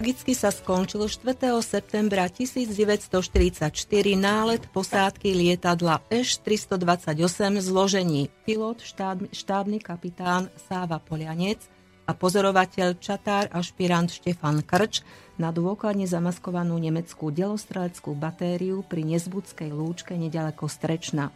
Tragicky sa skončil 4. septembra 1944 nálet posádky lietadla Š-328 zložení pilot, štáb, štábny kapitán Sáva Polianec a pozorovateľ čatár ašpirant Štefan Krč na dôkladne zamaskovanú nemeckú delostreleckú batériu pri Nezbudskej lúčke nedaleko Strečna.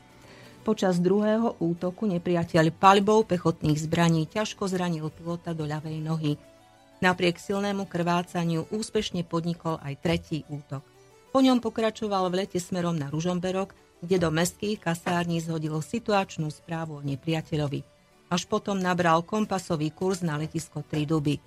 Počas druhého útoku nepriateľ palbou pechotných zbraní ťažko zranil pilota do ľavej nohy. Napriek silnému krvácaniu úspešne podnikol aj tretí útok. Po ňom pokračoval v lete smerom na Ružomberok, kde do mestských kasární zhodil situačnú správu o nepriateľovi. Až potom nabral kompasový kurz na letisko Triduby.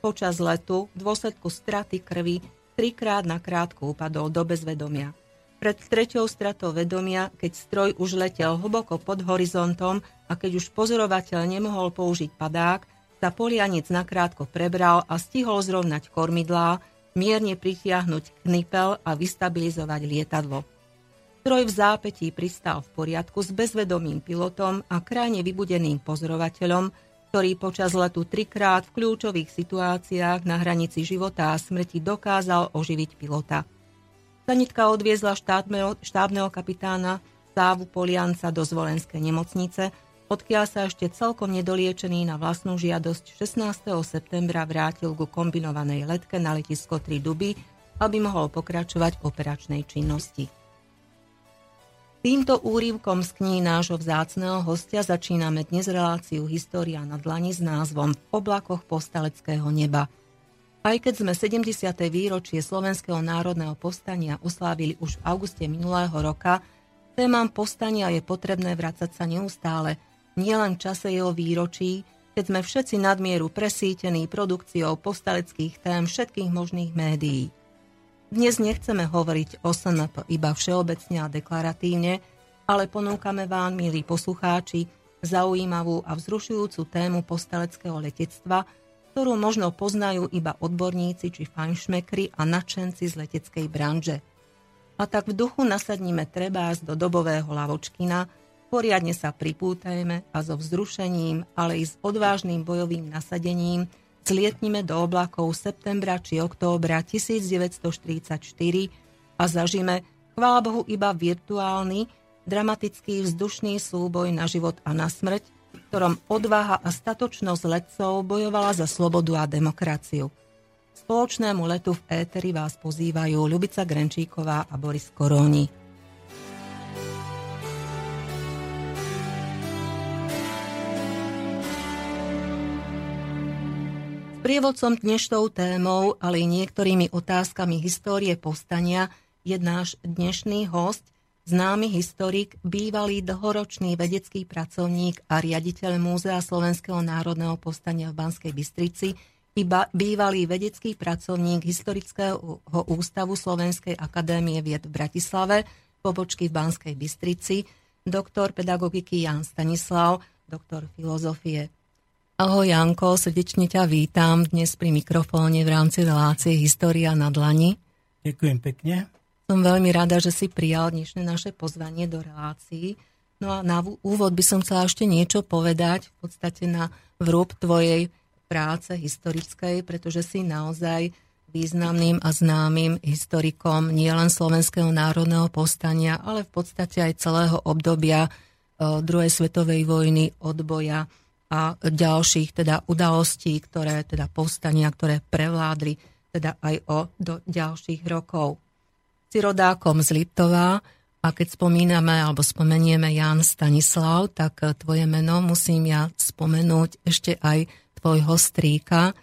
Počas letu v dôsledku straty krvi trikrát na krátku upadol do bezvedomia. Pred treťou stratou vedomia, keď stroj už letel hlboko pod horizontom a keď už pozorovateľ nemohol použiť padák, sa polianec nakrátko prebral a stihol zrovnať kormidlá, mierne pritiahnuť knipel a vystabilizovať lietadlo. Stroj v zápetí pristal v poriadku s bezvedomým pilotom a krajne vybudeným pozorovateľom, ktorý počas letu trikrát v kľúčových situáciách na hranici života a smrti dokázal oživiť pilota. Sanitka odviezla štátneho, štábneho kapitána Sávu Polianca do zvolenskej nemocnice, odkiaľ sa ešte celkom nedoliečený na vlastnú žiadosť 16. septembra vrátil ku kombinovanej letke na letisko 3 Duby, aby mohol pokračovať v operačnej činnosti. Týmto úrivkom z kníh nášho vzácného hostia začíname dnes reláciu História na dlani s názvom V oblakoch postaleckého neba. Aj keď sme 70. výročie Slovenského národného povstania oslávili už v auguste minulého roka, témam povstania je potrebné vrácať sa neustále – nielen v čase jeho výročí, keď sme všetci nadmieru presítení produkciou postaleckých tém všetkých možných médií. Dnes nechceme hovoriť o SNP iba všeobecne a deklaratívne, ale ponúkame vám, milí poslucháči, zaujímavú a vzrušujúcu tému postaleckého letectva, ktorú možno poznajú iba odborníci či fajnšmekry a nadšenci z leteckej branže. A tak v duchu nasadníme trebárs do dobového lavočkina, Poriadne sa pripútajme a so vzrušením, ale i s odvážnym bojovým nasadením zlietnime do oblakov septembra či októbra 1944 a zažime, chvála Bohu, iba virtuálny, dramatický vzdušný súboj na život a na smrť, v ktorom odvaha a statočnosť letcov bojovala za slobodu a demokraciu. Spoločnému letu v éteri vás pozývajú Ľubica Grenčíková a Boris Koróni. Prievodcom dnešnou témou, ale i niektorými otázkami histórie povstania je náš dnešný host, známy historik, bývalý dlhoročný vedecký pracovník a riaditeľ Múzea Slovenského národného povstania v Banskej Bystrici, iba bývalý vedecký pracovník Historického ústavu Slovenskej akadémie vied v Bratislave, pobočky v Banskej Bystrici, doktor pedagogiky Jan Stanislav, doktor filozofie Ahoj Janko, srdečne ťa vítam dnes pri mikrofóne v rámci relácie História na dlani. Ďakujem pekne. Som veľmi rada, že si prijal dnešné naše pozvanie do relácií. No a na úvod by som chcela ešte niečo povedať v podstate na vrúb tvojej práce historickej, pretože si naozaj významným a známym historikom nielen Slovenského národného povstania, ale v podstate aj celého obdobia eh, druhej svetovej vojny, odboja a ďalších teda udalostí, ktoré teda povstania, ktoré prevládli teda aj o do ďalších rokov. Si rodákom z Litova a keď spomíname alebo spomenieme Jan Stanislav, tak tvoje meno musím ja spomenúť ešte aj tvojho strýka, e,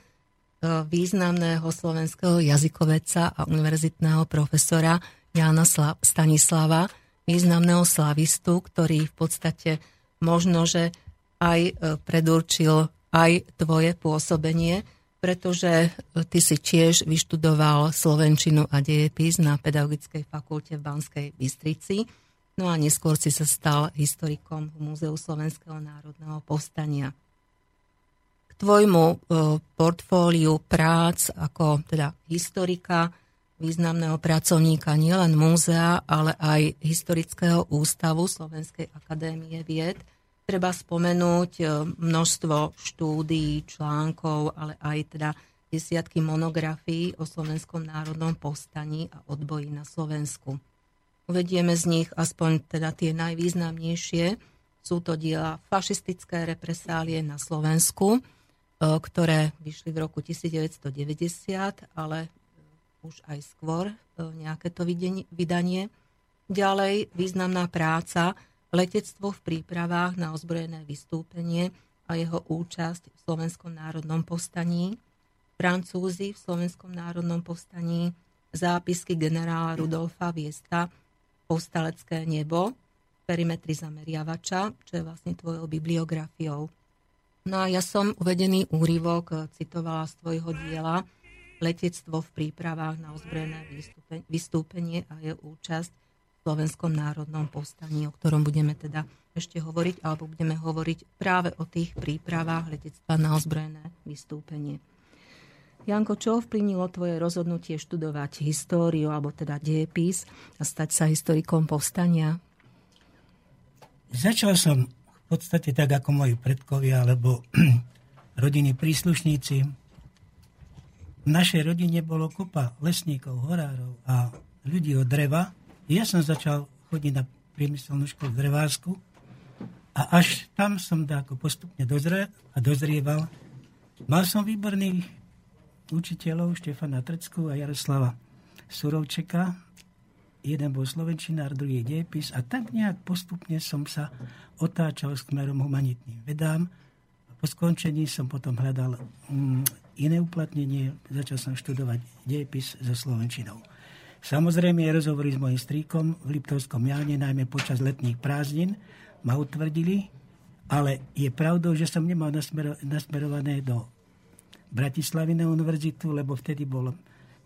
významného slovenského jazykoveca a univerzitného profesora Jana Stanislava, významného slavistu, ktorý v podstate možno, že aj e, predurčil aj tvoje pôsobenie, pretože e, ty si tiež vyštudoval Slovenčinu a dejepis na Pedagogickej fakulte v Banskej Bystrici. No a neskôr si sa stal historikom v Múzeu Slovenského národného povstania. K tvojmu e, portfóliu prác ako teda historika, významného pracovníka nielen múzea, ale aj Historického ústavu Slovenskej akadémie vied – Treba spomenúť e, množstvo štúdií, článkov, ale aj teda desiatky monografií o slovenskom národnom povstaní a odboji na Slovensku. Uvedieme z nich aspoň teda tie najvýznamnejšie. Sú to diela fašistické represálie na Slovensku, e, ktoré vyšli v roku 1990, ale už aj skôr e, nejaké to vydanie. Ďalej významná práca letectvo v prípravách na ozbrojené vystúpenie a jeho účasť v Slovenskom národnom povstaní, Francúzi v Slovenskom národnom povstaní, zápisky generála Rudolfa Viesta, povstalecké nebo, perimetry zameriavača, čo je vlastne tvojou bibliografiou. No a ja som uvedený úryvok citovala z tvojho diela. Letectvo v prípravách na ozbrojené vystúpenie a je účasť Slovenskom národnom povstaní, o ktorom budeme teda ešte hovoriť, alebo budeme hovoriť práve o tých prípravách letectva na ozbrojené vystúpenie. Janko, čo vplynilo tvoje rozhodnutie študovať históriu, alebo teda diepis a stať sa historikom povstania? Začal som v podstate tak ako moji predkovia, alebo rodiny príslušníci. V našej rodine bolo kopa lesníkov, horárov a ľudí od dreva. Ja som začal chodiť na priemyselnú školu v Drevársku a až tam som ako postupne dozrel a dozrieval. Mal som výborných učiteľov Štefana Trcku a Jaroslava Surovčeka. Jeden bol slovenčinár, druhý dejepis a tak nejak postupne som sa otáčal smerom humanitným vedám. Po skončení som potom hľadal mm, iné uplatnenie, začal som študovať dejepis so slovenčinou. Samozrejme, rozhovory s mojim stríkom v Liptovskom Jáne, najmä počas letných prázdnin, ma utvrdili, ale je pravdou, že som nemal nasmerované do Bratislavy na univerzitu, lebo vtedy bol,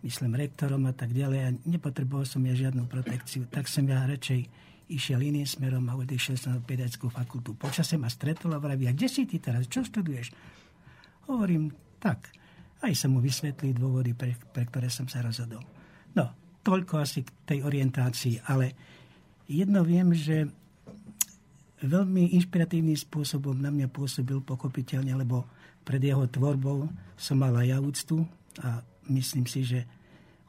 myslím, rektorom a tak ďalej a nepotreboval som ja žiadnu protekciu. Tak som ja radšej išiel iným smerom a odišiel som na pedagogickú fakultu. Počasie ma stretol a vraví, a kde si ty teraz, čo študuješ? Hovorím, tak. Aj som mu vysvetlil dôvody, pre, pre ktoré som sa rozhodol. No, toľko asi k tej orientácii, ale jedno viem, že veľmi inšpiratívnym spôsobom na mňa pôsobil pochopiteľne, lebo pred jeho tvorbou som mal aj ja úctu a myslím si, že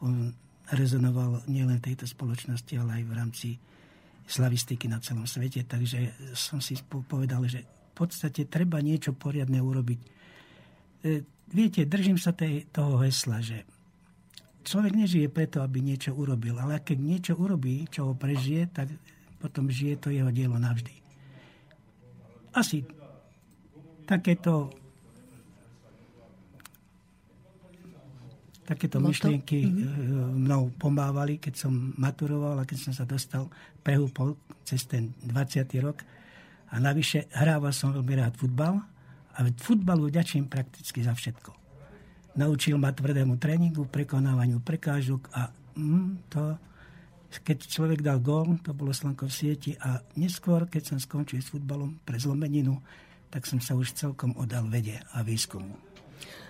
on rezonoval nielen v tejto spoločnosti, ale aj v rámci slavistiky na celom svete. Takže som si povedal, že v podstate treba niečo poriadne urobiť. E, viete, držím sa tej, toho hesla, že človek nežije preto, aby niečo urobil, ale keď niečo urobí, čo ho prežije, tak potom žije to jeho dielo navždy. Asi takéto Takéto no myšlienky. Mhm. mnou pomávali, keď som maturoval a keď som sa dostal, prehúpol cez ten 20. rok. A navyše hrával som veľmi rád futbal a futbalu vďačím prakticky za všetko. Naučil ma tvrdému tréningu, prekonávaniu prekážok a mm, to, keď človek dal gól, to bolo slanko v sieti a neskôr, keď som skončil s futbalom pre zlomeninu, tak som sa už celkom odal vede a výskumu.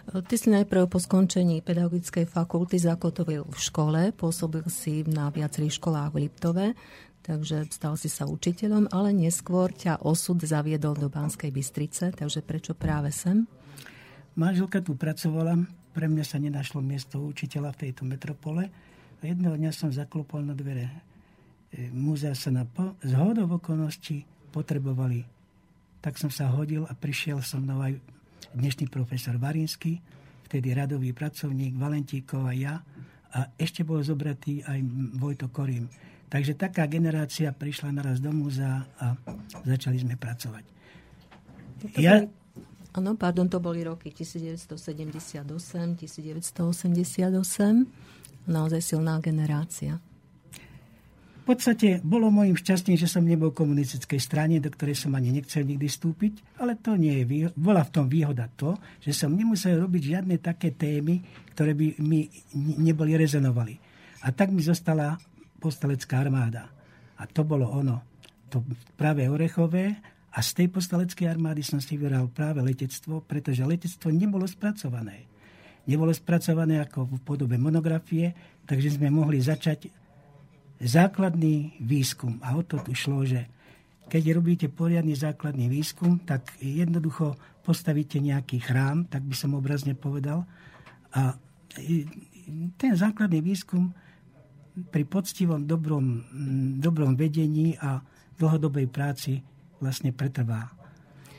Ty si najprv po skončení pedagogickej fakulty zakotovil v škole, pôsobil si na viacerých školách v Liptove, takže stal si sa učiteľom, ale neskôr ťa osud zaviedol do Banskej Bystrice, takže prečo práve sem? Manželka tu pracovala, pre mňa sa nenašlo miesto učiteľa v tejto metropole a jedného dňa som zaklopol na dvere e, múzea po, z hodov okolností potrebovali. Tak som sa hodil a prišiel som mnou aj dnešný profesor Varinsky, vtedy radový pracovník, Valentíkov a ja a ešte bol zobratý aj Vojto Korím. Takže taká generácia prišla naraz do múzea a začali sme pracovať. Ja... Áno, pardon, to boli roky 1978, 1988. Naozaj silná generácia podstate bolo môjim šťastím, že som nebol v komunistickej strane, do ktorej som ani nechcel nikdy vstúpiť, ale to nie je výhoda. Bola v tom výhoda to, že som nemusel robiť žiadne také témy, ktoré by mi neboli rezonovali. A tak mi zostala postalecká armáda. A to bolo ono. To práve Orechové a z tej postaleckej armády som si vybral práve letectvo, pretože letectvo nebolo spracované. Nebolo spracované ako v podobe monografie, takže sme mohli začať základný výskum. A o to tu šlo, že keď robíte poriadny základný výskum, tak jednoducho postavíte nejaký chrám, tak by som obrazne povedal, A ten základný výskum pri poctivom dobrom, dobrom vedení a dlhodobej práci vlastne pretrvá.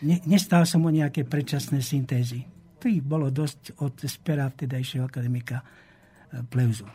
Ne, nestal som o nejaké predčasné syntézy. To ich bolo dosť od spera vtedajšieho akademika eh, Pleuzu.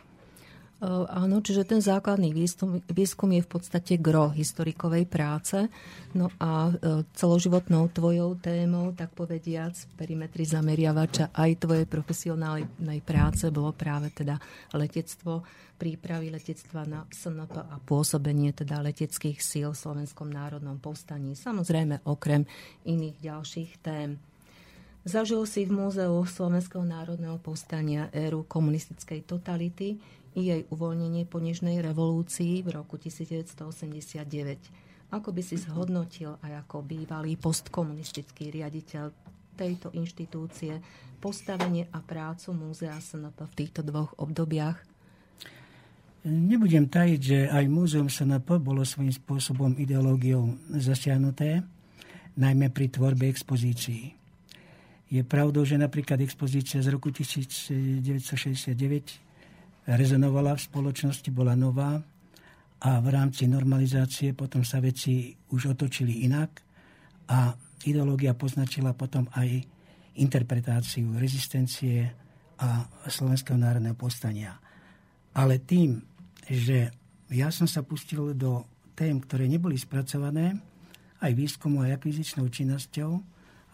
Áno, čiže ten základný výskum, výskum je v podstate gro historikovej práce. No a e, celoživotnou tvojou témou, tak povediac, perimetry zameriavača aj tvojej profesionálnej práce bolo práve teda letectvo, prípravy letectva na SNP a pôsobenie teda leteckých síl v Slovenskom národnom povstaní. Samozrejme okrem iných ďalších tém. Zažil si v Múzeu Slovenského národného povstania éru komunistickej totality, i jej uvoľnenie po Nežnej revolúcii v roku 1989. Ako by si zhodnotil aj ako bývalý postkomunistický riaditeľ tejto inštitúcie postavenie a prácu Múzea SNP v týchto dvoch obdobiach? Nebudem tajiť, že aj Múzeum SNP bolo svojím spôsobom ideológiou zasiahnuté, najmä pri tvorbe expozícií. Je pravdou, že napríklad expozícia z roku 1969 rezonovala v spoločnosti, bola nová a v rámci normalizácie potom sa veci už otočili inak a ideológia poznačila potom aj interpretáciu rezistencie a Slovenského národného povstania. Ale tým, že ja som sa pustil do tém, ktoré neboli spracované, aj výskumu, aj akvizičnou činnosťou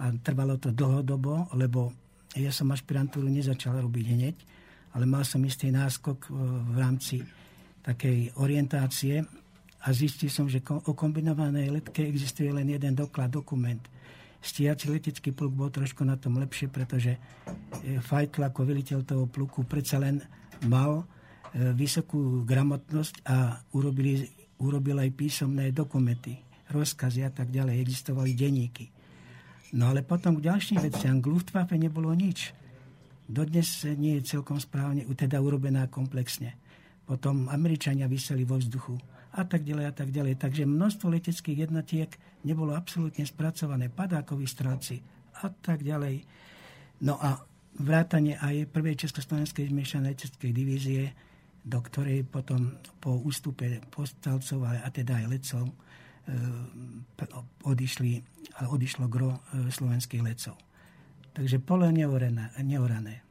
a trvalo to dlhodobo, lebo ja som ašpirantúru nezačal robiť hneď, ale mal som istý náskok e, v rámci takej orientácie a zistil som, že o kombinovanej letke existuje len jeden doklad, dokument. Stíhací letecký pluk bol trošku na tom lepšie, pretože e, Fajtl ako veliteľ toho pluku predsa len mal e, vysokú gramotnosť a urobili, urobil aj písomné dokumenty, rozkazy a tak ďalej. Existovali denníky. No ale potom k ďalším veciam, k Luftwaffe nebolo nič dodnes nie je celkom správne, teda urobená komplexne. Potom Američania vyseli vo vzduchu a tak ďalej a tak ďalej. Takže množstvo leteckých jednotiek nebolo absolútne spracované, padákoví strelci a tak ďalej. No a vrátanie aj prvej Československej zmiešanej leteckej divízie, do ktorej potom po ústupe postalcov a teda aj lecov e, odišli, odišlo gro e, slovenských lecov. Takže pole neorané. neorané.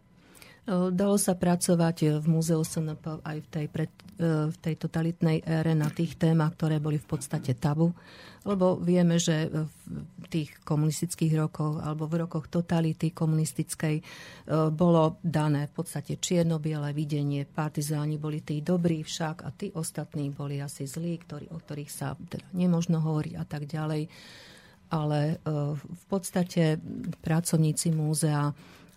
Dalo sa pracovať v múzeu SNP aj v tej, pred, v tej totalitnej ére na tých témach, ktoré boli v podstate tabu, lebo vieme, že v tých komunistických rokoch alebo v rokoch totality komunistickej bolo dané v podstate čierno-biele videnie. Partizáni boli tí dobrí však a tí ostatní boli asi zlí, ktorí, o ktorých sa teda nemožno hovoriť a tak ďalej ale e, v podstate pracovníci múzea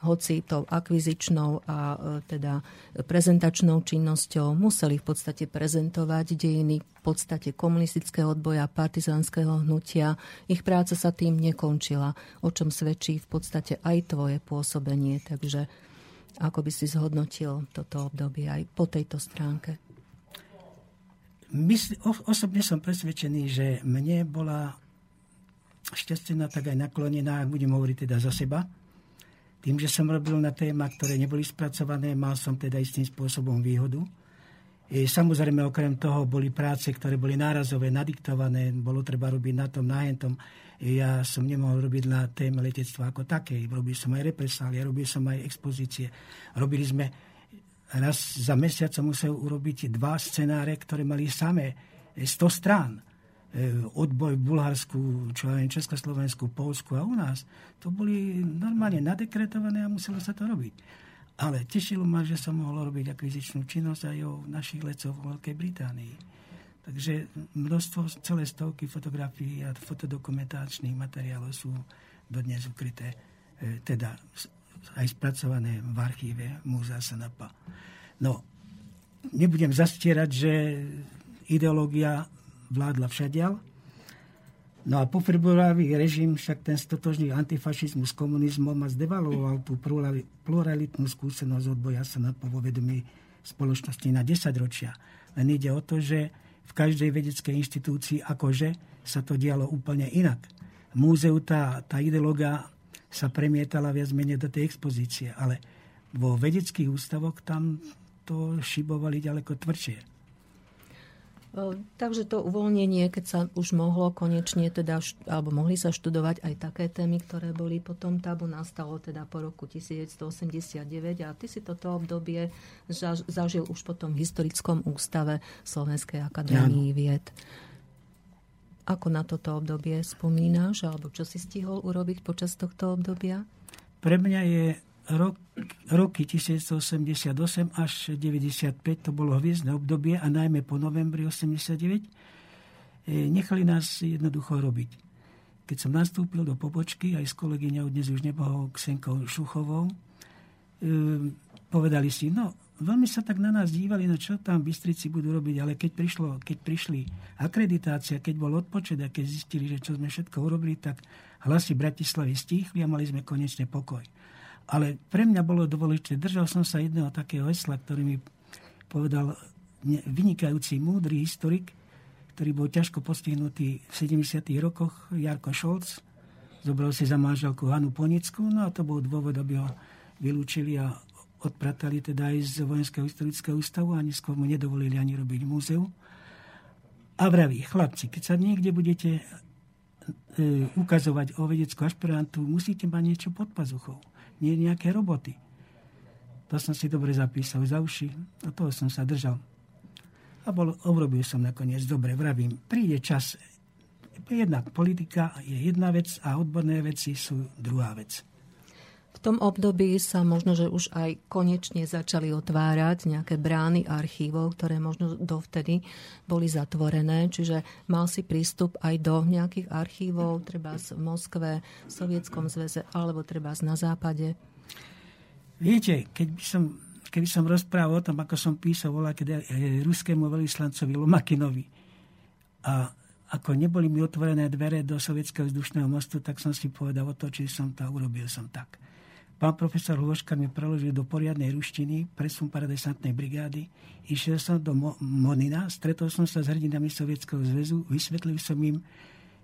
hoci tou akvizičnou a e, teda prezentačnou činnosťou museli v podstate prezentovať dejiny v podstate komunistického odboja, partizánskeho hnutia. Ich práca sa tým nekončila, o čom svedčí v podstate aj tvoje pôsobenie. Takže ako by si zhodnotil toto obdobie aj po tejto stránke? Mysl, osobne som presvedčený, že mne bola šťastná, tak aj naklonená, budem hovoriť teda za seba. Tým, že som robil na téma, ktoré neboli spracované, mal som teda istým spôsobom výhodu. E, samozrejme, okrem toho boli práce, ktoré boli nárazové, nadiktované, bolo treba robiť na tom, na hentom. E, ja som nemohol robiť na téme letectva ako také. Robil som aj represálie, robil som aj expozície. Robili sme raz za mesiac som musel urobiť dva scenáre, ktoré mali samé 100 strán odboj v Bulharsku, čo aj Československu, Polsku a u nás, to boli normálne nadekretované a muselo sa to robiť. Ale tešilo ma, že som mohol robiť akvizičnú činnosť aj o našich lecoch v Veľkej Británii. Takže množstvo, celé stovky fotografií a fotodokumentačných materiálov sú dodnes ukryté, e, teda aj spracované v archíve Múzea Sanapa. No, nebudem zastierať, že ideológia vládla všadiaľ. No a po februári režim však ten stotožný antifašizmus s komunizmom a zdevaloval tú pluralitnú skúsenosť odboja sa na povedomí spoločnosti na 10 ročia. Len ide o to, že v každej vedeckej inštitúcii akože sa to dialo úplne inak. V múzeu tá, tá ideológia sa premietala viac menej do tej expozície, ale vo vedeckých ústavoch tam to šibovali ďaleko tvrdšie. Takže to uvoľnenie, keď sa už mohlo konečne teda, alebo mohli sa študovať aj také témy, ktoré boli potom tabu, nastalo teda po roku 1989 a ty si toto obdobie zažil už potom v historickom ústave Slovenskej akadémii ja. vied. Ako na toto obdobie spomínaš, alebo čo si stihol urobiť počas tohto obdobia? Pre mňa je rok, roky 1988 až 95, to bolo hviezdne obdobie a najmä po novembri 89, e, nechali nás jednoducho robiť. Keď som nastúpil do pobočky, aj s kolegyňou, dnes už nebohou Ksenkou Šuchovou, e, povedali si, no, veľmi sa tak na nás dívali, no čo tam Bystrici budú robiť, ale keď, prišlo, keď prišli akreditácia, keď bol odpočet a keď zistili, že čo sme všetko urobili, tak hlasy Bratislavy stíchli a mali sme konečne pokoj. Ale pre mňa bolo dôležité, držal som sa jedného takého hesla, ktorý mi povedal vynikajúci, múdry historik, ktorý bol ťažko postihnutý v 70. rokoch, Jarko Šolc. Zobral si za manželku Hanu Ponickú, no a to bol dôvod, aby ho vylúčili a odpratali teda aj z Vojenského historického ústavu a neskôr mu nedovolili ani robiť múzeu. A vraví, chlapci, keď sa niekde budete e, ukazovať o vedeckú ašpirantu, musíte mať niečo pod pazuchou nie nejaké roboty. To som si dobre zapísal za uši a toho som sa držal. A bol, obrobil som nakoniec dobre, vravím, príde čas. Jedna politika je jedna vec a odborné veci sú druhá vec. V tom období sa možno, že už aj konečne začali otvárať nejaké brány archívov, ktoré možno dovtedy boli zatvorené, čiže mal si prístup aj do nejakých archívov, treba v Moskve, v Sovietskom zväze, alebo treba na západe. Viete, keď by som, keby som rozprával o tom, ako som písal volá, keď ruskému veľvyslancovi Lomakinovi a ako neboli mi otvorené dvere do sovietského vzdušného mostu, tak som si povedal, otočil som to urobil som tak. Pán profesor Hloška mi preložil do poriadnej ruštiny presun paradesantnej brigády. Išiel som do Mo- Monina, stretol som sa s hrdinami Sovietskeho zväzu, vysvetlil som im,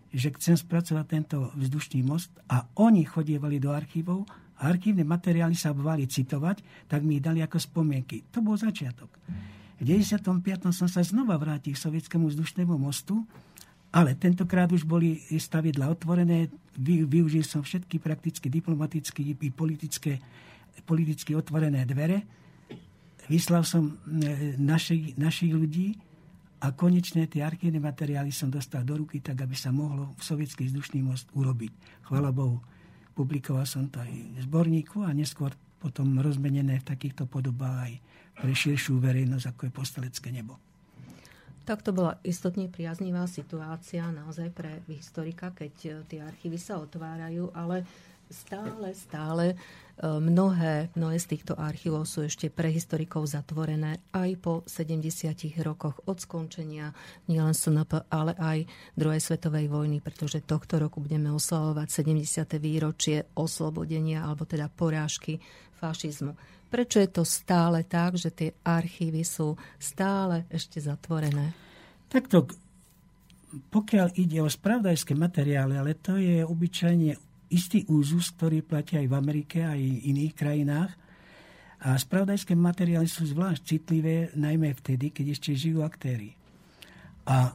že chcem spracovať tento vzdušný most a oni chodievali do archívov a archívne materiály sa bvali citovať, tak mi ich dali ako spomienky. To bol začiatok. V 95. som sa znova vrátil k sovietskému vzdušnému mostu ale tentokrát už boli stavidla otvorené, vy, využil som všetky prakticky diplomatické i politické, politicky otvorené dvere, vyslal som e, našich, našich ľudí a konečne tie archívne materiály som dostal do ruky, tak aby sa mohlo v sovietský vzdušný most urobiť. Chvala Bohu, publikoval som to aj v zborníku a neskôr potom rozmenené v takýchto podobách aj pre širšiu verejnosť, ako je postelecké nebo. Tak to bola istotne priaznivá situácia naozaj pre historika, keď e, tie archívy sa otvárajú, ale stále, stále e, mnohé, mnohé z týchto archívov sú ešte pre historikov zatvorené aj po 70 rokoch od skončenia nielen SNP, ale aj druhej svetovej vojny, pretože tohto roku budeme oslavovať 70. výročie oslobodenia alebo teda porážky fašizmu. Prečo je to stále tak, že tie archívy sú stále ešte zatvorené? Takto, pokiaľ ide o spravdajské materiály, ale to je obyčajne istý úzus, ktorý platí aj v Amerike, aj v iných krajinách. A spravdajské materiály sú zvlášť citlivé, najmä vtedy, keď ešte žijú aktéry. A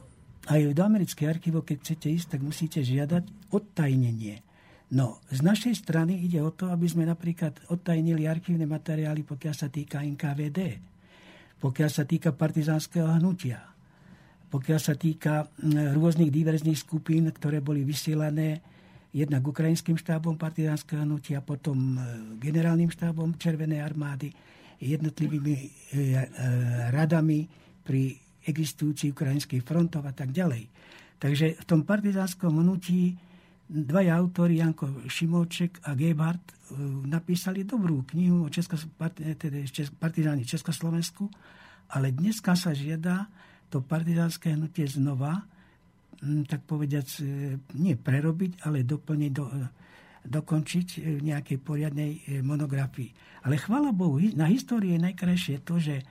aj do amerických archívov, keď chcete ísť, tak musíte žiadať odtajnenie. No, z našej strany ide o to, aby sme napríklad odtajnili archívne materiály, pokiaľ sa týka NKVD, pokiaľ sa týka partizánskeho hnutia, pokiaľ sa týka rôznych diverzných skupín, ktoré boli vysielané jednak ukrajinským štábom partizánskeho hnutia, potom generálnym štábom Červenej armády, jednotlivými e, e, radami pri existujúcich ukrajinských frontov a tak ďalej. Takže v tom partizánskom hnutí dvaja autori, Janko Šimovček a Gebhardt, e, napísali dobrú knihu o Česko, teda partizáni Československu, ale dneska sa žiada to partizánske hnutie znova, tak povediac, e, nie prerobiť, ale doplniť, do, dokončiť v nejakej poriadnej monografii. Ale chvála Bohu, na histórii je najkrajšie to, že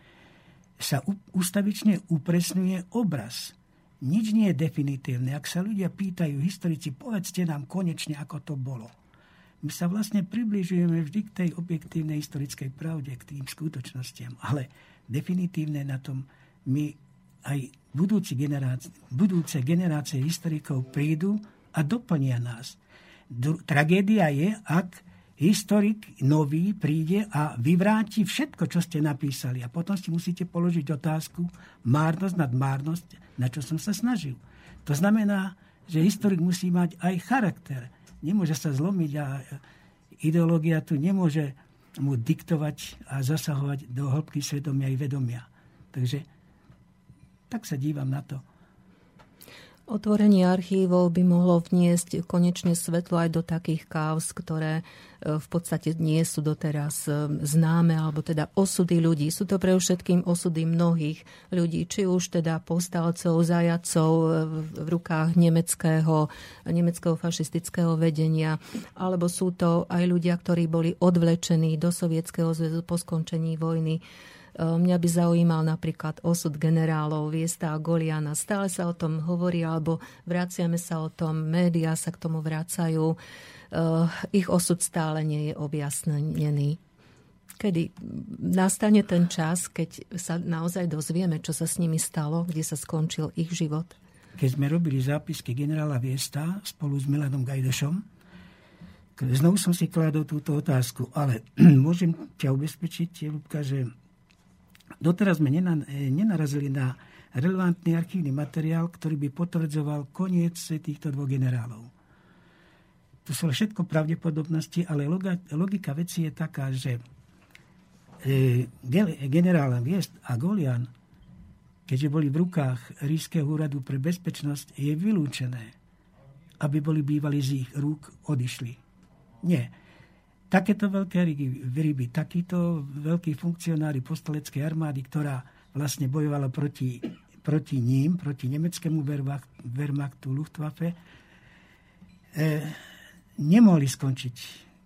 sa ustavične upresňuje obraz nič nie je definitívne. Ak sa ľudia pýtajú historici, povedzte nám konečne, ako to bolo. my sa vlastne približujeme vždy k tej objektívnej historickej pravde, k tým skutočnostiam. Ale definitívne na tom my aj budúci generácie, budúce generácie historikov prídu a doplnia nás. Tragédia je, ak historik nový príde a vyvráti všetko, čo ste napísali. A potom si musíte položiť otázku márnosť nad márnosť, na čo som sa snažil. To znamená, že historik musí mať aj charakter nemôže sa zlomiť a ideológia tu nemôže mu diktovať a zasahovať do hĺbky svedomia i vedomia. Takže tak sa dívam na to. Otvorenie archívov by mohlo vniesť konečne svetlo aj do takých káuz, ktoré e, v podstate nie sú doteraz e, známe, alebo teda osudy ľudí. Sú to pre všetkým osudy mnohých ľudí, či už teda postalcov, zajacov e, v rukách nemeckého, nemeckého fašistického vedenia, alebo sú to aj ľudia, ktorí boli odvlečení do Sovietskeho zväzu po skončení vojny mňa by zaujímal napríklad osud generálov Viesta a Goliana. Stále sa o tom hovorí, alebo vraciame sa o tom, médiá sa k tomu vracajú. Eh, ich osud stále nie je objasnený. Kedy nastane ten čas, keď sa naozaj dozvieme, čo sa s nimi stalo, kde sa skončil ich život? Keď sme robili zápisky generála Viesta spolu s Milanom Gajdošom, znovu som si kladol túto otázku, ale môžem ťa ubezpečiť, Lubka, že Doteraz sme nenarazili na relevantný archívny materiál, ktorý by potvrdzoval koniec týchto dvoch generálov. To sú všetko pravdepodobnosti, ale logika veci je taká, že e, generál Viest a Golian, keďže boli v rukách Ríšského úradu pre bezpečnosť, je vylúčené, aby boli bývali z ich rúk odišli. Nie takéto veľké ryby, takíto veľkí funkcionári postaleckej armády, ktorá vlastne bojovala proti, proti ním, proti nemeckému Wehrmachtu, Luftwaffe, e, nemohli skončiť.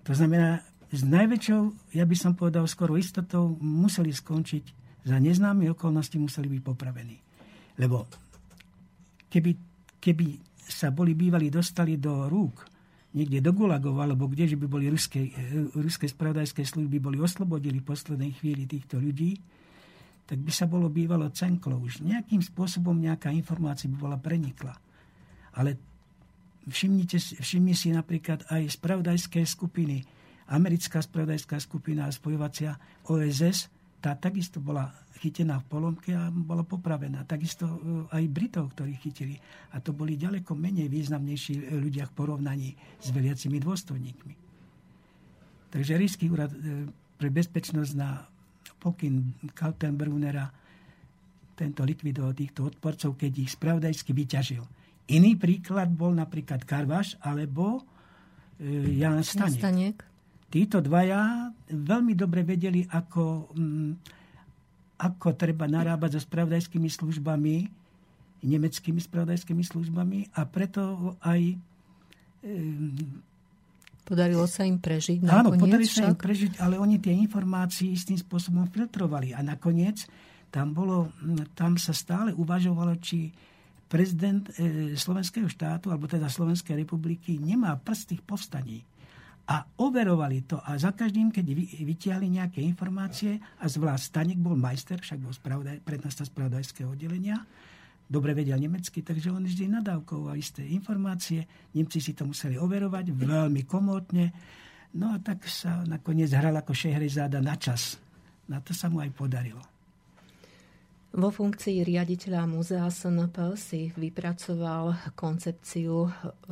To znamená, s najväčšou, ja by som povedal skoro istotou, museli skončiť za neznáme okolnosti, museli byť popravení. Lebo keby, keby sa boli bývali dostali do rúk niekde do Gulagov, alebo kde, že by boli ruské, ruské spravodajské služby boli oslobodili v poslednej chvíli týchto ľudí, tak by sa bolo bývalo cenklo. Už nejakým spôsobom nejaká informácia by bola prenikla. Ale všimnite, všimni si napríklad aj spravodajské skupiny, americká spravodajská skupina a spojovacia OSS, tá takisto bola chytená v polomke a bola popravená. Takisto e, aj Britov, ktorí chytili. A to boli ďaleko menej významnejší e, ľudia v porovnaní s veliacimi dôstojníkmi. Takže Rísky úrad e, pre bezpečnosť na pokyn Kaltenbrunera tento likvidoval týchto odporcov, keď ich spravodajsky vyťažil. Iný príklad bol napríklad Karvaš alebo Jan. Stanek. Títo dvaja veľmi dobre vedeli, ako, mm, ako treba narábať so spravodajskými službami, nemeckými spravodajskými službami a preto aj Podarilo sa im prežiť nakoniec? Áno, podarilo sa im prežiť, ale oni tie informácie istým spôsobom filtrovali. A nakoniec tam, bolo, tam sa stále uvažovalo, či prezident e, Slovenského štátu, alebo teda Slovenskej republiky, nemá prstých povstaní a overovali to a za každým, keď vytiahli nejaké informácie a zvlášť Stanek bol majster, však bol spravodaj, prednosta spravodajského oddelenia, dobre vedel nemecky, takže on vždy nadávkoval isté informácie. Nemci si to museli overovať veľmi komotne. No a tak sa nakoniec hral ako Šehrezáda na čas. Na to sa mu aj podarilo. Vo funkcii riaditeľa múzea SNP si vypracoval koncepciu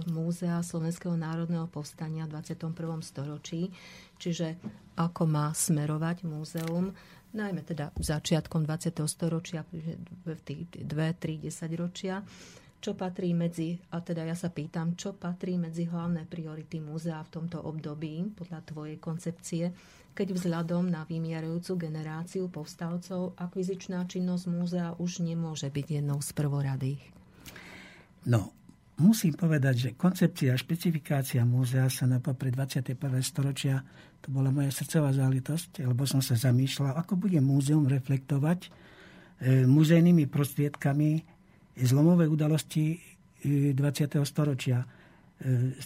Múzea Slovenského národného povstania v 21. storočí, čiže ako má smerovať múzeum, najmä teda začiatkom 20. storočia, v tých 2-3 10 ročia čo patrí medzi, a teda ja sa pýtam, čo patrí medzi hlavné priority múzea v tomto období, podľa tvojej koncepcie, keď vzhľadom na vymierajúcu generáciu povstalcov akvizičná činnosť múzea už nemôže byť jednou z prvoradých? No, musím povedať, že koncepcia a špecifikácia múzea sa na pre 21. storočia, to bola moja srdcová záležitosť, lebo som sa zamýšľal, ako bude múzeum reflektovať e, muzejnými prostriedkami zlomové udalosti 20. E, storočia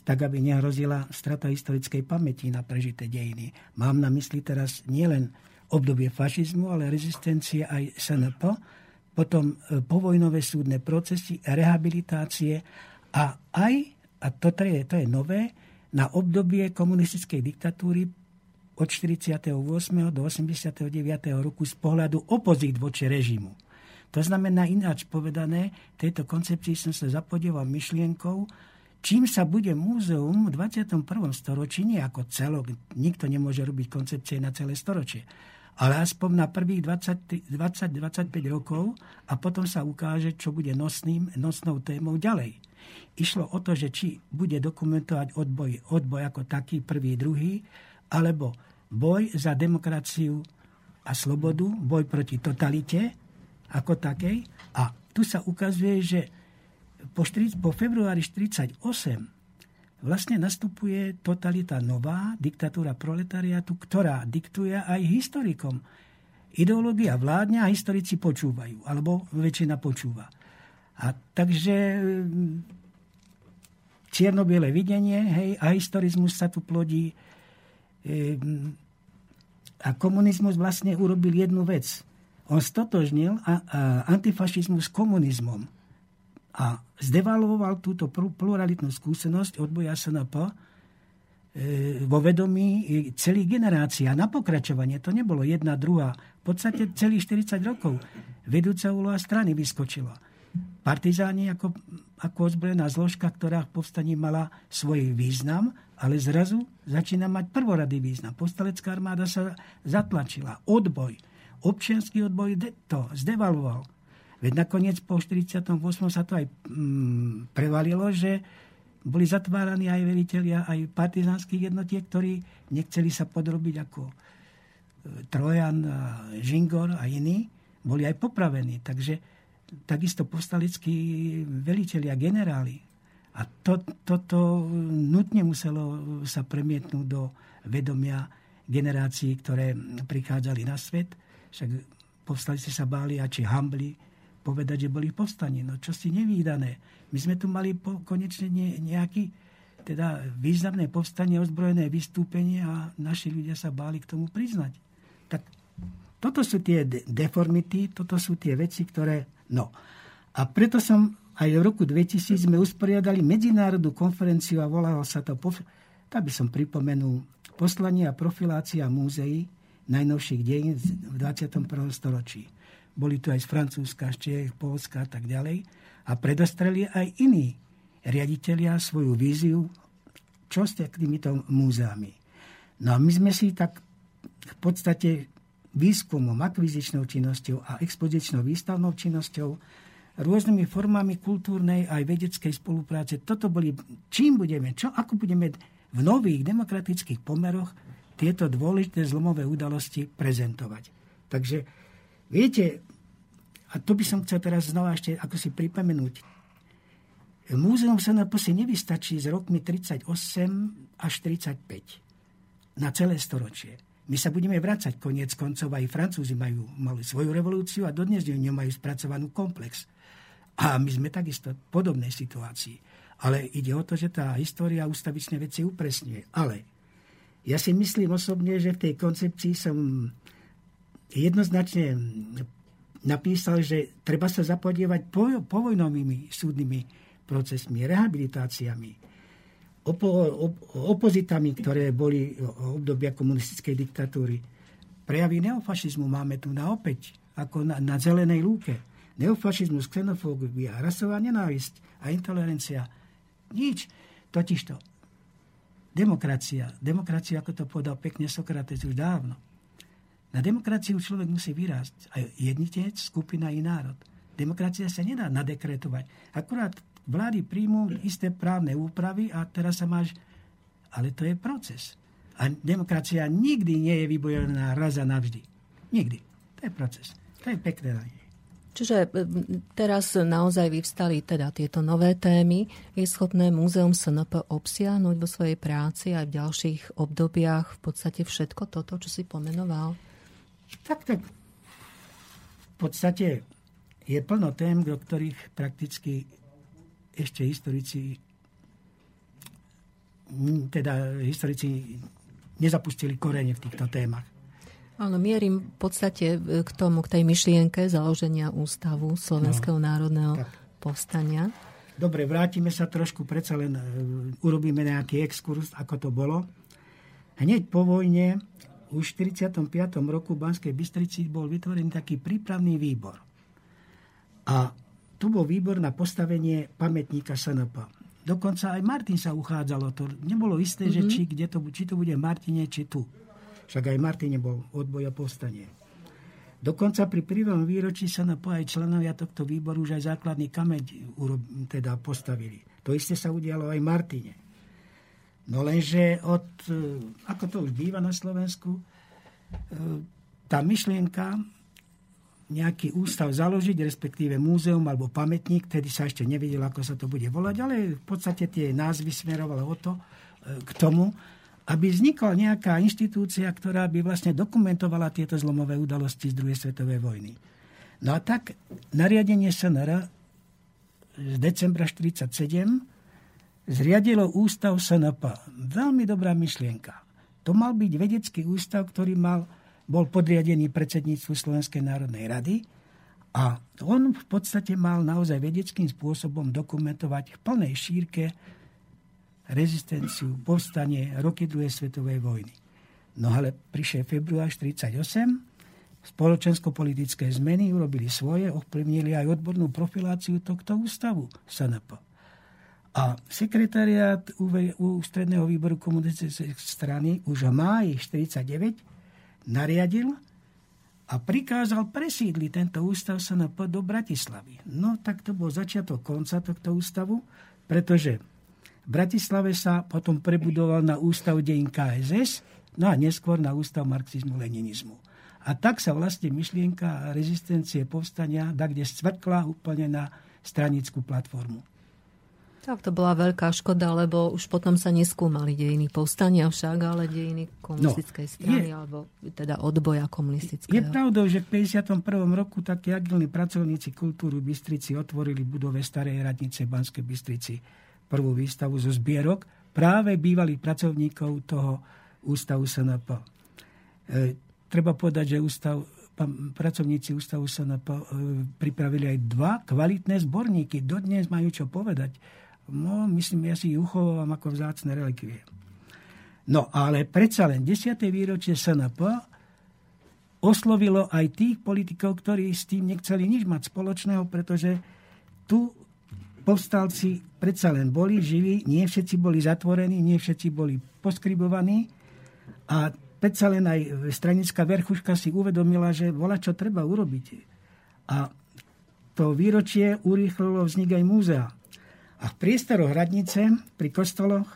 tak aby nehrozila strata historickej pamäti na prežité dejiny. Mám na mysli teraz nielen obdobie fašizmu, ale rezistencie aj SNP, potom e, povojnové súdne procesy, rehabilitácie a aj, a toto je, to je nové, na obdobie komunistickej diktatúry od 48. do 89. roku z pohľadu opozít voči režimu. To znamená ináč povedané, tejto koncepcii som sa zapodieval myšlienkou, čím sa bude múzeum v 21. storočí, nie ako celok, nikto nemôže robiť koncepcie na celé storočie, ale aspoň na prvých 20-25 rokov a potom sa ukáže, čo bude nosným, nosnou témou ďalej. Išlo o to, že či bude dokumentovať odboj, odboj ako taký, prvý, druhý, alebo boj za demokraciu a slobodu, boj proti totalite ako takej. A tu sa ukazuje, že po, 40, po februári 1948 vlastne nastupuje totalita nová, diktatúra proletariátu, ktorá diktuje aj historikom. Ideológia vládne a historici počúvajú, alebo väčšina počúva. A takže čierno-biele videnie, hej, a historizmus sa tu plodí. A komunizmus vlastne urobil jednu vec. On stotožnil a, a antifašizmus s komunizmom a zdevalvoval túto pluralitnú skúsenosť odboja SNP e, vo vedomí celých generácií. A na pokračovanie to nebolo jedna, druhá. V podstate celých 40 rokov vedúca úloha strany vyskočila. Partizáni ako ako ozbrojená zložka, ktorá v povstaní mala svoj význam, ale zrazu začína mať prvoradý význam. Postalecká armáda sa zatlačila. Odboj. Občianský odboj to zdevaloval. Veď nakoniec po 48. sa to aj mm, prevalilo, že boli zatváraní aj veliteľia aj partizánskych jednotiek, ktorí nechceli sa podrobiť ako e, Trojan, Žingor a iní, boli aj popravení. Takže takisto povstaleckí veliteľi a generáli. A to, toto nutne muselo sa premietnúť do vedomia generácií, ktoré prichádzali na svet. Však povstalice sa báli a či hambli povedať, že boli povstaní. No čo si nevýdané. My sme tu mali po, konečne nejaký teda významné povstanie, ozbrojené vystúpenie a naši ľudia sa báli k tomu priznať. Tak toto sú tie deformity, toto sú tie veci, ktoré No a preto som aj v roku 2000 sme usporiadali medzinárodnú konferenciu a volalo sa to, tak by som pripomenul, poslanie a profilácia múzeí najnovších dejín v 21. storočí. Boli tu aj z Francúzska, z Čech, Polska a tak ďalej. A predostreli aj iní riaditeľia svoju víziu, čo k týmito múzeami. No a my sme si tak v podstate výskumom, akvizičnou činnosťou a expozičnou výstavnou činnosťou, rôznymi formami kultúrnej aj vedeckej spolupráce. Toto boli, čím budeme, čo, ako budeme v nových demokratických pomeroch tieto dôležité zlomové udalosti prezentovať. Takže viete, a to by som chcel teraz znova ešte ako si pripomenúť, Múzeum SNP si nevystačí z rokmi 38 až 35 na celé storočie my sa budeme vrácať koniec koncov, aj Francúzi majú, mali svoju revolúciu a dodnes ňu majú spracovanú komplex. A my sme takisto v podobnej situácii. Ale ide o to, že tá história ústavičné veci upresňuje. Ale ja si myslím osobne, že v tej koncepcii som jednoznačne napísal, že treba sa zapodievať povojnovými súdnymi procesmi, rehabilitáciami, opo, op, opozitami, ktoré boli obdobia komunistickej diktatúry. Prejavy neofašizmu máme tu na opäť, ako na, na zelenej lúke. Neofašizmus, xenofóbia, rasová nenávisť a intolerancia. Nič. Totižto. Demokracia. Demokracia, ako to povedal pekne Sokrates už dávno. Na demokraciu človek musí vyrásť. Aj jednitec, skupina i národ. Demokracia sa nedá nadekretovať. Akurát vlády príjmú isté právne úpravy a teraz sa máš... Ale to je proces. A demokracia nikdy nie je vybojovaná raz a navždy. Nikdy. To je proces. To je pekné na. Čiže teraz naozaj vyvstali teda tieto nové témy. Je schopné Múzeum SNP obsiahnuť vo svojej práci aj v ďalších obdobiach v podstate všetko toto, čo si pomenoval? Tak, tak. V podstate je plno tém, do ktorých prakticky ešte historici teda historici nezapustili korene v týchto témach. Áno, mierim v podstate k tomu, k tej myšlienke založenia ústavu Slovenského no, národného tak. povstania. Dobre, vrátime sa trošku, predsa len e, urobíme nejaký exkurs, ako to bolo. Hneď po vojne, už v 45. roku v Banskej Bystrici bol vytvorený taký prípravný výbor. A tu bol výbor na postavenie pamätníka SNP. Dokonca aj Martin sa uchádzalo. To nebolo isté, mm-hmm. že mhm. či, kde to, či to bude v Martine, či tu. Však aj Martin nebol odboja povstanie. Dokonca pri prvom výročí sa na aj členovia tohto výboru už aj základný kameň teda postavili. To isté sa udialo aj Martine. No lenže od, e, ako to už býva na Slovensku, e, tá myšlienka nejaký ústav založiť, respektíve múzeum alebo pamätník, tedy sa ešte nevedel, ako sa to bude volať, ale v podstate tie názvy smerovali o to, e, k tomu, aby vznikla nejaká inštitúcia, ktorá by vlastne dokumentovala tieto zlomové udalosti z druhej svetovej vojny. No a tak nariadenie SNR z decembra 1947 zriadilo ústav SNP. Veľmi dobrá myšlienka. To mal byť vedecký ústav, ktorý mal, bol podriadený predsedníctvu Slovenskej národnej rady a on v podstate mal naozaj vedeckým spôsobom dokumentovať v plnej šírke rezistenciu, povstanie, roky druhej svetovej vojny. No ale prišiel február 1948, spoločensko-politické zmeny urobili svoje, ovplyvnili aj odbornú profiláciu tohto ústavu SNP. A sekretariát Ústredného výboru komunistickej strany už v máji 1949 nariadil a prikázal presídliť tento ústav SNP do Bratislavy. No tak to bol začiatok konca tohto ústavu, pretože v Bratislave sa potom prebudoval na Ústav dejín KSS, no a neskôr na Ústav marxizmu-leninizmu. A tak sa vlastne myšlienka rezistencie povstania da kde stvrkla úplne na stranickú platformu. Tak to bola veľká škoda, lebo už potom sa neskúmali dejiny povstania však, ale dejiny komunistickej no, strany, je, alebo teda odboja komunistického. Je pravdou, že v 51. roku takí agilní pracovníci kultúry Bystrici otvorili budove Starej radnice Banskej Bystrici prvú výstavu zo zbierok práve bývalých pracovníkov toho ústavu SNP. E, treba povedať, že ústav, pracovníci ústavu SNP e, pripravili aj dva kvalitné zborníky. Dodnes majú čo povedať. No, myslím, ja si ich uchovávam ako vzácne relikvie. No, ale predsa len 10. výročie SNP oslovilo aj tých politikov, ktorí s tým nechceli nič mať spoločného, pretože tu povstalci predsa len boli živí, nie všetci boli zatvorení, nie všetci boli poskribovaní a predsa len aj stranická verchuška si uvedomila, že vola čo treba urobiť. A to výročie urýchlilo vznik aj múzea. A v priestoroch hradnice pri kostoloch e,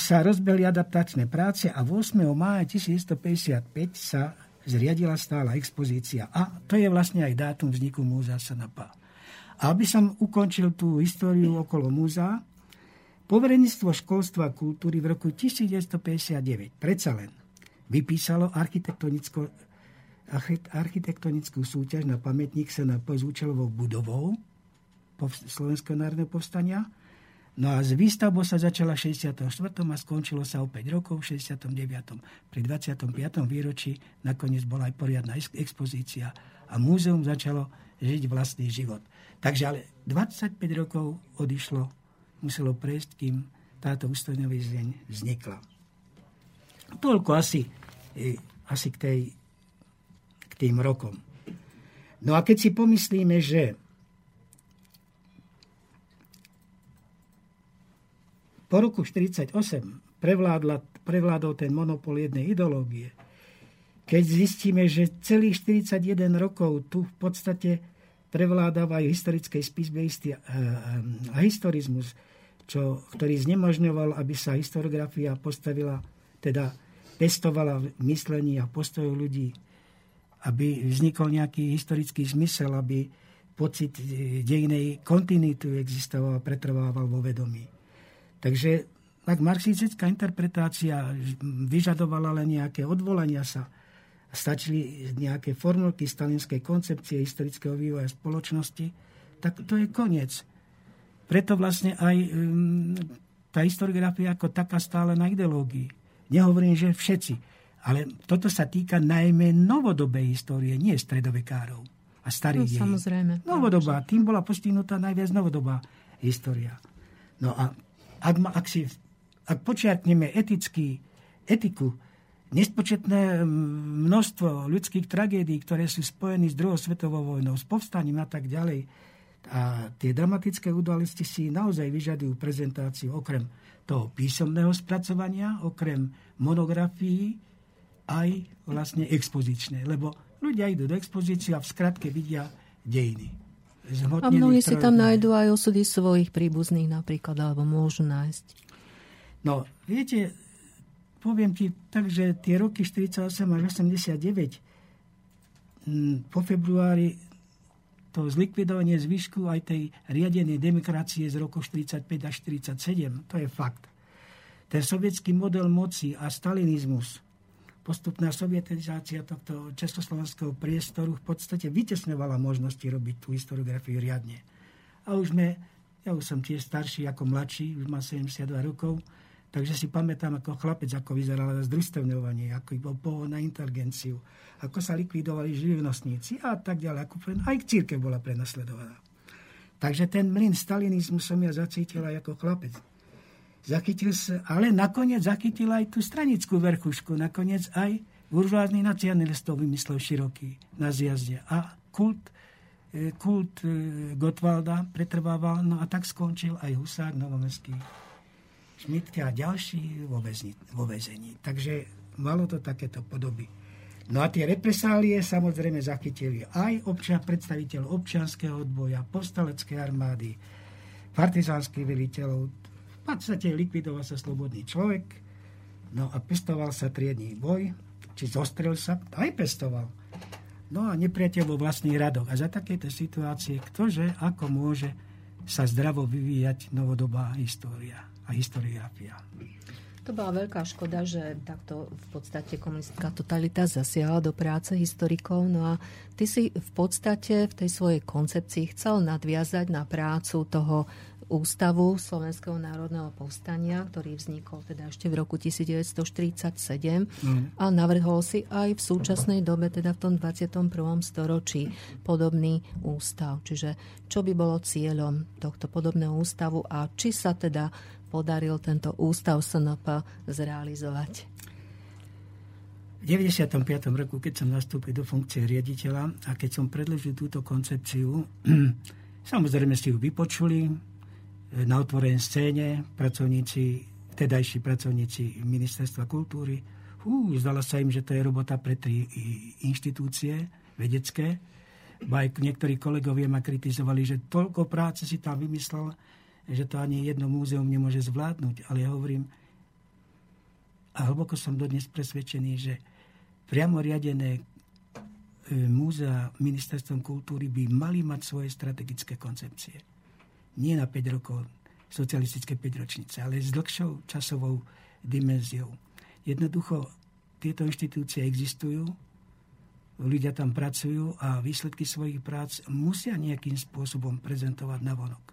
sa rozbehli adaptačné práce a 8. mája 1955 sa zriadila stála expozícia. A to je vlastne aj dátum vzniku múzea Sanapa. A aby som ukončil tú históriu okolo múzea, poverenictvo školstva a kultúry v roku 1959 predsa len vypísalo architektonickú súťaž na pamätník sa na s účelovou budovou Slovenského národného povstania. No a z výstavbou sa začala v 64. a skončilo sa o 5 rokov v 69. Pri 25. výročí nakoniec bola aj poriadna expozícia a múzeum začalo žiť vlastný život. Takže ale 25 rokov odišlo, muselo prejsť, kým táto ústavná zdeň vznikla. Toľko asi, e, asi k, tej, k tým rokom. No a keď si pomyslíme, že po roku 1948 prevládla, prevládol ten monopol jednej ideológie, keď zistíme, že celých 41 rokov tu v podstate prevládávajú historické spisbejsty a, a historizmus, čo, ktorý znemožňoval, aby sa historiografia postavila, teda testovala v myslení a postoju ľudí, aby vznikol nejaký historický zmysel, aby pocit dejinej kontinuity existoval a pretrvával vo vedomí. Takže tak marxistická interpretácia vyžadovala len nejaké odvolania sa stačili nejaké formulky stalinskej koncepcie historického vývoja spoločnosti, tak to je koniec. Preto vlastne aj um, tá historiografia ako taká stále na ideológii. Nehovorím, že všetci, ale toto sa týka najmä novodobej histórie, nie stredovekárov a starých no, Samozrejme. Novodobá, tým bola postihnutá najviac novodobá história. No a ak, ma, ak, si, ak počiatneme etický, etiku, nespočetné množstvo ľudských tragédií, ktoré sú spojené s druhou svetovou vojnou, s povstaním a tak ďalej, a tie dramatické udalosti si naozaj vyžadujú prezentáciu okrem toho písomného spracovania, okrem monografií, aj vlastne expozičné. Lebo ľudia idú do expozície a v skratke vidia dejiny. A mnohí si tam nájdú aj osudy svojich príbuzných napríklad, alebo môžu nájsť. No, viete, poviem ti tak, že tie roky 48 až 89 po februári to zlikvidovanie zvyšku aj tej riadenej demokracie z roku 45 až 47, to je fakt. Ten sovietský model moci a stalinizmus, postupná sovietizácia tohto československého priestoru v podstate vytesňovala možnosti robiť tú historiografiu riadne. A už sme, ja už som tiež starší ako mladší, už mám 72 rokov, Takže si pamätám ako chlapec, ako vyzeralo združstevňovanie, ako bol pohod na inteligenciu, ako sa likvidovali živnostníci a tak ďalej. Ako pre, aj církev bola prenasledovaná. Takže ten mlyn stalinizmu som ja zacítil ako chlapec. Zachytil sa, ale nakoniec zachytil aj tú stranickú verchušku. Nakoniec aj buržoázny nacionalistov vymyslel široký na zjazde. A kult, e, kult e, Gotwalda pretrvával, no a tak skončil aj Husák Novomestský Šmitke a ďalší vo, väzni, vo väzení. Takže malo to takéto podoby. No a tie represálie samozrejme zachytili aj občan, predstaviteľ občianského odboja, postaleckej armády, partizánskych veliteľov. Podstate likvidoval sa slobodný človek, no a pestoval sa triedný boj, či zostrel sa, aj pestoval. No a nepriateľ vo vlastných radoch. A za takéto situácie, ktože ako môže sa zdravo vyvíjať novodobá história a historiografia. To bola veľká škoda, že takto v podstate komunistická totalita zasiahla do práce historikov. No a ty si v podstate v tej svojej koncepcii chcel nadviazať na prácu toho Ústavu Slovenského národného povstania, ktorý vznikol teda ešte v roku 1947 mm. a navrhol si aj v súčasnej dobe, teda v tom 21. storočí, podobný ústav. Čiže čo by bolo cieľom tohto podobného ústavu a či sa teda podaril tento ústav SNP zrealizovať? V 95. roku, keď som nastúpil do funkcie riaditeľa a keď som predložil túto koncepciu, samozrejme si ju vypočuli na otvorenej scéne pracovníci, vtedajší pracovníci Ministerstva kultúry. Hú, zdala sa im, že to je robota pre tri inštitúcie vedecké. Aj niektorí kolegovia ma kritizovali, že toľko práce si tam vymyslel, že to ani jedno múzeum nemôže zvládnuť. Ale ja hovorím, a hlboko som dodnes presvedčený, že priamo riadené e, múzea ministerstvom kultúry by mali mať svoje strategické koncepcie. Nie na 5 rokov socialistické 5 ročnice, ale s dlhšou časovou dimenziou. Jednoducho tieto inštitúcie existujú, ľudia tam pracujú a výsledky svojich prác musia nejakým spôsobom prezentovať na vonok.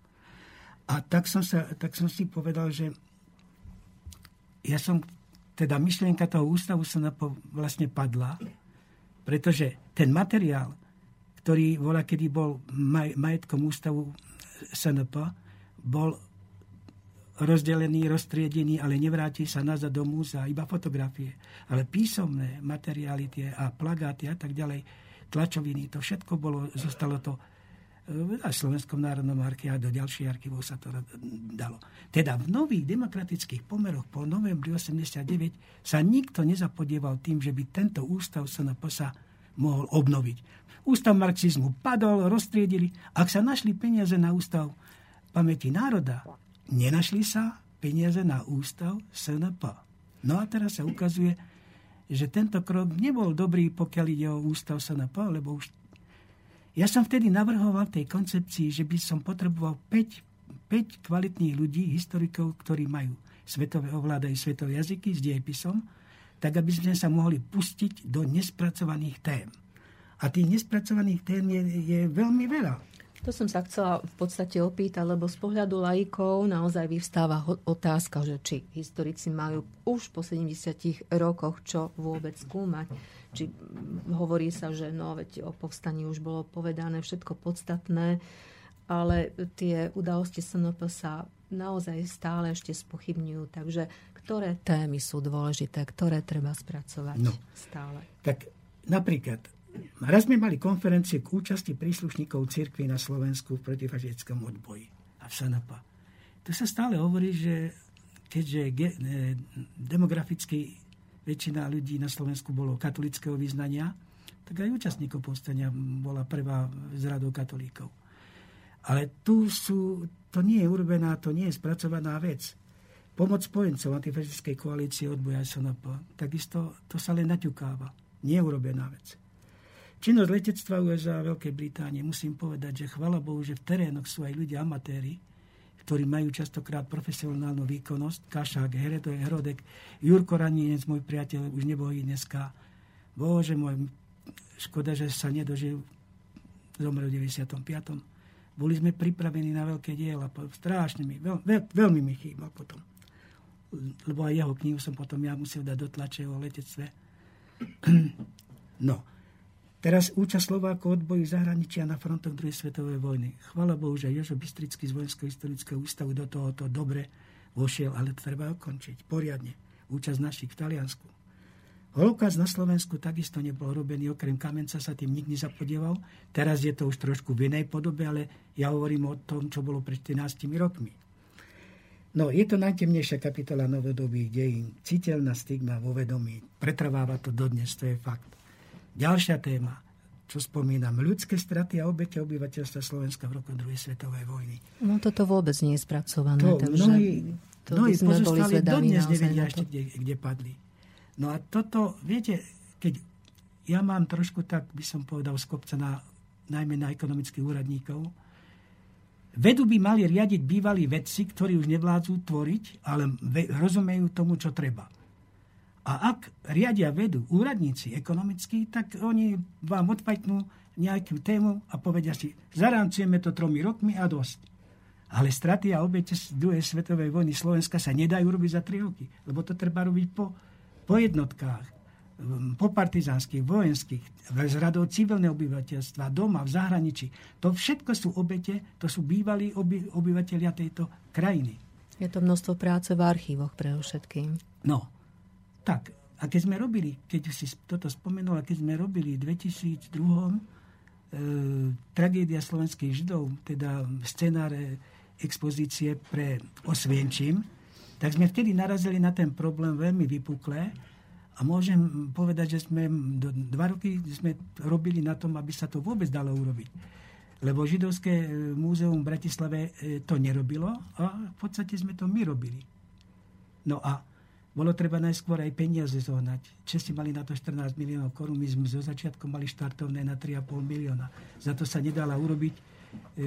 A tak som, sa, tak som si povedal, že ja som, teda myšlienka toho ústavu sa vlastne padla, pretože ten materiál, ktorý vola, kedy bol maj, majetkom ústavu SNP, bol rozdelený, roztriedený, ale nevráti sa nazad do múzea, iba fotografie. Ale písomné materiály tie a plagáty a tak ďalej, tlačoviny, to všetko bolo, zostalo to a Slovenskom národnom archíve a do ďalších archívov sa to dalo. Teda v nových demokratických pomeroch po novembri 89 sa nikto nezapodieval tým, že by tento ústav SNP sa mohol obnoviť. Ústav marxizmu padol, roztriedili. Ak sa našli peniaze na ústav pamäti národa, nenašli sa peniaze na ústav SNP. No a teraz sa ukazuje, že tento krok nebol dobrý, pokiaľ ide o ústav SNP, lebo už ja som vtedy navrhoval tej koncepcii, že by som potreboval 5, 5 kvalitných ľudí, historikov, ktorí majú svetové ovládajú svetové jazyky s diepisom, tak aby sme sa mohli pustiť do nespracovaných tém. A tých nespracovaných tém je, je veľmi veľa. To som sa chcela v podstate opýtať, lebo z pohľadu laikov naozaj vyvstáva otázka, že či historici majú už po 70 rokoch čo vôbec skúmať. Či hovorí sa, že no, veď o povstaní už bolo povedané všetko podstatné, ale tie udalosti SNP sa naozaj stále ešte spochybňujú. Takže ktoré témy sú dôležité, ktoré treba spracovať no, stále? Tak napríklad Raz sme mali konferencie k účasti príslušníkov cirkvi na Slovensku v protifašickom odboji a v Sanapa. Tu sa stále hovorí, že keďže ge- demograficky väčšina ľudí na Slovensku bolo katolického vyznania, tak aj účastníkov povstania bola prvá z radou katolíkov. Ale tu sú, to nie je urobená, to nie je spracovaná vec. Pomoc spojencov antifašistickej koalície odboja SNP, takisto to sa len naťukáva. Nie je urobená vec. Činnosť letectva USA a Veľkej Británie, musím povedať, že chvala Bohu, že v terénoch sú aj ľudia amatéri, ktorí majú častokrát profesionálnu výkonnosť. Kašák, Heredoj, Hrodek, Jurko Raninec, môj priateľ, už nebojí dneska. Bože môj, škoda, že sa nedožil, zomrel v 95. Boli sme pripravení na veľké diela. Strašne mi, veľ, veľ, veľmi mi chýbal potom. Lebo aj jeho knihu som potom ja musel dať do tlače o letectve. No, Teraz účasť Slovákov odboju zahraničia na frontoch druhej svetovej vojny. Chvala Bohu, že Jožo Bystrický z Vojensko-historického ústavu do tohoto dobre vošiel, ale to treba ukončiť poriadne. Účasť našich v Taliansku. Holokaust na Slovensku takisto nebol robený, okrem Kamenca sa tým nikdy zapodieval. Teraz je to už trošku v inej podobe, ale ja hovorím o tom, čo bolo pred 14 rokmi. No, je to najtemnejšia kapitola novodobých dejín. Citeľná stigma vo vedomí. Pretrváva to dodnes, to je fakt. Ďalšia téma, čo spomínam, ľudské straty a obete obyvateľstva Slovenska v roku druhej svetovej vojny. No toto vôbec nie je spracované. To takže mnohí, to mnohí pozostali dodnes nevedia ešte, kde, kde padli. No a toto, viete, keď ja mám trošku tak, by som povedal, skopca na, najmä na ekonomických úradníkov, Vedu by mali riadiť bývalí vedci, ktorí už nevládzu tvoriť, ale rozumejú tomu, čo treba. A ak riadia vedu úradníci ekonomickí, tak oni vám odpajtnú nejakú tému a povedia si, zarámcujeme to tromi rokmi a dosť. Ale straty a obete z druhej svetovej vojny Slovenska sa nedajú robiť za tri roky, lebo to treba robiť po, po jednotkách, po partizánskych, vojenských, z radou civilného obyvateľstva, doma, v zahraničí. To všetko sú obete, to sú bývalí oby, obyvateľia tejto krajiny. Je to množstvo práce v archívoch pre všetkým. No, tak, a keď sme robili, keď si toto spomenul, a keď sme robili v 2002 e, tragédia slovenských židov, teda scenáre expozície pre Osvienčím, tak sme vtedy narazili na ten problém veľmi vypuklé a môžem povedať, že sme do, dva roky sme robili na tom, aby sa to vôbec dalo urobiť. Lebo židovské e, múzeum v Bratislave e, to nerobilo a v podstate sme to my robili. No a bolo treba najskôr aj peniaze zohnať. Česti mali na to 14 miliónov korún, my sme zo začiatku mali štartovné na 3,5 milióna. Za to sa nedala urobiť e,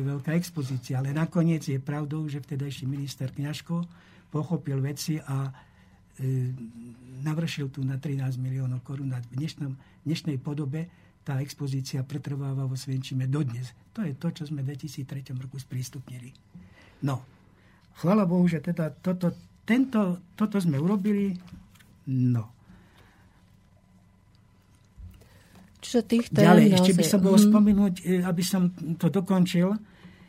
veľká expozícia. Ale nakoniec je pravdou, že vtedajší minister Kňažko pochopil veci a e, navršil tu na 13 miliónov korún. v dnešnom, dnešnej podobe tá expozícia pretrváva vo Svienčime dodnes. To je to, čo sme v 2003 roku sprístupnili. No, chvala Bohu, že teda toto tento, toto sme urobili, no. Čiže tých tém Ďalej, ešte by som bol mm. spomenúť, e, aby som to dokončil.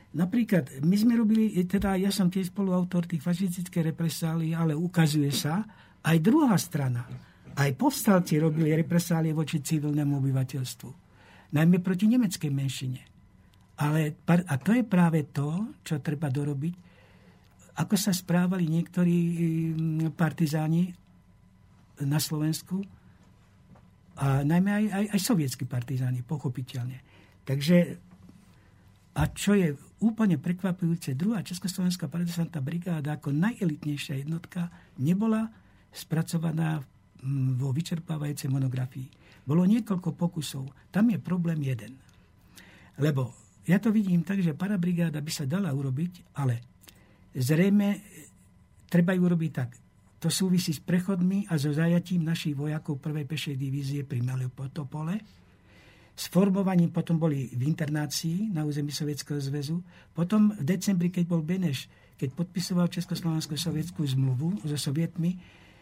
Napríklad, my sme robili, e, teda ja som tiež spoluautor tých fašistických represálií, ale ukazuje sa, aj druhá strana, aj povstalci robili represálie voči civilnému obyvateľstvu. Najmä proti nemeckej menšine. Ale, a to je práve to, čo treba dorobiť, ako sa správali niektorí mm, partizáni na Slovensku a najmä aj, aj, aj sovietskí partizáni, pochopiteľne. Takže a čo je úplne prekvapujúce, druhá Československá partizánta brigáda ako najelitnejšia jednotka nebola spracovaná mm, vo vyčerpávajúcej monografii. Bolo niekoľko pokusov. Tam je problém jeden. Lebo ja to vidím tak, že parabrigáda by sa dala urobiť, ale Zrejme treba ju robiť tak. To súvisí s prechodmi a so zajatím našich vojakov 1. pešej divízie pri Melopotopole, s formovaním potom boli v internácii na území Sovietskeho zväzu. Potom v decembri, keď bol Beneš, keď podpisoval Československo-sovietskú zmluvu so Sovietmi,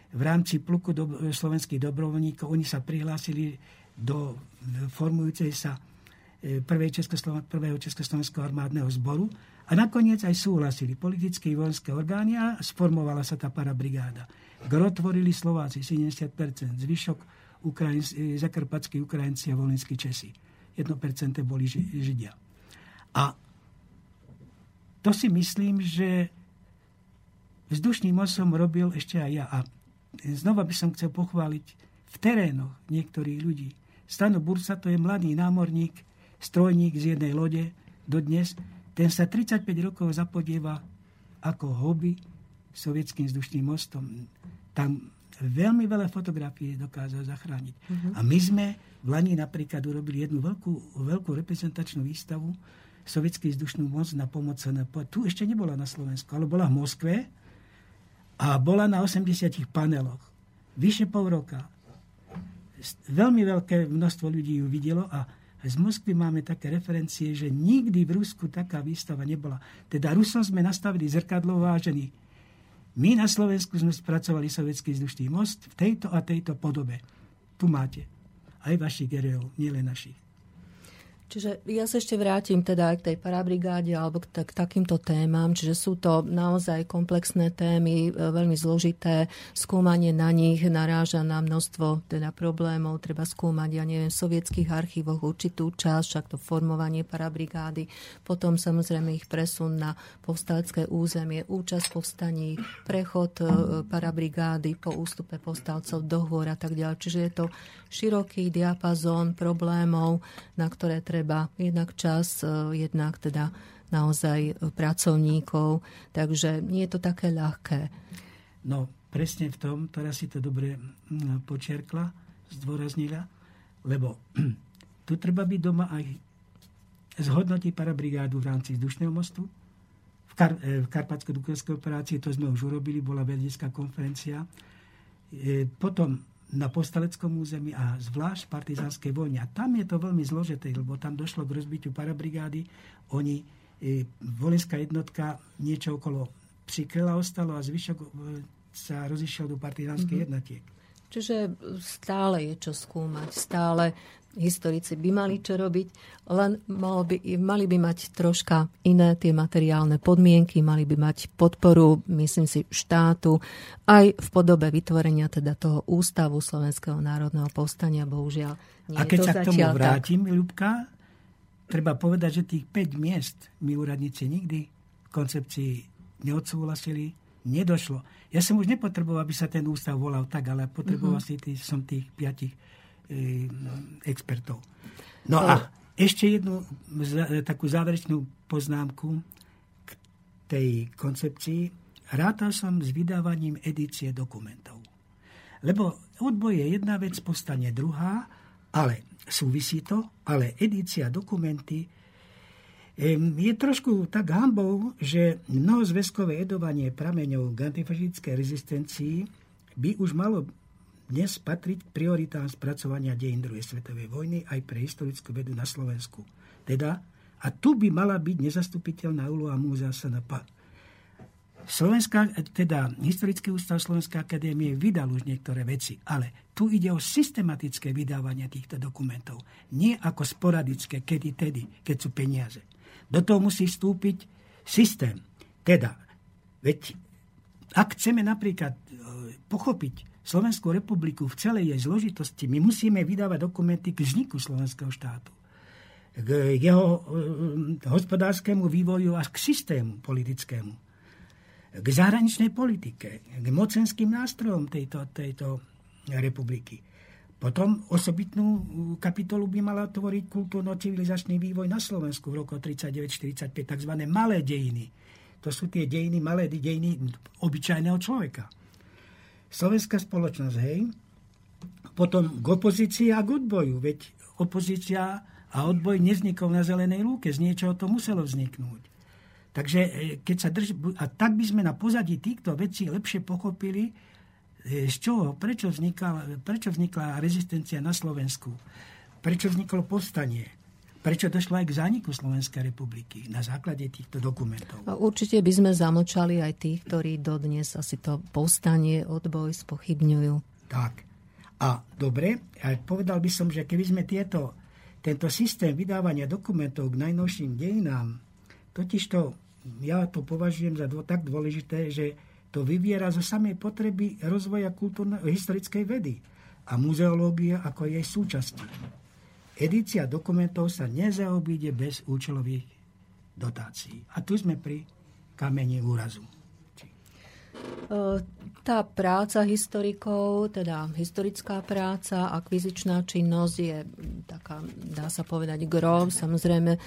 v rámci pluku do, slovenských dobrovoľníkov, oni sa prihlásili do formujúcej sa e, prvej Českosloven- prvého Československého armádneho zboru a nakoniec aj súhlasili politické i vojenské orgány a sformovala sa tá parabrigáda. Gro Slováci 70%, zvyšok Ukrajins, e, zakarpatskí Ukrajinci a volinskí Česi. 1% boli Židia. A to si myslím, že vzdušným mosom robil ešte aj ja. A znova by som chcel pochváliť v terénoch niektorých ľudí. Stano Bursa to je mladý námorník, strojník z jednej lode dodnes. Ten sa 35 rokov zapodieva ako hobby sovietským vzdušným mostom. Tam veľmi veľa fotografií dokázal zachrániť. Uh-huh. A my sme v Lani napríklad urobili jednu veľkú, veľkú reprezentačnú výstavu Sovietský vzdušnú moc na pomoc SNP. Tu ešte nebola na Slovensku, ale bola v Moskve a bola na 80 paneloch. Vyše pol roka. Veľmi veľké množstvo ľudí ju videlo a z Moskvy máme také referencie, že nikdy v Rusku taká výstava nebola. Teda Rusom sme nastavili zrkadlo vážený my na Slovensku sme spracovali sovietský vzdušný most v tejto a tejto podobe. Tu máte aj vašich gerejov, nielen našich. Čiže ja sa ešte vrátim teda aj k tej parabrigáde alebo k, k takýmto témam, čiže sú to naozaj komplexné témy, e, veľmi zložité, skúmanie na nich naráža na množstvo teda problémov, treba skúmať, ja neviem, v sovietských archívoch určitú časť, však to formovanie parabrigády, potom samozrejme ich presun na povstalecké územie, účasť povstaní, prechod e, parabrigády po ústupe povstalcov do hôr a tak ďalej. Čiže je to široký diapazón problémov, na ktoré treba jednak čas, e, jednak teda naozaj pracovníkov, takže nie je to také ľahké. No, presne v tom, teraz si to dobre počerkla, zdôraznila, lebo tu treba byť doma aj zhodnotiť parabrigádu v rámci vzdušného mostu. V, Kar- e, v Karpatsko-Dukovskej operácii to sme už urobili, bola vedecká konferencia. E, potom na postaleckom území a zvlášť v partizánskej vojne. A tam je to veľmi zložité, lebo tam došlo k rozbitiu parabrigády. Oni, e, volenská jednotka niečo okolo Přikryla ostalo a zvyšok e, sa rozišiel do partizánskej mm-hmm. jednotiek. Čiže stále je čo skúmať, stále historici by mali čo robiť, len malo by, mali by mať troška iné tie materiálne podmienky, mali by mať podporu, myslím si, štátu, aj v podobe vytvorenia teda toho ústavu Slovenského národného povstania, bohužiaľ. Nie A keď sa k tomu vrátim, tak... Ľubka, treba povedať, že tých 5 miest my úradníci nikdy v koncepcii neodsúhlasili, nedošlo. Ja som už nepotreboval, aby sa ten ústav volal tak, ale potreboval mm-hmm. si tý, som tých piatich expertov. No a ešte jednu takú záverečnú poznámku k tej koncepcii. Rátal som s vydávaním edície dokumentov. Lebo odboj je jedna vec, postane druhá, ale súvisí to, ale edícia dokumenty je trošku tak hambou, že mnohozväzkové edovanie prameňov k antifašistickej rezistencii by už malo dnes patriť k prioritám spracovania dejín druhej svetovej vojny aj pre historickú vedu na Slovensku. Teda, a tu by mala byť nezastupiteľná úloha múzea SNP. Slovenská, teda Historický ústav Slovenskej akadémie vydal už niektoré veci, ale tu ide o systematické vydávanie týchto dokumentov. Nie ako sporadické, kedy tedy, keď sú peniaze. Do toho musí vstúpiť systém. Teda, veď ak chceme napríklad e, pochopiť Slovenskú republiku v celej jej zložitosti, my musíme vydávať dokumenty k vzniku slovenského štátu, k jeho e, hospodárskému vývoju a k systému politickému, k zahraničnej politike, k mocenským nástrojom tejto, tejto republiky. Potom osobitnú kapitolu by mala tvoriť kultúrno-civilizačný vývoj na Slovensku v roku 39-45, tzv. malé dejiny. To sú tie dejiny, malé dejiny obyčajného človeka. Slovenská spoločnosť, hej. Potom k opozícii a k odboju. Veď opozícia a odboj nevznikol na zelenej lúke. Z niečoho to muselo vzniknúť. Takže e, keď sa drž... A tak by sme na pozadí týchto vecí lepšie pochopili, z čoho, prečo vznikla, prečo vznikla rezistencia na Slovensku. prečo vzniklo povstanie, prečo došlo aj k zániku Slovenskej republiky na základe týchto dokumentov. Určite by sme zamlčali aj tých, ktorí dodnes asi to povstanie, odboj spochybňujú. Tak. A dobre, a povedal by som, že keby sme tieto, tento systém vydávania dokumentov k najnovším dejinám, totižto ja to považujem za dvo, tak dôležité, že to vyviera zo samej potreby rozvoja kultúrno-historickej vedy a muzeológie ako jej súčasti. Edícia dokumentov sa nezaobíde bez účelových dotácií. A tu sme pri kameni úrazu. Tá práca historikov, teda historická práca, akvizičná činnosť je taká, dá sa povedať, grov, samozrejme e,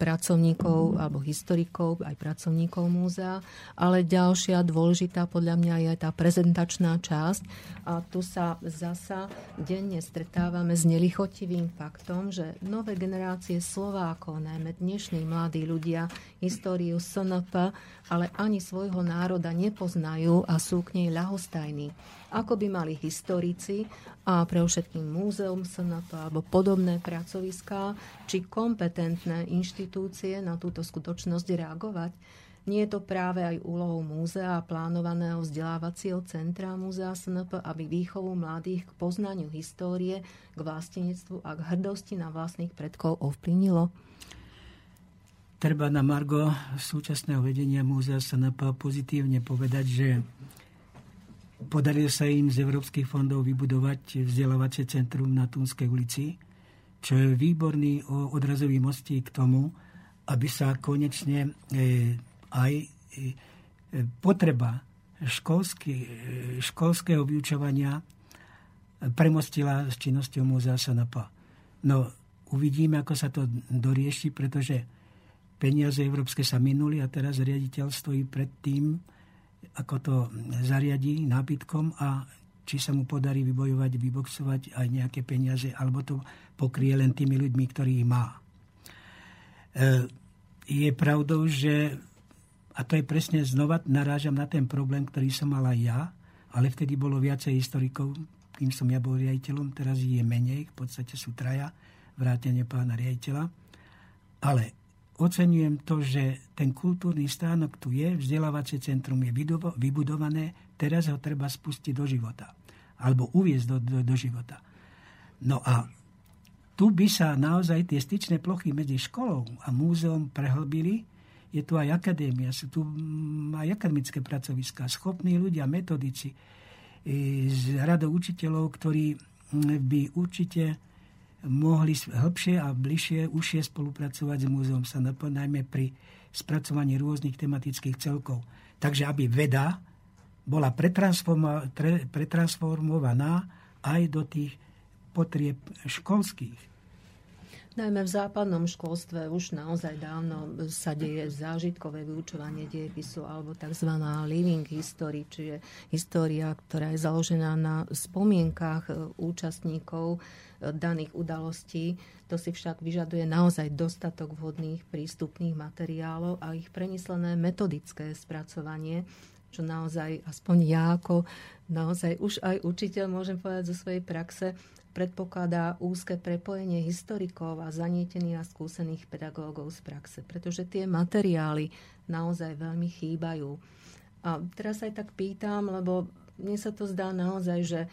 pracovníkov alebo historikov, aj pracovníkov múzea, ale ďalšia dôležitá podľa mňa je tá prezentačná časť. A tu sa zasa denne stretávame s nelichotivým faktom, že nové generácie Slovákov, najmä dnešní mladí ľudia, históriu SNP, ale ani svojho národa nepoznajú a sú k nej ľahostajní. Ako by mali historici a pre všetkým múzeum SNP alebo podobné pracoviská či kompetentné inštitúcie na túto skutočnosť reagovať. Nie je to práve aj úlohou múzea a plánovaného vzdelávacieho centra Múzea SNP, aby výchovu mladých k poznaniu histórie, k vlastenectvu a k hrdosti na vlastných predkov ovplyvnilo? Treba na Margo súčasného vedenia Múzea SNP pozitívne povedať, že podarilo sa im z európskych fondov vybudovať vzdelávacie centrum na Túnskej ulici, čo je výborný odrazový mostík k tomu, aby sa konečne e, aj e, potreba školský, e, školského vyučovania premostila s činnosťou Múzea SNP. No, uvidíme, ako sa to dorieši, pretože peniaze európske sa minuli a teraz riaditeľ stojí pred tým, ako to zariadí nábytkom a či sa mu podarí vybojovať, vyboxovať aj nejaké peniaze, alebo to pokrie len tými ľuďmi, ktorí ich má. E, je pravdou, že, a to je presne znova, narážam na ten problém, ktorý som mal aj ja, ale vtedy bolo viacej historikov, kým som ja bol riaditeľom, teraz je menej, v podstate sú traja, vrátane pána riaditeľa. Ale oceňujem to, že ten kultúrny stánok tu je, vzdelávacie centrum je vybudované, teraz ho treba spustiť do života. Alebo uviezť do, do, do života. No a tu by sa naozaj tie styčné plochy medzi školou a múzeum prehlbili. Je tu aj akadémia, sú tu mm, aj akademické pracoviská, schopní ľudia, metodici, e, z radou učiteľov, ktorí mm, by určite mohli hĺbšie a bližšie, užšie spolupracovať s Múzeum SNP, najmä pri spracovaní rôznych tematických celkov. Takže aby veda bola pretransformovaná aj do tých potrieb školských. Najmä v západnom školstve už naozaj dávno sa deje zážitkové vyučovanie dejepisu alebo tzv. living history, čiže história, ktorá je založená na spomienkach e, účastníkov e, daných udalostí. To si však vyžaduje naozaj dostatok vhodných prístupných materiálov a ich prenislené metodické spracovanie, čo naozaj, aspoň ja ako naozaj už aj učiteľ môžem povedať zo svojej praxe, predpokladá úzke prepojenie historikov a zanietených a skúsených pedagógov z praxe, pretože tie materiály naozaj veľmi chýbajú. A teraz aj tak pýtam, lebo mne sa to zdá naozaj, že e,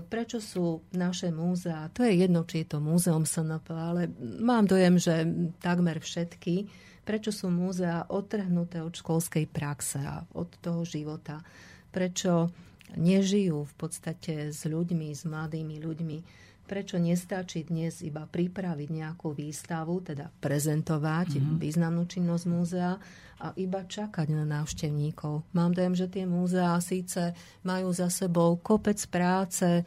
prečo sú naše múzea, to je jedno, či je to múzeum SNP, ale mám dojem, že takmer všetky, prečo sú múzea odtrhnuté od školskej praxe a od toho života, prečo nežijú v podstate s ľuďmi, s mladými ľuďmi. Prečo nestačí dnes iba pripraviť nejakú výstavu, teda prezentovať mm-hmm. významnú činnosť múzea a iba čakať na návštevníkov. Mám dojem, že tie múzeá síce majú za sebou kopec práce, e,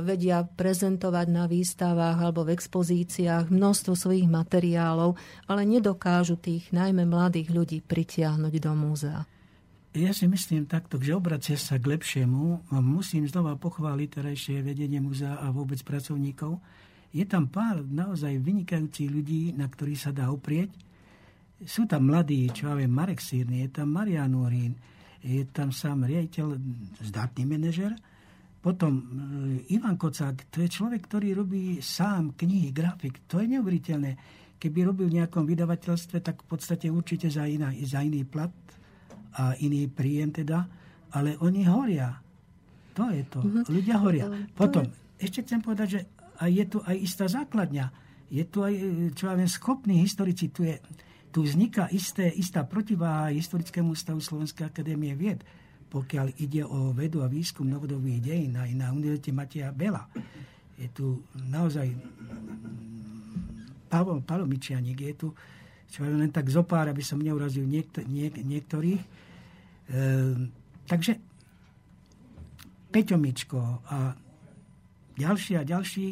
vedia prezentovať na výstavách alebo v expozíciách množstvo svojich materiálov, ale nedokážu tých najmä mladých ľudí pritiahnuť do múzea. Ja si myslím takto, že obracia sa k lepšiemu. Musím znova pochváliť terajšie vedenie muzea a vôbec pracovníkov. Je tam pár naozaj vynikajúcich ľudí, na ktorých sa dá oprieť. Sú tam mladí, čo ja viem, Marek Sírny, je tam Marian Urín, je tam sám riaditeľ, zdátny manažer, Potom e, Ivan Kocák, to je človek, ktorý robí sám knihy, grafik. To je neuveriteľné. Keby robil v nejakom vydavateľstve, tak v podstate určite za, iná, za iný plat a iný príjem teda. Ale oni horia. To je to. Mm-hmm. Ľudia horia. Potom, ešte chcem povedať, že aj je tu aj istá základňa. Je tu aj, čo ja viem, schopní historici. Tu, je, tu vzniká isté, istá protiváha historickému stavu Slovenskej akadémie vied pokiaľ ide o vedu a výskum novodobých dejín aj na Univerzite Mateja Bela. Je tu naozaj Pavel Palomičianik, je tu čo len tak zopár, aby som neurazil niekto, niek, niektorých. E, takže Peťomičko a ďalší a ďalší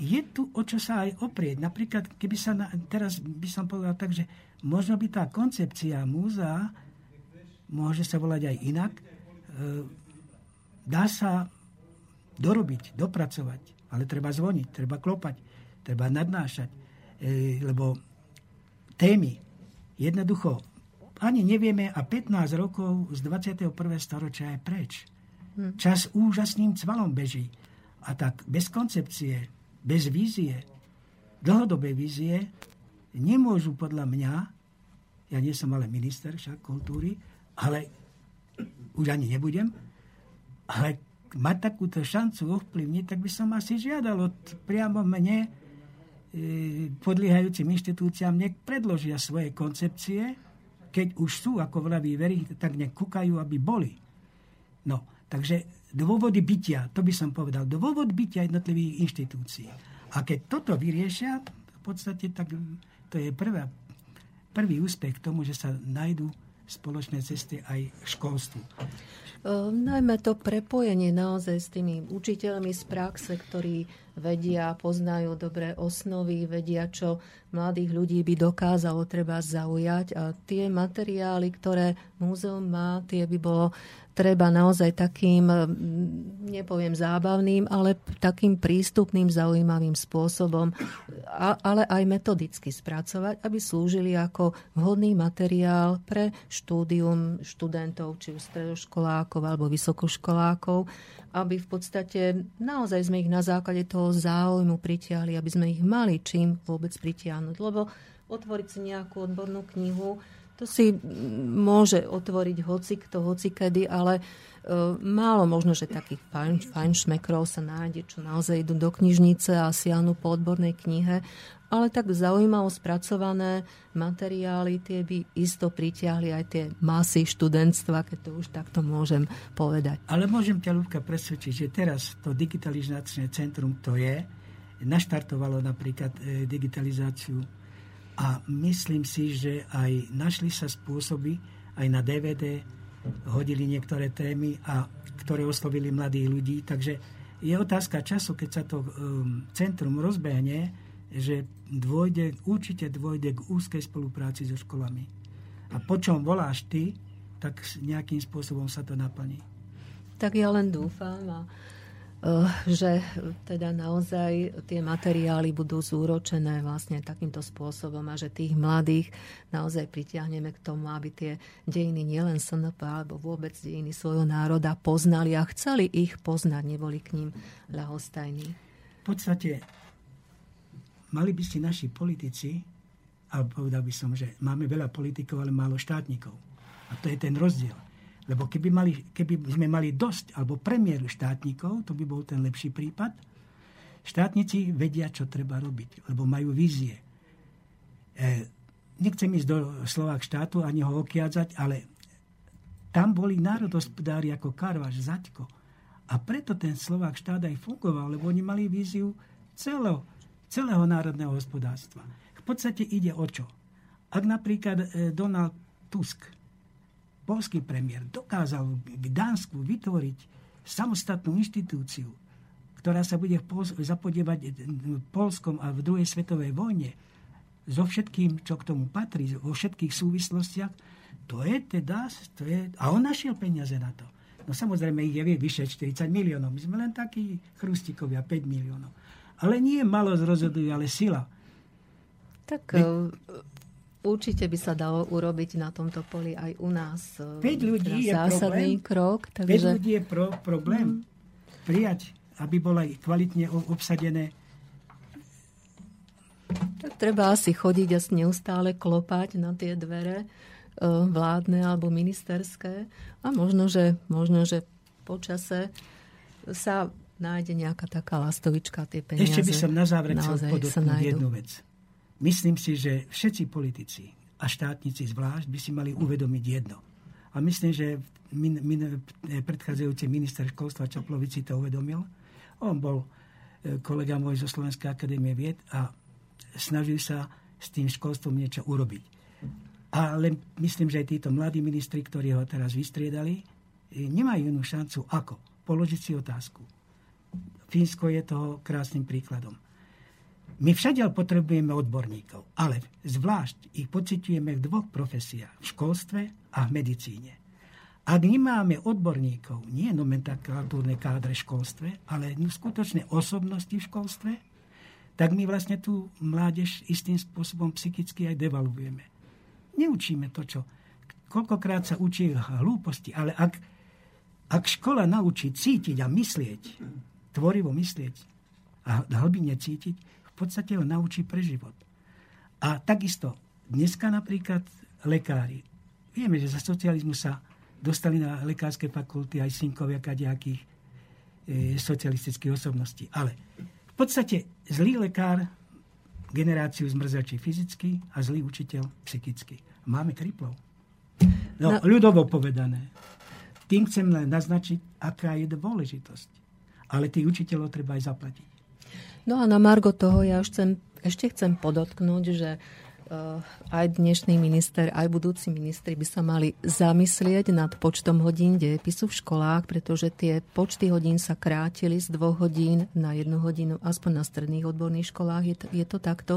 je tu o čo sa aj oprieť. Napríklad, keby sa na, teraz by som povedal tak, že možno by tá koncepcia múzea môže sa volať aj inak. E, dá sa dorobiť, dopracovať, ale treba zvoniť, treba klopať, treba nadnášať, e, lebo témy jednoducho ani nevieme a 15 rokov z 21. storočia je preč. Hm. Čas úžasným cvalom beží. A tak bez koncepcie, bez vízie, dlhodobej vízie, nemôžu podľa mňa, ja nie som ale minister však kultúry, ale už ani nebudem, ale mať takúto šancu ovplyvniť, tak by som asi žiadal od priamo mne e, podliehajúcim inštitúciám, nech predložia svoje koncepcie, keď už sú, ako vraví verí, tak nech kúkajú, aby boli. No, takže dôvody bytia, to by som povedal, dôvod bytia jednotlivých inštitúcií. A keď toto vyriešia, v podstate tak to je prvá, prvý úspech k tomu, že sa nájdú spoločné cesty aj školstvu. Um, najmä to prepojenie naozaj s tými učiteľmi z praxe, ktorí vedia, poznajú dobré osnovy, vedia, čo mladých ľudí by dokázalo treba zaujať. A tie materiály, ktoré múzeum má, tie by bolo treba naozaj takým, nepoviem zábavným, ale takým prístupným, zaujímavým spôsobom, ale aj metodicky spracovať, aby slúžili ako vhodný materiál pre štúdium študentov, či už stredoškolákov alebo vysokoškolákov, aby v podstate naozaj sme ich na základe toho záujmu pritiahli, aby sme ich mali čím vôbec pritiahnuť. Lebo otvoriť si nejakú odbornú knihu, to si môže otvoriť hoci kto, hoci kedy, ale e, málo možno, že takých fajn, fajn šmekrov sa nájde, čo naozaj idú do knižnice a siahnu po odbornej knihe, ale tak zaujímavo spracované materiály, tie by isto pritiahli aj tie masy študentstva, keď to už takto môžem povedať. Ale môžem ťa, Ľubka, presvedčiť, že teraz to digitalizačné centrum to je, naštartovalo napríklad e, digitalizáciu a myslím si, že aj našli sa spôsoby, aj na DVD hodili niektoré témy, a ktoré oslovili mladých ľudí. Takže je otázka času, keď sa to um, centrum rozbehne, že dôjde, určite dôjde k úzkej spolupráci so školami. A po čom voláš ty, tak nejakým spôsobom sa to naplní. Tak ja len dúfam a Eh, že teda naozaj tie materiály budú zúročené vlastne takýmto spôsobom a že tých mladých naozaj pritiahneme k tomu, aby tie dejiny nielen SNP alebo vôbec dejiny svojho národa poznali a chceli ich poznať, neboli k ním ľahostajní. V podstate mali by si naši politici, alebo povedal by som, že máme veľa politikov, ale málo štátnikov. A to je ten rozdiel lebo keby, mali, keby sme mali dosť alebo premiéru štátnikov, to by bol ten lepší prípad. Štátnici vedia, čo treba robiť, lebo majú vízie. E, nechcem ísť do Slovák štátu ani ho okiadzať, ale tam boli národospodári ako Karvaš, Zaďko. A preto ten Slovák štát aj fungoval, lebo oni mali víziu celého, celého národného hospodárstva. V podstate ide o čo? Ak napríklad e, Donald Tusk polský premiér dokázal v Dánsku vytvoriť samostatnú inštitúciu, ktorá sa bude zapodievať Polskom a v druhej svetovej vojne so všetkým, čo k tomu patrí, vo všetkých súvislostiach, to je teda, to je, a on našiel peniaze na to. No samozrejme, ich je vyše 40 miliónov. My sme len takí chrustikovia, 5 miliónov. Ale nie malo rozhodujú, ale sila. Tak Ve, Určite by sa dalo urobiť na tomto poli aj u nás 5 ľudí teda je zásadný problém. krok. Takže... 5 ľudí je pro, problém. Mm. prijať, aby bolo aj kvalitne obsadené. Tak treba asi chodiť a neustále klopať na tie dvere e, vládne alebo ministerské a možno, že, možno, že počase sa nájde nejaká taká lastovička tie peniaze. Ešte by som na záver chcel podotknúť jednu vec. Myslím si, že všetci politici a štátnici zvlášť by si mali uvedomiť jedno. A myslím, že min, min, predchádzajúci minister školstva Čaplovic si to uvedomil. On bol e, kolega môj zo Slovenskej akadémie vied a snažil sa s tým školstvom niečo urobiť. Ale myslím, že aj títo mladí ministri, ktorí ho teraz vystriedali, e, nemajú inú šancu ako položiť si otázku Fínsko je toho krásnym príkladom. My všade potrebujeme odborníkov, ale zvlášť ich pociťujeme v dvoch profesiách, v školstve a v medicíne. Ak nemáme odborníkov, nie nomenklatúrne kádre v školstve, ale skutočné osobnosti v školstve, tak my vlastne tú mládež istým spôsobom psychicky aj devalujeme. Neučíme to, čo... Koľkokrát sa učí hlúposti, ale ak, ak škola naučí cítiť a myslieť, tvorivo myslieť a hlbine cítiť, v podstate ho naučí pre život. A takisto dneska napríklad lekári. Vieme, že za socializmu sa dostali na lekárske fakulty aj synkovia kadejakých e, socialistických osobností. Ale v podstate zlý lekár generáciu zmrzačí fyzicky a zlý učiteľ psychicky. Máme kriplov. No, no, ľudovo povedané. Tým chcem len naznačiť, aká je dôležitosť ale tých učiteľov treba aj zaplatiť. No a na Margo toho ja už chcem, ešte chcem podotknúť, že uh, aj dnešný minister, aj budúci ministri by sa mali zamyslieť nad počtom hodín dejepisu v školách, pretože tie počty hodín sa krátili z dvoch hodín na jednu hodinu, aspoň na stredných odborných školách je to, je to takto.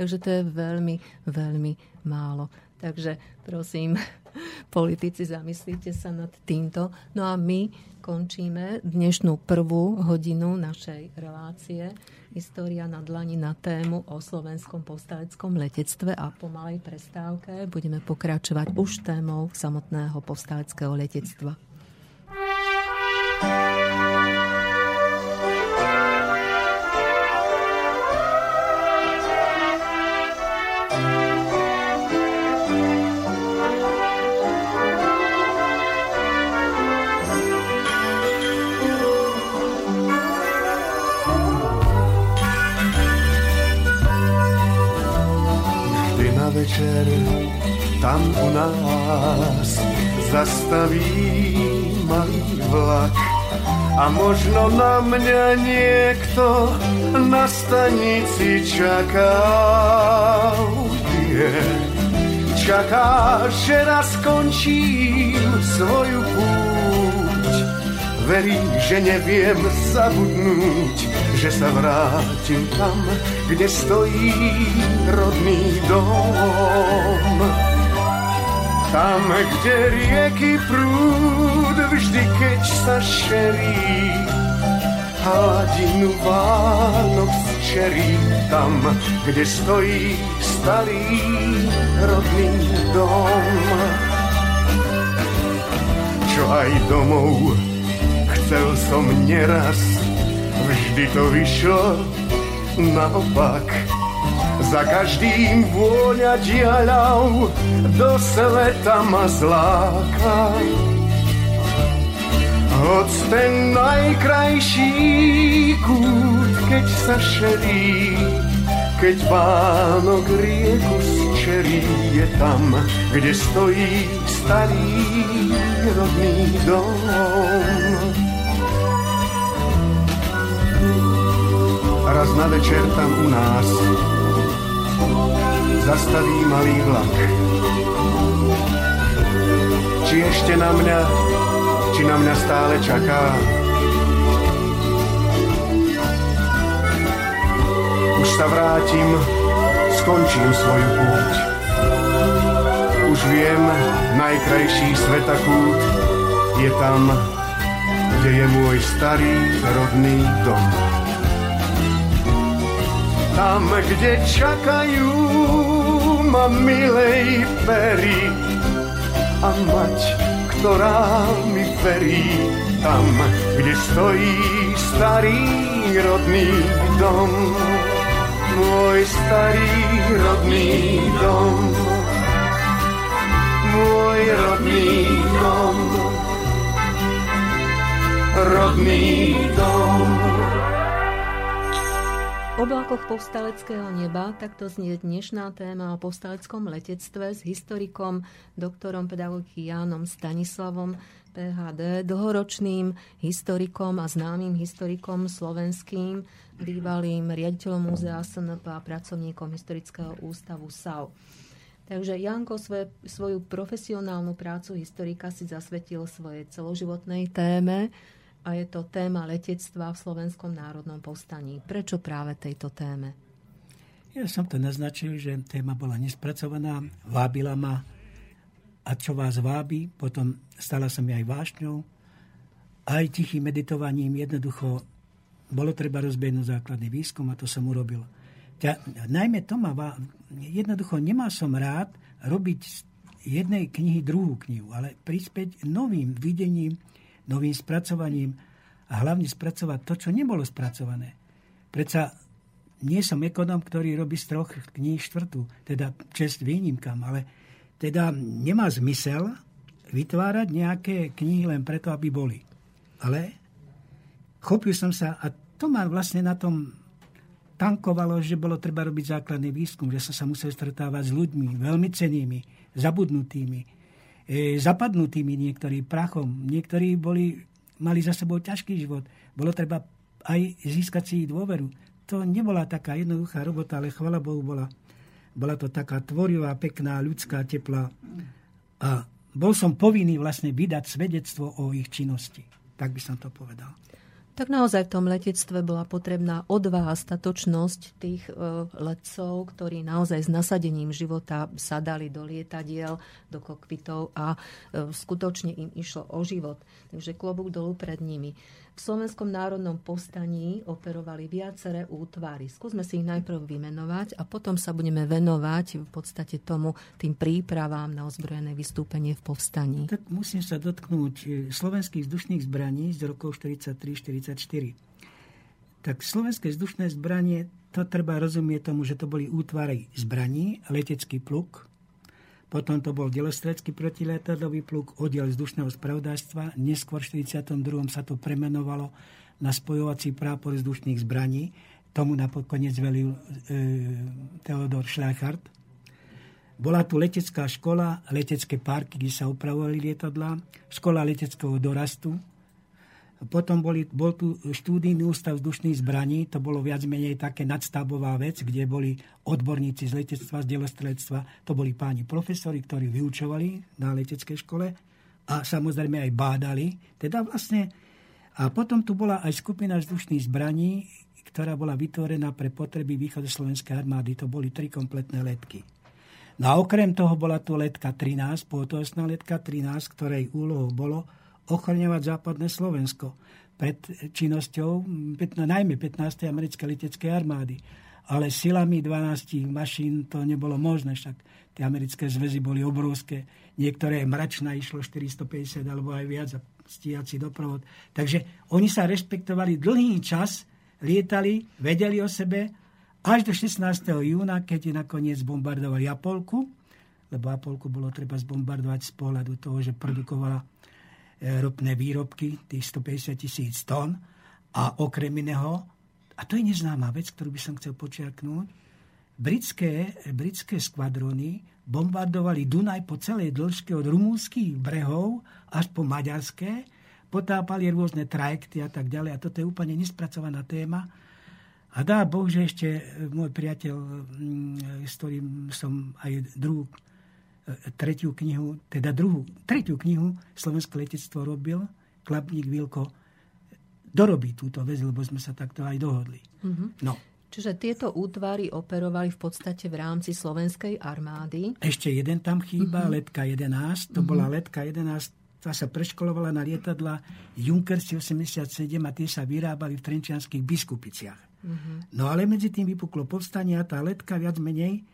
Takže to je veľmi, veľmi málo. Takže prosím, politici, zamyslite sa nad týmto. No a my končíme dnešnú prvú hodinu našej relácie História na dlani na tému o slovenskom povstaleckom letectve a po malej prestávke budeme pokračovať už témou samotného povstaleckého letectva. Večer tam u nás zastaví malý vlak a možno na mňa niekto na stanici čaká. Yeah. Čaká, že raz skončím svoju púť. Verí, že neviem zabudnúť, že sa vrátim tam, kde stojí rodný dom. Tam, kde rieky prúd vždy, keď sa šerí, hladinu Vánok čerí tam, kde stojí starý rodný dom. Čo aj domov chcel som neraz, vždy to vyšlo naopak. Za každým vôňa diaľav do sveta ma zláka. Hoď ten najkrajší kút, keď sa šerí, keď Vánok rieku zčerí, je tam, kde stojí starý rodný dom. Raz na večer tam u nás zastaví malý vlak. Či ešte na mňa, či na mňa stále čaká. Už sa vrátim, skončím svoju púť. Už viem, najkrajší svetakút je tam, kde je môj starý rodný dom tam, kde čakajú ma milej pery a mať, ktorá mi verí, tam, kde stojí starý rodný dom. Môj starý rodný dom. Môj rodný dom. Rodný dom. V oblakoch povstaleckého neba takto znie dnešná téma o povstaleckom letectve s historikom, doktorom pedagogiky Jánom Stanislavom PHD, dlhoročným historikom a známym historikom slovenským, bývalým riaditeľom múzea SNP a pracovníkom historického ústavu SAU. Takže Janko svoje, svoju profesionálnu prácu historika si zasvetil svojej celoživotnej téme, a je to téma letectva v Slovenskom národnom povstaní. Prečo práve tejto téme? Ja som to naznačil, že téma bola nespracovaná, vábila ma a čo vás vábi, potom stala sa mi aj vášňou, aj tichým meditovaním jednoducho bolo treba rozbehnúť základný výskum a to som urobil. Ja, najmä to ma, jednoducho nemá som rád robiť z jednej knihy druhú knihu, ale prispieť novým videním novým spracovaním a hlavne spracovať to, čo nebolo spracované. Predsa nie som ekonom, ktorý robí z troch kníh štvrtú, teda čest výnimkám, ale teda nemá zmysel vytvárať nejaké knihy len preto, aby boli. Ale chopil som sa a to ma vlastne na tom tankovalo, že bolo treba robiť základný výskum, že som sa musel stretávať s ľuďmi veľmi cenými, zabudnutými, e, zapadnutými niektorí prachom. Niektorí boli, mali za sebou ťažký život. Bolo treba aj získať si ich dôveru. To nebola taká jednoduchá robota, ale chvala Bohu bola, bola to taká tvorivá, pekná, ľudská, teplá. A bol som povinný vlastne vydať svedectvo o ich činnosti. Tak by som to povedal. Tak naozaj v tom letectve bola potrebná odvaha, statočnosť tých e, letcov, ktorí naozaj s nasadením života sadali do lietadiel, do kokpitov a e, skutočne im išlo o život. Takže klobúk dolu pred nimi. V Slovenskom národnom povstaní operovali viaceré útvary. Skúsme si ich najprv vymenovať a potom sa budeme venovať v podstate tomu tým prípravám na ozbrojené vystúpenie v povstaní. Tak musím sa dotknúť e, slovenských vzdušných zbraní z rokov 43-44. Tak slovenské vzdušné zbranie, to treba rozumieť tomu, že to boli útvary zbraní, letecký pluk, potom to bol delostredský protiletadlový pluk, oddiel vzdušného spravodajstva. Neskôr v 42. sa to premenovalo na spojovací prápor vzdušných zbraní. Tomu napokoniec velil e, Theodor Schleichert. Bola tu letecká škola, letecké parky, kde sa upravovali lietadlá, škola leteckého dorastu, potom boli, bol tu štúdijný ústav vzdušných zbraní, to bolo viac menej také nadstavbová vec, kde boli odborníci z letectva, z delostrelectva, to boli páni profesori, ktorí vyučovali na leteckej škole a samozrejme aj bádali. Teda vlastne, a potom tu bola aj skupina vzdušných zbraní, ktorá bola vytvorená pre potreby východoslovenskej armády. To boli tri kompletné letky. No a okrem toho bola tu letka 13, pôtosná letka 13, ktorej úlohou bolo ochraňovať západné Slovensko pred činnosťou no, najmä 15. americkej leteckej armády. Ale silami 12 mašín to nebolo možné, však tie americké zväzy boli obrovské. Niektoré mračná išlo 450 alebo aj viac a stíhací doprovod. Takže oni sa rešpektovali dlhý čas, lietali, vedeli o sebe, až do 16. júna, keď nakoniec bombardovali Apolku, lebo Apolku bolo treba zbombardovať z pohľadu toho, že produkovala ropné výrobky, tých 150 tisíc tón a okrem iného, a to je neznáma vec, ktorú by som chcel počiarknúť, britské, britské skvadrony bombardovali Dunaj po celej dĺžke od rumúnskych brehov až po maďarské, potápali rôzne trajekty a tak ďalej. A toto je úplne nespracovaná téma. A dá Boh, že ešte môj priateľ, s ktorým som aj druhú tretiu knihu, teda druhú, tretiu knihu Slovenské letectvo robil, Klapník Vilko dorobí túto vec, lebo sme sa takto aj dohodli. Mm-hmm. No. Čiže tieto útvary operovali v podstate v rámci slovenskej armády. Ešte jeden tam chýba, mm-hmm. letka 11. To mm-hmm. bola letka 11, tá sa preškolovala na lietadla Junkers 87 a tie sa vyrábali v trenčianských biskupiciach. Mm-hmm. No ale medzi tým vypuklo povstanie a tá letka viac menej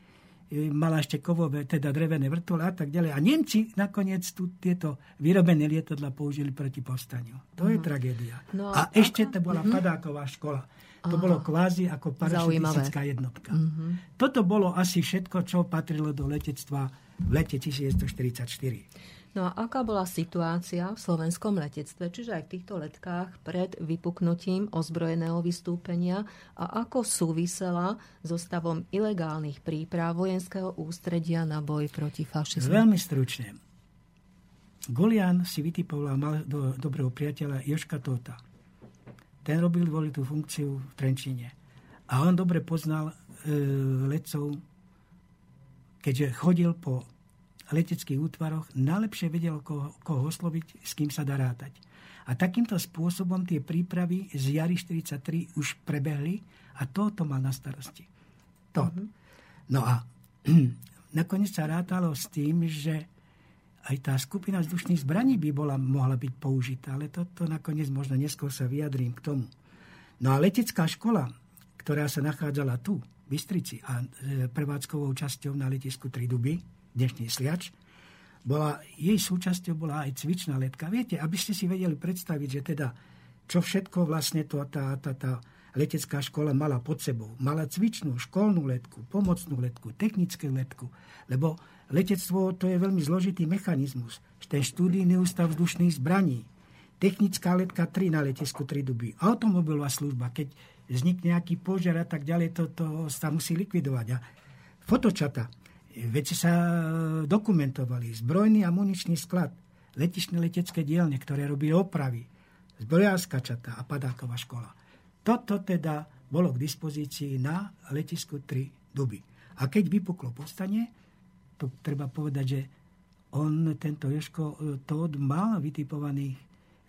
mala ešte kovové, teda drevené vrtule a tak ďalej. A Nemci nakoniec tu tieto vyrobené lietadla použili proti povstaniu. To uh-huh. je mhm. tragédia. No a, a ešte to bola uh-huh. padáková škola. To Aha. bolo kvázi ako parašutistická jednotka. Uh-huh. Toto bolo asi všetko, čo patrilo do letectva v lete 1944. No a aká bola situácia v slovenskom letectve, čiže aj v týchto letkách pred vypuknutím ozbrojeného vystúpenia a ako súvisela so stavom ilegálnych príprav vojenského ústredia na boj proti fašizmu? Veľmi stručne. Golian si vytipoval mal do dobrého priateľa Joška Tota. Ten robil tú funkciu v Trenčíne. A on dobre poznal e, letcov, keďže chodil po leteckých útvaroch najlepšie vedel, koho, koho osloviť, s kým sa dá rátať. A takýmto spôsobom tie prípravy z jary 43 už prebehli a toto mal na starosti. To. Mm-hmm. No a nakoniec sa rátalo s tým, že aj tá skupina vzdušných zbraní by bola, mohla byť použitá, ale toto nakoniec možno neskôr sa vyjadrím k tomu. No a letecká škola, ktorá sa nachádzala tu, v Bystrici a e, prevádzkovou časťou na letisku Triduby, dnešný Sliač, bola, jej súčasťou bola aj cvičná letka. Viete, aby ste si vedeli predstaviť, že teda čo všetko vlastne to, tá, tá, tá letecká škola mala pod sebou. Mala cvičnú, školnú letku, pomocnú letku, technickú letku, lebo letectvo to je veľmi zložitý mechanizmus. Ten štúdijný ústav vzdušných zbraní, technická letka 3 na letisku 3 duby, automobilová služba, keď vznikne nejaký požiar a tak ďalej, to, to sa musí likvidovať. A fotočata, veci sa e, dokumentovali. Zbrojný a muničný sklad, letišné letecké dielne, ktoré robili opravy, zbrojárska čata a padáková škola. Toto teda bolo k dispozícii na letisku 3 duby. A keď vypuklo povstanie, to treba povedať, že on, tento Joško e, Tód, mal vytipovaných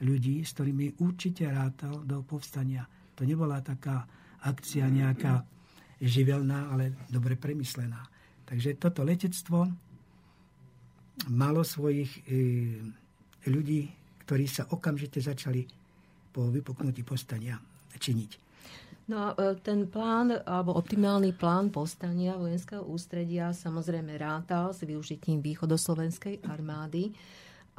ľudí, s ktorými určite rátal do povstania. To nebola taká akcia nejaká živelná, ale dobre premyslená. Takže toto letectvo malo svojich e, ľudí, ktorí sa okamžite začali po vypuknutí postania činiť. No a e, ten plán, alebo optimálny plán postania vojenského ústredia samozrejme rátal s využitím východoslovenskej armády.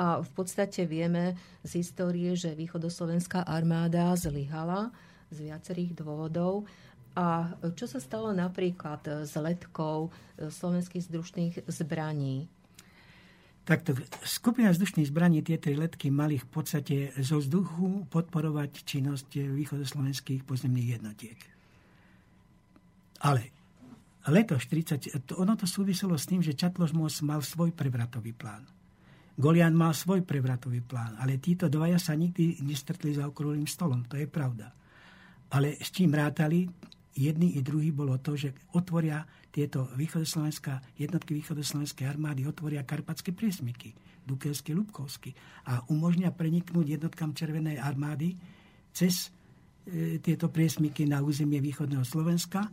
A v podstate vieme z histórie, že východoslovenská armáda zlyhala z viacerých dôvodov. A čo sa stalo napríklad s letkou slovenských vzdušných zbraní? Takto skupina vzdušných zbraní, tie tri letky mali v podstate zo vzduchu podporovať činnosť východoslovenských pozemných jednotiek. Ale leto 40, ono to súviselo s tým, že Čatložmos mal svoj prevratový plán. Golian mal svoj prevratový plán, ale títo dvaja sa nikdy nestretli za okrúhlým stolom, to je pravda. Ale s čím rátali, jedný i druhý bolo to, že otvoria tieto východoslovenská, jednotky východoslovenskej armády otvoria karpatské priesmyky, Dukelsky, Lubkovsky a umožnia preniknúť jednotkám Červenej armády cez e, tieto priesmyky na územie východného Slovenska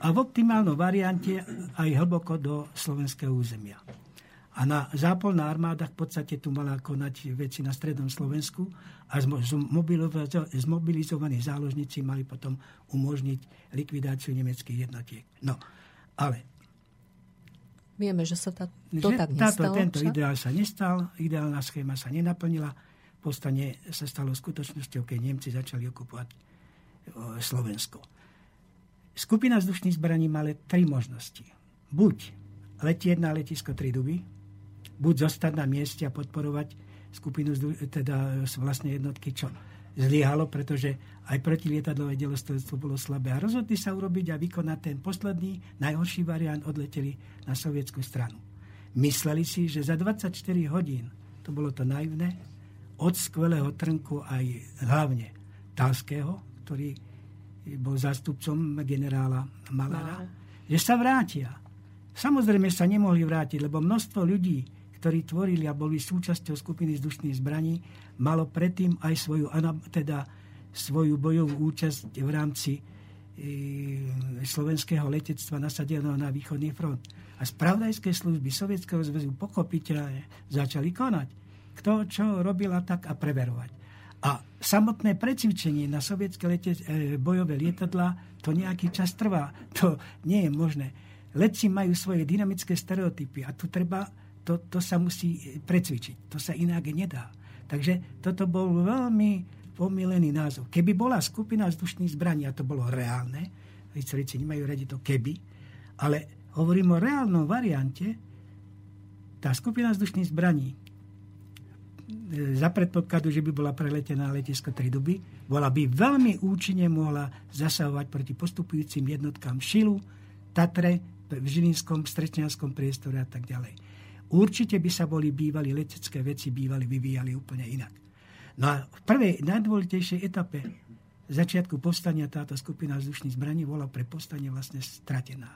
a v optimálnom variante aj hlboko do slovenského územia. A na zápolná armáda v podstate tu mala konať veci na strednom Slovensku a zmobilizovaní záložníci mali potom umožniť likvidáciu nemeckých jednotiek. No, ale... Vieme, že sa tá, to že tak táto, Tento však? ideál sa nestal, ideálna schéma sa nenaplnila. Povstanie sa stalo skutočnosťou, keď Nemci začali okupovať Slovensko. Skupina vzdušných zbraní mala tri možnosti. Buď letieť na letisko Triduby, buď zostať na mieste a podporovať skupinu, teda vlastne jednotky, čo zlyhalo, pretože aj protilietadlové delostredstvo bolo slabé. A rozhodli sa urobiť a vykonať ten posledný, najhorší variant, odleteli na sovietskú stranu. Mysleli si, že za 24 hodín, to bolo to naivné, od skvelého trnku aj hlavne Talského, ktorý bol zástupcom generála Malera, že sa vrátia. Samozrejme sa nemohli vrátiť, lebo množstvo ľudí, ktorí tvorili a boli súčasťou skupiny vzdušných zbraní, malo predtým aj svoju, teda svoju bojovú účasť v rámci e, slovenského letectva nasadeného na východný front. A spravodajské služby Sovietskeho zväzu pochopiteľne začali konať. Kto čo robil a tak a preverovať. A samotné precvičenie na sovietské lete, e, bojové lietadla to nejaký čas trvá. To nie je možné letci majú svoje dynamické stereotypy a tu treba, to, to sa musí precvičiť. To sa inak nedá. Takže toto bol veľmi pomilený názov. Keby bola skupina vzdušných zbraní, a to bolo reálne, historici nemajú radi to keby, ale hovorím o reálnom variante, tá skupina vzdušných zbraní za predpokladu, že by bola preletená letisko Triduby, bola by veľmi účinne mohla zasahovať proti postupujúcim jednotkám Šilu, Tatre, v Žilinskom, Strečňanskom priestore a tak ďalej. Určite by sa boli bývali letecké veci bývali, vyvíjali úplne inak. No a v prvej najdôležitejšej etape začiatku povstania táto skupina vzdušných zbraní bola pre povstanie vlastne stratená.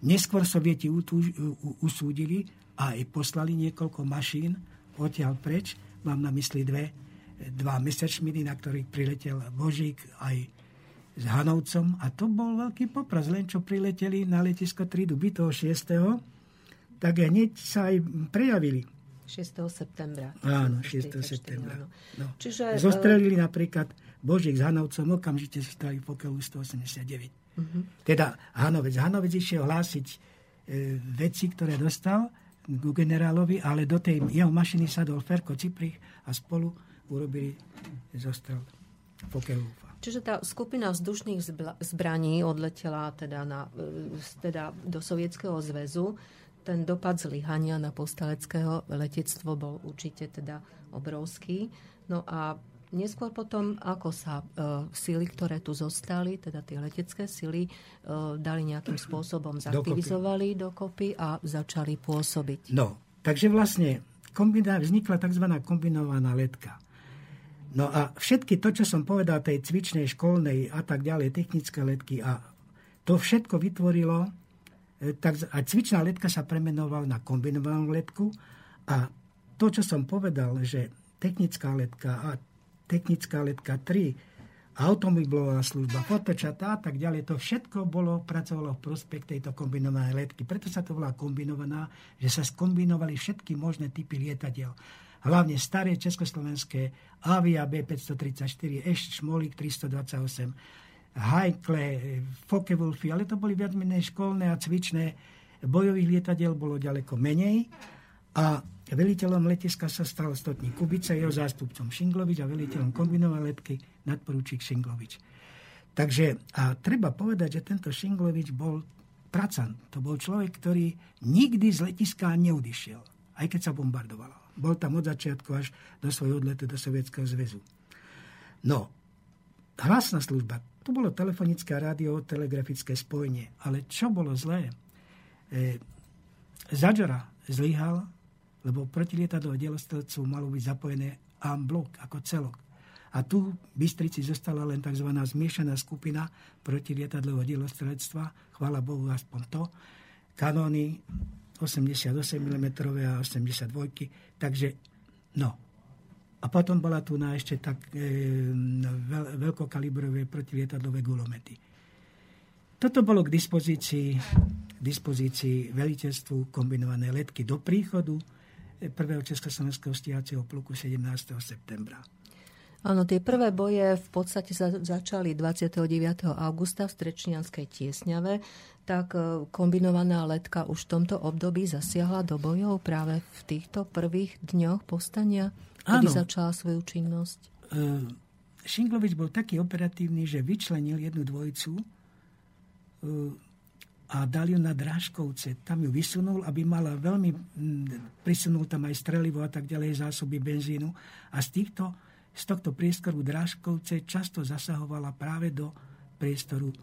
Neskôr sovieti usúdili a aj poslali niekoľko mašín odtiaľ preč, mám na mysli dve, dva Messerschmitty, na ktorých priletel Božík aj s Hanovcom a to bol veľký popras, len čo prileteli na letisko Triduby toho 6. tak hneď sa aj prejavili. 6. septembra. Áno, 6. septembra. No. Čiže, Zostrelili uh... napríklad Božík s Hanovcom, okamžite zostrelili pokelu 189. Uh-huh. Teda Hanovec. Hanovec išiel hlásiť e, veci, ktoré dostal ku generálovi, ale do tej jeho mašiny sadol Ferko Ciprich a spolu urobili zostrel Fokelúfa. Čiže tá skupina vzdušných zbraní odletela teda, na, e, teda do Sovietskeho zväzu. Ten dopad zlyhania na postaleckého letectvo bol určite teda obrovský. No a Neskôr potom, ako sa uh, síly, ktoré tu zostali, teda tie letecké síly, uh, dali nejakým spôsobom zaktivizovali dokopy. dokopy a začali pôsobiť. No, takže vlastne kombina, vznikla tzv. kombinovaná letka. No a všetky to, čo som povedal, tej cvičnej, školnej a tak ďalej, technické letky a to všetko vytvorilo, e, tak, a cvičná letka sa premenovala na kombinovanú letku a to, čo som povedal, že technická letka a technická letka 3, automobilová služba, fotočata a tak ďalej, to všetko bolo, pracovalo v prospech tejto kombinovanej letky. Preto sa to volá kombinovaná, že sa skombinovali všetky možné typy lietadiel. Hlavne staré československé Avia B534, Eš Šmolík 328, Hajkle, Focke-Wulfy, ale to boli viac menej školné a cvičné. Bojových lietadiel bolo ďaleko menej a Veliteľom letiska sa stal stotník Kubica, jeho zástupcom Šinglovič a veliteľom kombinovanej letky nadporúčik Šinglovič. Takže, a treba povedať, že tento Šinglovič bol pracant. To bol človek, ktorý nikdy z letiska neodišiel, aj keď sa bombardovalo. Bol tam od začiatku až do svojho odletu do Sovietskeho zväzu. No, hlasná služba. To bolo telefonické a radiotelegrafické spojenie. Ale čo bolo zlé? E, Zadžora zlyhal lebo protilietadlové delostredcov malo byť zapojené en blok, ako celok. A tu v Bystrici zostala len tzv. zmiešaná skupina protilietadlového dielostredstva, chvála Bohu aspoň to, kanóny 88 mm a 82, takže no. A potom bola tu na ešte tak e, veľ, veľkokalibrové protilietadlové gulomety. Toto bolo k dispozícii, k dispozícii veliteľstvu kombinované letky do príchodu, prvého Československého stíhacieho pluku 17. septembra. Áno, tie prvé boje v podstate sa začali 29. augusta v Strečnianskej Tiesňave, tak e, kombinovaná letka už v tomto období zasiahla do bojov práve v týchto prvých dňoch povstania, kedy Áno. začala svoju činnosť. Uh, Šinglovič bol taký operatívny, že vyčlenil jednu dvojicu uh, a dal ju na Drážkovce. Tam ju vysunul, aby mala veľmi, prisunul tam aj strelivo a tak ďalej, zásoby benzínu. A z, týchto, z tohto priestoru Drážkovce často zasahovala práve do priestoru uh,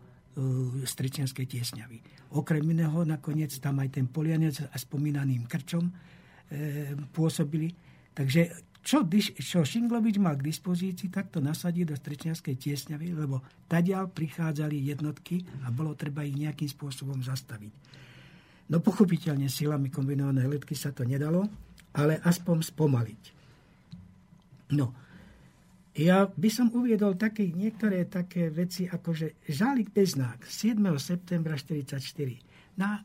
Stričianskej tiesňavy. Okrem iného nakoniec tam aj ten polianec a spomínaným krčom e, pôsobili. Takže čo, čo Šinglovič mal k dispozícii, tak to nasadí do Strečňanskej tiesňavy, lebo tadiaľ prichádzali jednotky a bolo treba ich nejakým spôsobom zastaviť. No pochopiteľne silami kombinované letky sa to nedalo, ale aspoň spomaliť. No, ja by som uviedol také, niektoré také veci, ako že Žálik Beznák 7. septembra 1944 na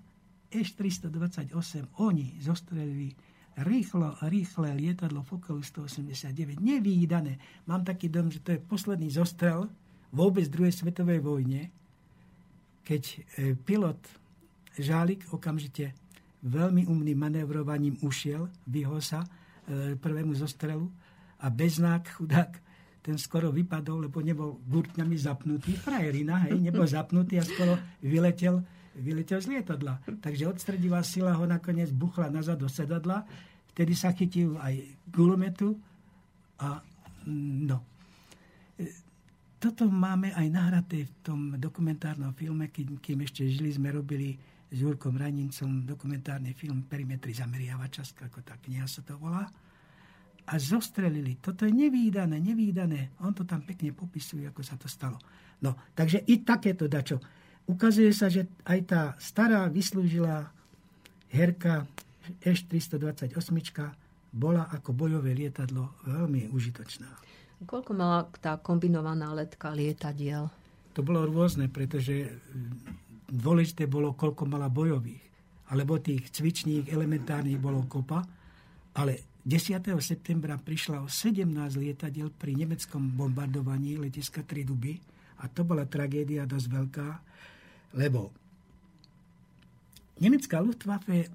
Š-328 oni zostrelili rýchlo, rýchle lietadlo Fokker 189, nevýdané. Mám taký dom, že to je posledný zostrel vôbec druhej svetovej vojne, keď e, pilot Žálik okamžite veľmi umným manévrovaním ušiel, vyhol sa e, prvému zostrelu a beznák, chudák, ten skoro vypadol, lebo nebol gurtňami zapnutý. Frajerina, hej, nebol zapnutý a skoro vyletel, vyletel z lietadla. Takže odstredivá sila ho nakoniec buchla nazad do sedadla, vtedy sa chytil aj gulometu a mm, no. E, toto máme aj nahraté v tom dokumentárnom filme, kým, kým ešte žili, sme robili s Jurkom Ranincom dokumentárny film Perimetry zameriavača, ako tá kniha sa to volá. A zostrelili. Toto je nevýdané, nevýdané. On to tam pekne popisuje, ako sa to stalo. No, takže i takéto dačo. Ukazuje sa, že aj tá stará vyslúžila herka Eš-328 bola ako bojové lietadlo veľmi užitočná. Koľko mala tá kombinovaná letka lietadiel? To bolo rôzne, pretože dôležité bolo, koľko mala bojových. Alebo tých cvičných, elementárnych bolo kopa. Ale 10. septembra prišla o 17 lietadiel pri nemeckom bombardovaní letiska Triduby. A to bola tragédia dosť veľká, lebo nemecká Luftwaffe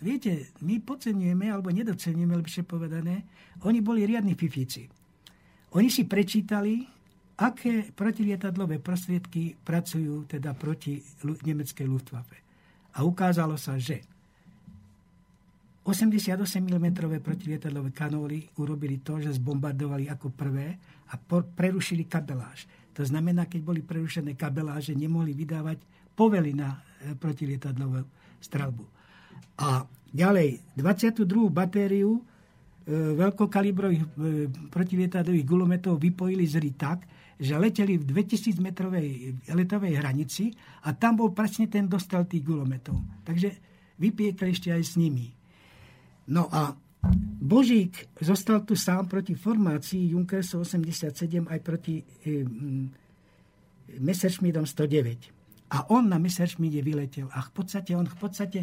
viete, my podceňujeme, alebo nedocenujeme, lepšie povedané, oni boli riadni fifíci. Oni si prečítali aké protilietadlové prostriedky pracujú teda proti nemeckej Luftwaffe. A ukázalo sa, že 88 mm protilietadlové kanóly urobili to, že zbombardovali ako prvé a prerušili kabeláž. To znamená, keď boli prerušené kabeláže, nemohli vydávať povely na e, protilietadlovú strelbu. A ďalej, 22. batériu e, veľkokalibrových e, protilietadlových gulometov vypojili z tak, že leteli v 2000 metrovej letovej hranici a tam bol presne ten dostal tých gulometov. Takže vypiekli ešte aj s nimi. No a Božík zostal tu sám proti formácii Junkersu 87 aj proti e, Messerschmittom 109. A on na Messerschmitte vyletel. A v podstate on v podstate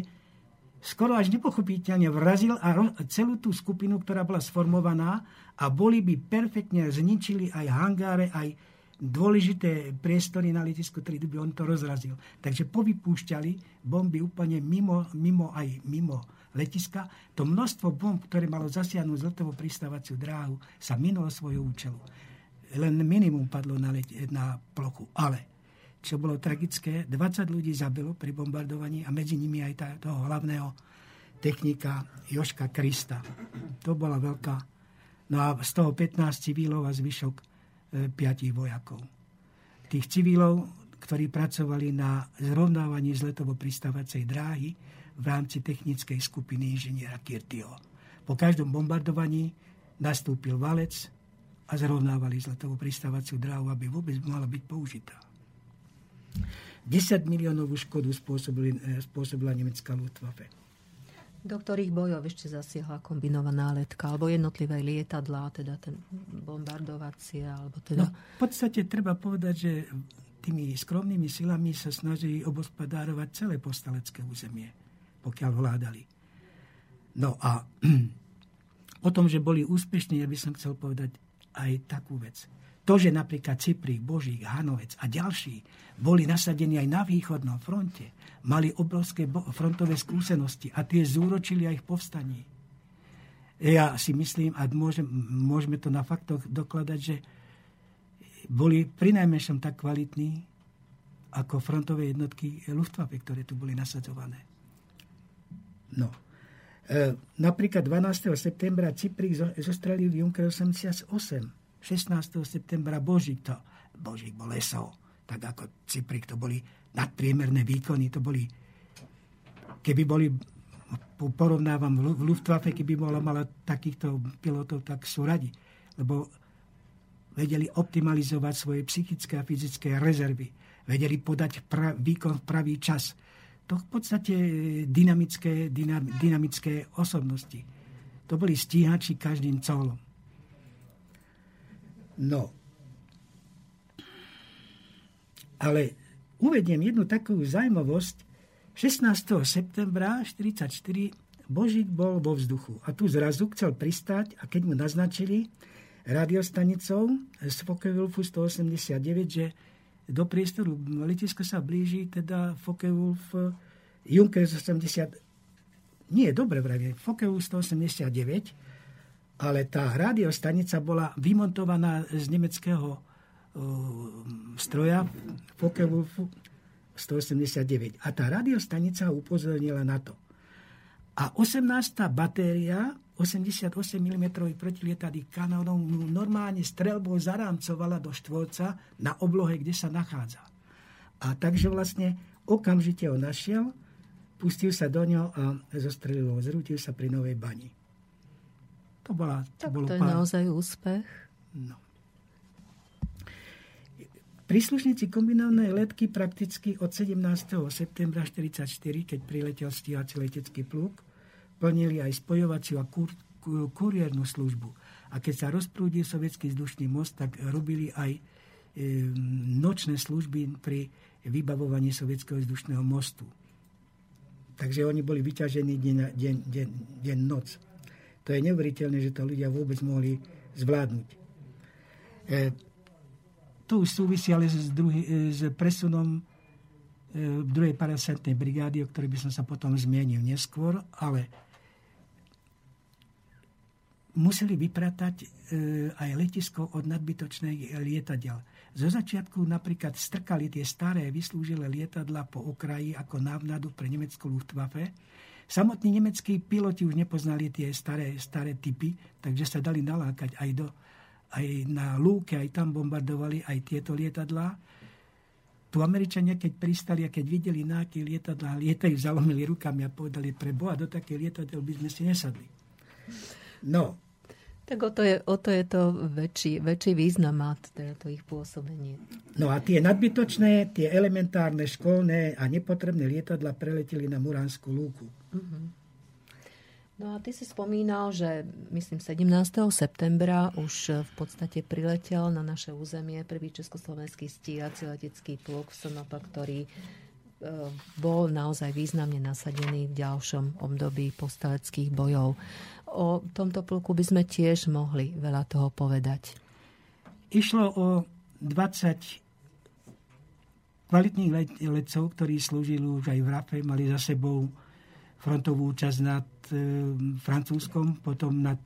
skoro až nepochopiteľne vrazil a celú tú skupinu, ktorá bola sformovaná a boli by perfektne zničili aj hangáre, aj dôležité priestory na letisku Tridu by on to rozrazil. Takže povypúšťali bomby úplne mimo, mimo aj mimo letiska. To množstvo bomb, ktoré malo zasiahnuť zletovú pristávaciu dráhu, sa minulo svojho účelu. Len minimum padlo na, let, na plochu. Ale čo bolo tragické, 20 ľudí zabilo pri bombardovaní a medzi nimi aj tá, toho hlavného technika Joška Krista. To bola veľká. No a z toho 15 civilov a zvyšok e, 5 vojakov. Tých civilov, ktorí pracovali na zrovnávaní zletovo pristávacej dráhy v rámci technickej skupiny inžiniera Kirtio. Po každom bombardovaní nastúpil valec a zrovnávali zletovú pristávaciu dráhu, aby vôbec mohla byť použitá. 10 miliónovú škodu e, spôsobila nemecká Luftwaffe. Do ktorých bojov ešte zasiahla kombinovaná letka, alebo jednotlivé lietadlá, teda ten bombardovacie, alebo teda... No, v podstate treba povedať, že tými skromnými silami sa snažili obospodárovať celé postalecké územie, pokiaľ vládali. No a o tom, že boli úspešní, ja by som chcel povedať aj takú vec. To, že napríklad Cyprík, Božík, Hanovec a ďalší boli nasadení aj na východnom fronte, mali obrovské frontové skúsenosti a tie zúročili aj v povstaní. Ja si myslím, a môžem, môžeme to na faktoch dokladať, že boli prinajmenšom tak kvalitní ako frontové jednotky Luftwaffe, ktoré tu boli nasadzované. No. E, napríklad 12. septembra Cyprík zostrelil Junker 88 16. septembra Božík to, Božík bol lesov, tak ako Cyprik, to boli nadpriemerné výkony, to boli, keby boli, porovnávam v Luftwaffe, keby bola mala takýchto pilotov, tak sú radi, lebo vedeli optimalizovať svoje psychické a fyzické rezervy, vedeli podať pra, výkon v pravý čas. To v podstate dynamické, dynamické osobnosti. To boli stíhači každým colom. No. Ale uvediem jednu takú zaujímavosť. 16. septembra 1944 Božík bol vo vzduchu a tu zrazu chcel pristať a keď mu naznačili radiostanicou z Focke-Wulfu 189, že do priestoru letiska sa blíži teda Focke-Wulf Junkers 80, nie, dobre vravie, Fokevu 189, ale tá radiostanica bola vymontovaná z nemeckého uh, stroja Fokevu 189. A tá radiostanica upozornila na to. A 18. batéria 88 mm protilietadých kanónov normálne strelbou zarámcovala do štvorca na oblohe, kde sa nachádza. A takže vlastne okamžite ho našiel, pustil sa do ňo a zostrelil ho. Zrútil sa pri Novej bani. To, bola, to, tak bolo to je pár... naozaj úspech. No. Príslušníci kombinovanej letky prakticky od 17. septembra 1944, keď priletel stíhací letecký pluk, plnili aj spojovaciu a kur, kuriérnu službu. A keď sa rozprúdil sovietský vzdušný most, tak robili aj nočné služby pri vybavovaní sovietského vzdušného mostu. Takže oni boli vyťažení deň, deň, deň, deň noc. To je neuveriteľné, že to ľudia vôbec mohli zvládnuť. E, to už súvisí ale s, druhý, e, s presunom e, druhej parasentnej brigády, o ktorej by som sa potom zmienil neskôr, ale museli vypratať e, aj letisko od nadbytočnej lietadiel. Zo začiatku napríklad strkali tie staré vyslúžilé lietadla po okraji ako návnadu pre nemeckú Luftwaffe. Samotní nemeckí piloti už nepoznali tie staré, staré typy, takže sa dali nalákať aj, do, aj na lúke, aj tam bombardovali aj tieto lietadlá. Tu Američania, keď pristali a keď videli, na aké lietadlá lietajú, zalomili rukami a povedali, pre Boha, do také lietadel by sme si nesadli. No, tak o to je, o to, je to väčší, väčší význam má teda to ich pôsobenie. No a tie nadbytočné, tie elementárne, školné a nepotrebné lietadla preleteli na Muránsku lúku. Uh-huh. No a ty si spomínal, že myslím 17. septembra už v podstate priletel na naše územie prvý československý stíhací letecký pluk v Sonopa, ktorý E, bol naozaj významne nasadený v ďalšom období postaleckých bojov. O tomto pluku by sme tiež mohli veľa toho povedať. Išlo o 20 kvalitných letcov, ktorí slúžili už aj v RAFE, mali za sebou frontovú účasť nad e, Francúzskom, potom nad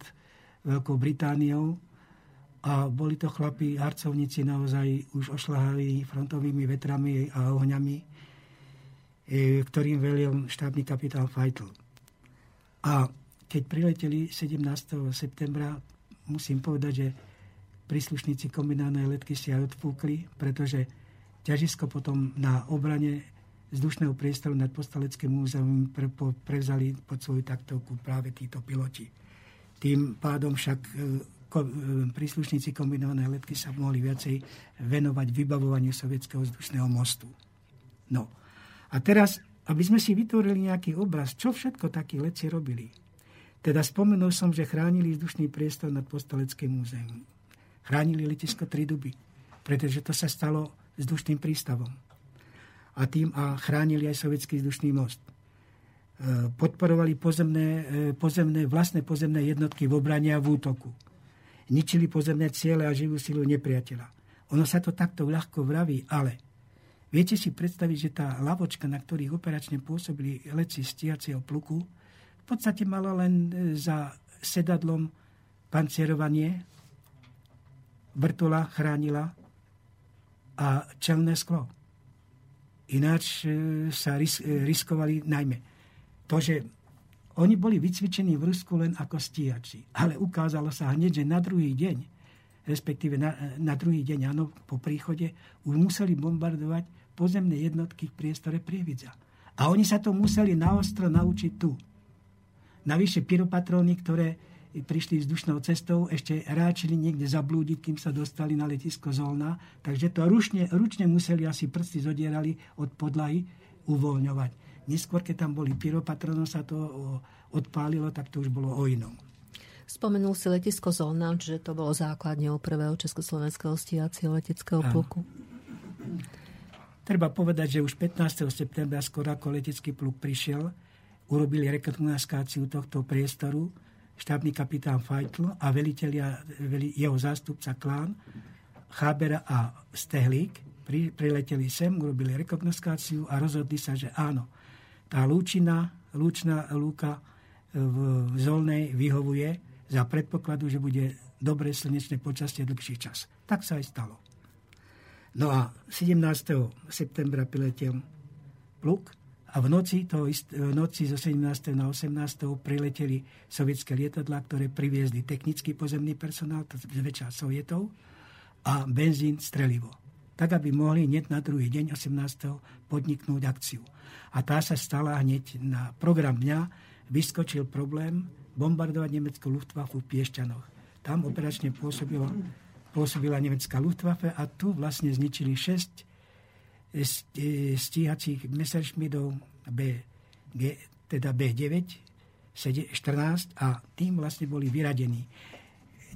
Veľkou Britániou. A boli to chlapí, harcovníci naozaj už ošľahali frontovými vetrami a ohňami E, ktorým velil štábny kapitán Feitl. A keď prileteli 17. septembra, musím povedať, že príslušníci kombinálnej letky si aj odfúkli, pretože ťažisko potom na obrane vzdušného priestoru nad Postaleckým múzeum prevzali pod svoju taktovku práve títo piloti. Tým pádom však e, e, príslušníci kombinovanej letky sa mohli viacej venovať vybavovaniu sovietského vzdušného mostu. No, a teraz, aby sme si vytvorili nejaký obraz, čo všetko takí leci robili. Teda spomenul som, že chránili vzdušný priestor nad Postaleckým múzeum. Chránili letisko Triduby, pretože to sa stalo vzdušným prístavom. A tým a chránili aj sovietský vzdušný most. E, podporovali pozemné, e, pozemné, vlastné pozemné jednotky v obrane a v útoku. Ničili pozemné ciele a živú silu nepriateľa. Ono sa to takto ľahko vraví, ale Viete si predstaviť, že tá lavočka, na ktorých operačne pôsobili leci stíhacieho pluku, podstate mala len e, za sedadlom pancierovanie, vrtula chránila a čelné sklo. Ináč e, sa e, riskovali najmä to, že oni boli vycvičení v Rusku len ako stíhači. Ale ukázalo sa hneď, že na druhý deň, respektíve na, na druhý deň, áno, po príchode, už museli bombardovať pozemné jednotky v priestore Prievidza. A oni sa to museli naostro naučiť tu. Navyše pyropatróny, ktoré prišli vzdušnou cestou, ešte ráčili niekde zablúdiť, kým sa dostali na letisko Zolna. Takže to ručne, ručne museli asi prsty zodierali od podlahy uvoľňovať. Neskôr, keď tam boli pyropatrónov, sa to odpálilo, tak to už bolo o inom. Spomenul si letisko Zolna, čiže to bolo základňou prvého československého stíhacieho leteckého pluku. Treba povedať, že už 15. septembra, skoro ako letecký pluk prišiel, urobili rekognoskáciu tohto priestoru štábny kapitán Feitl a veliteľia, jeho zástupca Klán, Chábera a Stehlík pri, prileteli sem, urobili rekognoskáciu a rozhodli sa, že áno, Tá lúčina, lúčna lúka v Zolnej vyhovuje za predpokladu, že bude dobré slnečné počasie dlhší čas. Tak sa aj stalo. No a 17. septembra priletel pluk a v noci, to v noci zo 17. na 18. prileteli sovietské lietadlá, ktoré priviezli technický pozemný personál, to zväčša sovietov, a benzín, strelivo. Tak, aby mohli hneď na druhý deň, 18. podniknúť akciu. A tá sa stala hneď na program dňa, vyskočil problém bombardovať nemeckú Luftwaffe v Piešťanoch. Tam operačne pôsobila, pôsobila nemecká Luftwaffe a tu vlastne zničili 6 stíhacích Messerschmittov B, G, teda B9, 14 a tým vlastne boli vyradení.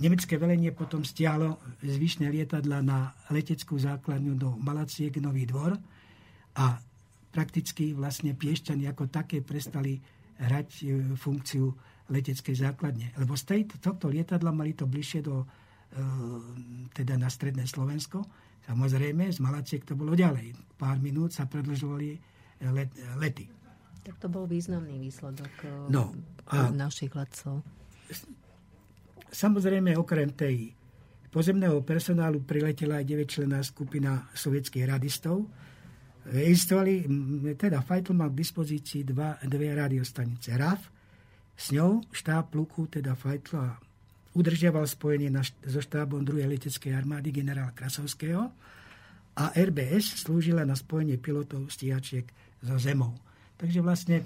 Nemecké velenie potom stiahlo zvyšné lietadla na leteckú základňu do Malaciek Nový dvor a prakticky vlastne Piešťany ako také prestali hrať e, funkciu leteckej základne. Lebo z tejto, tohto lietadla mali to bližšie do, e, teda na stredné Slovensko Samozrejme, z Malaciek to bolo ďalej. Pár minút sa predlžovali let, lety. Tak to bol významný výsledok eh, no, a našich letcov. Samozrejme, okrem tej pozemného personálu priletela aj 9-člená skupina sovietských radistov. Existovali, teda Fajtl mal k dispozícii dva, dve radiostanice. RAF, s ňou štáb pluku, teda Fajtl a udržiaval spojenie na, so štábom 2. leteckej armády generála Krasovského a RBS slúžila na spojenie pilotov stíhačiek so zemou. Takže vlastne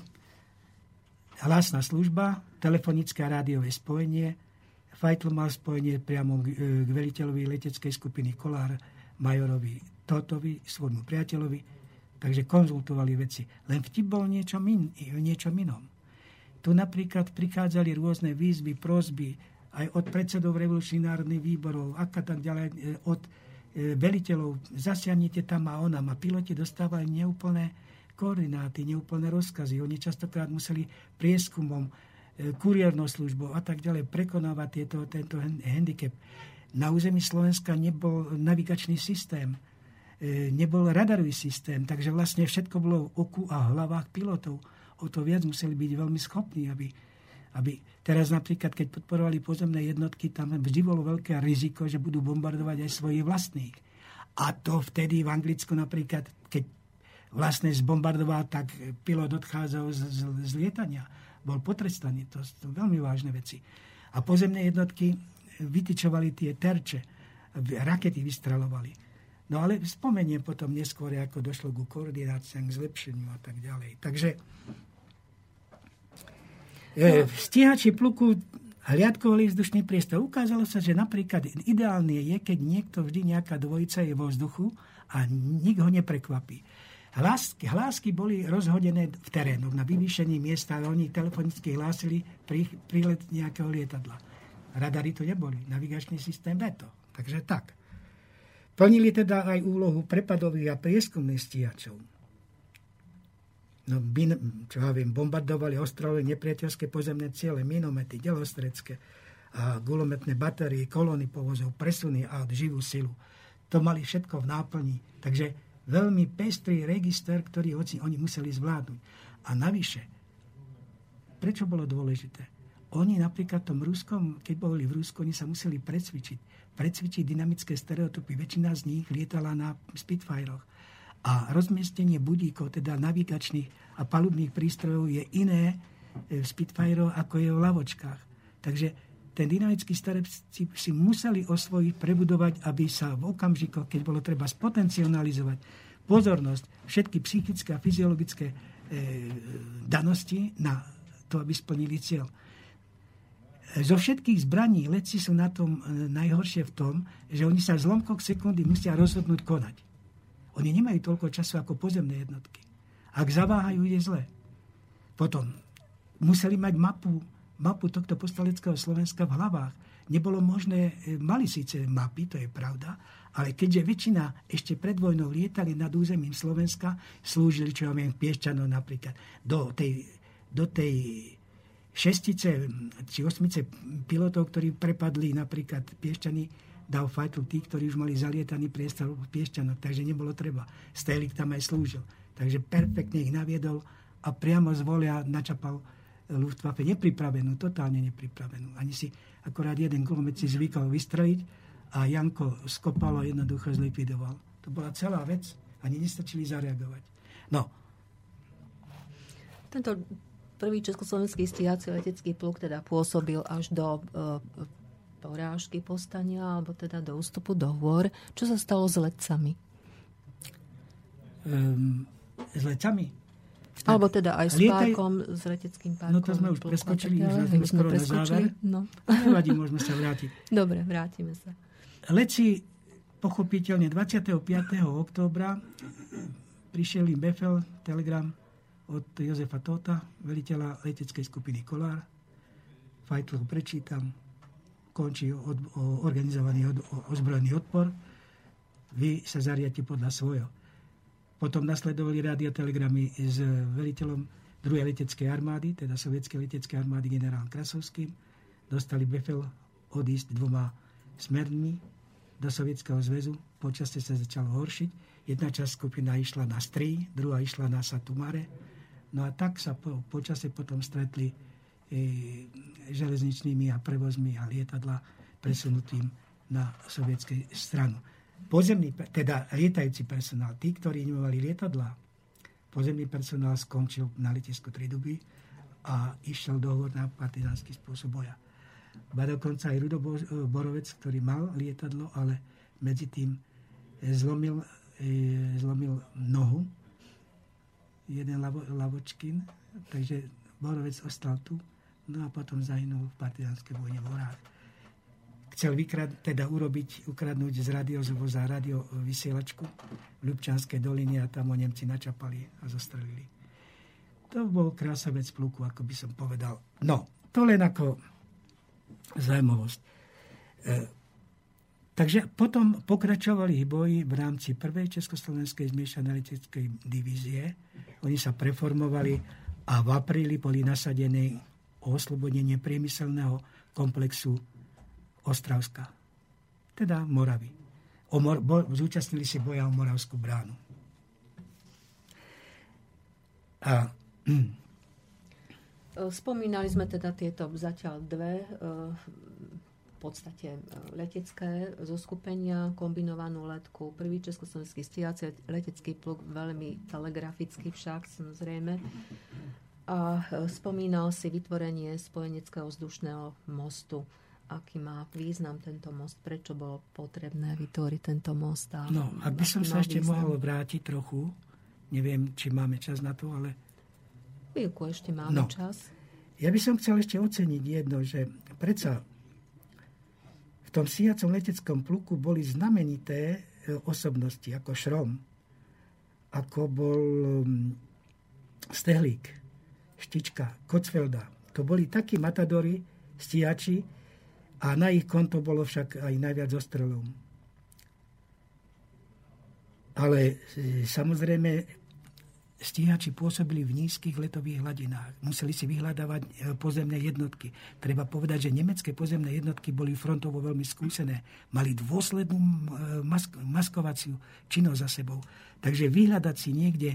hlasná služba, telefonické a rádiové spojenie, Feitl mal spojenie priamo k, k veliteľovi leteckej skupiny Kolár, majorovi Totovi, svojmu priateľovi, takže konzultovali veci. Len vtip bol niečo, min, niečo inom. Tu napríklad prichádzali rôzne výzvy, prozby, aj od predsedov revolučných výborov, a tak ďalej, e, od e, veliteľov, zasiahnite tam a ona. A piloti dostávali neúplné koordináty, neúplné rozkazy. Oni častokrát museli prieskumom, e, kuriérnou službou a tak ďalej prekonávať tieto, tento handicap. Na území Slovenska nebol navigačný systém, nebol radarový systém, takže vlastne všetko bolo v oku a hlavách pilotov. O to viac museli byť veľmi schopní, aby aby teraz napríklad, keď podporovali pozemné jednotky, tam vždy bolo veľké riziko, že budú bombardovať aj svojich vlastných. A to vtedy v Anglicku napríklad, keď vlastne zbombardoval, tak pilot odchádzal z, z, z lietania. Bol potrestaný. To sú veľmi vážne veci. A pozemné jednotky vytyčovali tie terče, rakety vystrelovali. No ale spomeniem potom neskôr, ako došlo ku koordináciám, k zlepšeniu a tak ďalej. Takže E, stíhači pluku hliadkovali vzdušný priestor. Ukázalo sa, že napríklad ideálne je, keď niekto vždy nejaká dvojica je vo vzduchu a nik ho neprekvapí. Hlásky, hlásky boli rozhodené v terénu, na vyvýšení miesta, ale oni telefonicky hlásili prílet nejakého lietadla. Radary to neboli, navigačný systém beto. Takže tak. Plnili teda aj úlohu prepadových a prieskumných stíhačov no, bin, čo ja viem, bombardovali ostrovy nepriateľské pozemné ciele, minomety, delostredské a gulometné batérie, kolóny povozov, presuny a živú silu. To mali všetko v náplni. Takže veľmi pestrý register, ktorý oni museli zvládnuť. A navyše, prečo bolo dôležité? Oni napríklad v tom Ruskom, keď boli v Rusku, oni sa museli precvičiť. Precvičiť dynamické stereotypy. Väčšina z nich lietala na Spitfireoch a rozmiestnenie budíkov, teda navigačných a palubných prístrojov je iné v Spitfire ako je v lavočkách. Takže ten dynamický stavebci si museli osvojiť, prebudovať, aby sa v okamžikoch, keď bolo treba spotencionalizovať pozornosť, všetky psychické a fyziologické e, danosti na to, aby splnili cieľ. Zo všetkých zbraní letci sú na tom e, najhoršie v tom, že oni sa v zlomkoch sekundy musia rozhodnúť konať. Oni nemajú toľko času ako pozemné jednotky. Ak zaváhajú, je zle. Potom museli mať mapu, mapu tohto postaleckého Slovenska v hlavách. Nebolo možné, e, mali síce mapy, to je pravda, ale keďže väčšina ešte pred vojnou lietali nad územím Slovenska, slúžili, čo ja viem, Piešťanov napríklad, do tej, do tej šestice či osmice pilotov, ktorí prepadli napríklad Piešťany, dal fajtl tí, ktorí už mali zalietaný priestor v Piešťanoch, takže nebolo treba. Stélik tam aj slúžil. Takže perfektne ich naviedol a priamo zvolia načapal Luftwaffe nepripravenú, totálne nepripravenú. Ani si akorát jeden kulomet si zvykal vystreliť a Janko skopalo jednoducho zlikvidoval. To bola celá vec. Ani nestačili zareagovať. No. Tento prvý československý stíhací letecký pluk teda pôsobil až do uh, porážky postania alebo teda do ústupu do hôr. Čo sa stalo s letcami? Um, s letcami? Alebo teda aj s Lietaj... pákom, s leteckým pákom. No to sme už preskočili, už sme skoro na záver. No. Nevadí, môžeme sa vrátiť. Dobre, vrátime sa. Leci pochopiteľne 25. októbra prišiel im Befel, telegram od Jozefa Tota, veliteľa leteckej skupiny Kolár. Fajtl ho prečítam, končí od, organizovaný od, ozbrojený odpor. Vy sa zariate podľa svojho potom nasledovali radiotelegramy s veliteľom druhej leteckej armády, teda sovietskej leteckej armády generálom Krasovským. Dostali befel odísť dvoma smermi do Sovietskeho zväzu. Počasie sa začalo horšiť. Jedna časť skupina išla na Strí, druhá išla na Satumare. No a tak sa po, počasie potom stretli železničnými a prevozmi a lietadla presunutým na sovietskej stranu pozemný, teda lietajúci personál, tí, ktorí nemali lietadla, pozemný personál skončil na letisku Triduby a išiel dohovor na partizánsky spôsob boja. Ba dokonca aj Rudo Borovec, ktorý mal lietadlo, ale medzi tým zlomil, e, zlomil nohu, jeden lavo, lavočkin, takže Borovec ostal tu, no a potom zahynul v partizánskej vojne v Horách chcel vykrad, teda urobiť, ukradnúť z radiozovoza radio vysielačku v Ľubčanskej doline a tam ho Nemci načapali a zostrelili. To bol krásavec pluku, ako by som povedal. No, to len ako zaujímavosť. E, takže potom pokračovali boji v rámci prvej Československej zmiešanej leteckej divízie. Oni sa preformovali a v apríli boli nasadené o oslobodenie priemyselného komplexu Ostravska, teda Moravy. O Mor- bo- zúčastnili si boja o Moravskú bránu. A, hm. Spomínali sme teda tieto zatiaľ dve e, v podstate e, letecké zoskupenia, kombinovanú letku, prvý československý stíhací letecký pluk, veľmi telegrafický však, samozrejme. A e, spomínal si vytvorenie spojeneckého vzdušného mostu aký má význam tento most, prečo bolo potrebné vytvoriť tento most. A no, ak by som sa ešte význam. mohol vrátiť trochu, neviem, či máme čas na to, ale... Chvíľku ešte máme no, čas. Ja by som chcel ešte oceniť jedno, že predsa v tom síjacom leteckom pluku boli znamenité e, osobnosti, ako Šrom, ako bol um, Stehlík, Štička, Kocfelda. To boli takí matadori, stíhači, a na ich konto bolo však aj najviac ostrelov. Ale e, samozrejme stíhači pôsobili v nízkych letových hladinách. Museli si vyhľadávať e, pozemné jednotky. Treba povedať, že nemecké pozemné jednotky boli frontovo veľmi skúsené. Mali dôslednú e, mask- maskovaciu činnosť za sebou. Takže vyhľadať si niekde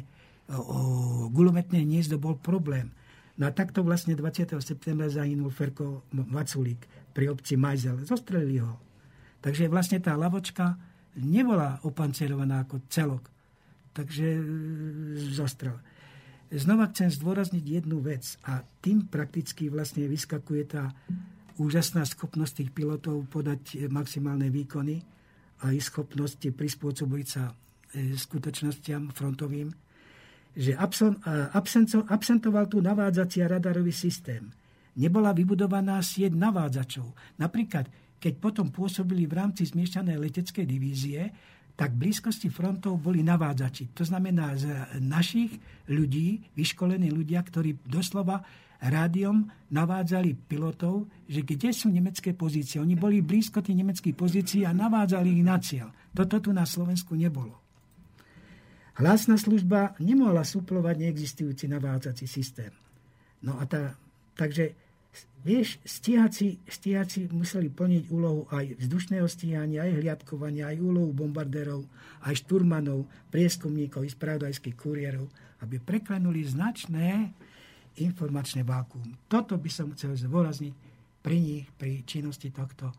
gulometné hniezdo bol problém. No a takto vlastne 20. septembra zahynul Ferko Vaculík pri obci Majzel. Zostrelili ho. Takže vlastne tá lavočka nebola opancerovaná ako celok. Takže e, zostrel. Znova chcem zdôrazniť jednu vec a tým prakticky vlastne vyskakuje tá úžasná schopnosť tých pilotov podať maximálne výkony a ich schopnosti prispôsobiť sa e, skutočnostiam frontovým že absentoval tu navádzací a radarový systém. Nebola vybudovaná sieť navádzačov. Napríklad, keď potom pôsobili v rámci zmiešanej leteckej divízie, tak v blízkosti frontov boli navádzači. To znamená z našich ľudí, vyškolení ľudia, ktorí doslova rádiom navádzali pilotov, že kde sú nemecké pozície. Oni boli blízko tých nemeckých pozícií a navádzali ich na cieľ. Toto tu na Slovensku nebolo. Hlasná služba nemohla suplovať neexistujúci navádzací systém. No a tá, takže Vieš, stíhaci, stíhaci museli plniť úlohu aj vzdušného stíhania, aj hliadkovania, aj úlohu bombardérov, aj šturmanov, prieskumníkov, i spravodajských kuriérov, aby preklenuli značné informačné vákuum. Toto by som chcel zvorazniť pri nich, pri činnosti tohto,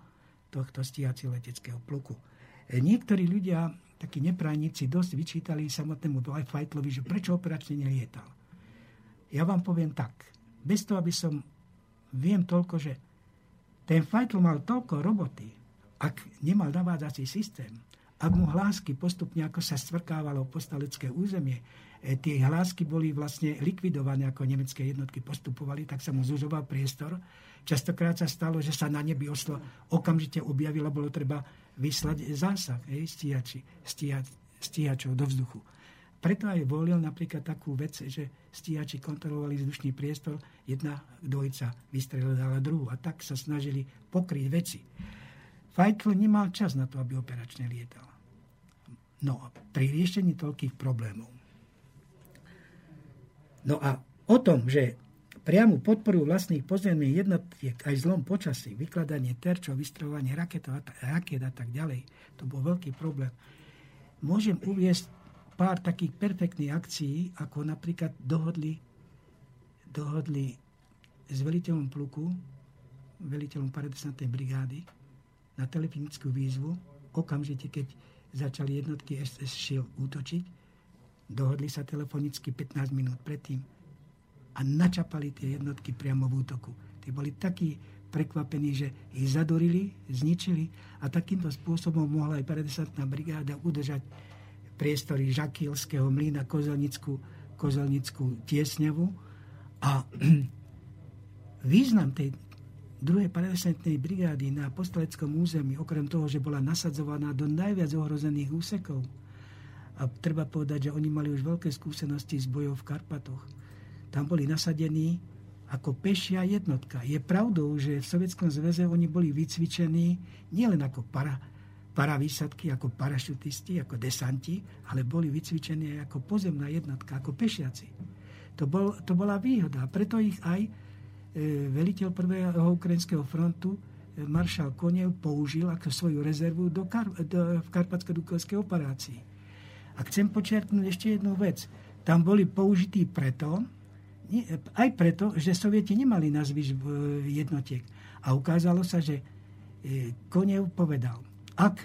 tohto stíhací leteckého pluku. E, niektorí ľudia, takí neprajníci, dosť vyčítali samotnému Fajtlovi, že prečo operačne nelietal. Ja vám poviem tak. Bez toho, aby som viem toľko, že ten Feitl mal toľko roboty, ak nemal navádzací systém, ak mu hlásky postupne, ako sa stvrkávalo postalecké územie, e, tie hlásky boli vlastne likvidované, ako nemecké jednotky postupovali, tak sa mu zužoval priestor. Častokrát sa stalo, že sa na nebi oslo okamžite objavilo, bolo treba vyslať zásah hej, stíhači, stíhač, stíhačov do vzduchu. Preto aj volil napríklad takú vec, že stíhači kontrolovali vzdušný priestor, jedna dvojica vystrelila druhú a tak sa snažili pokryť veci. Feitl nemal čas na to, aby operačne lietal. No a pri riešení toľkých problémov. No a o tom, že priamu podporu vlastných pozemných jednotiek aj zlom počasí, vykladanie terčov, vystrovanie raket a, raket a tak ďalej, to bol veľký problém. Môžem uviesť pár takých perfektných akcií, ako napríklad dohodli, dohodli s veliteľom pluku, veliteľom paradesantnej brigády na telefonickú výzvu, okamžite, keď začali jednotky SS Shield útočiť, dohodli sa telefonicky 15 minút predtým a načapali tie jednotky priamo v útoku. Tí boli takí prekvapení, že ich zadorili, zničili a takýmto spôsobom mohla aj paradesantná brigáda udržať priestory Žakilského mlyna Kozelnickú, Kozelnickú tiesňavu a význam tej druhej paradesantnej brigády na postaleckom území, okrem toho, že bola nasadzovaná do najviac ohrozených úsekov, a treba povedať, že oni mali už veľké skúsenosti s bojov v Karpatoch. Tam boli nasadení ako pešia jednotka. Je pravdou, že v Sovietskom zväze oni boli vycvičení nielen ako para, paravýsadky ako parašutisti, ako desanti, ale boli vycvičení aj ako pozemná jednotka, ako pešiaci. To, bol, to bola výhoda. Preto ich aj e, veliteľ prvého ukrajinského frontu e, maršal Konev použil ako svoju rezervu do Kar- do, v karpatsko-dukovskej operácii. A chcem počiarknúť ešte jednu vec. Tam boli použití preto, aj preto, že Sovieti nemali nazvy jednotiek. A ukázalo sa, že e, Konev povedal, ak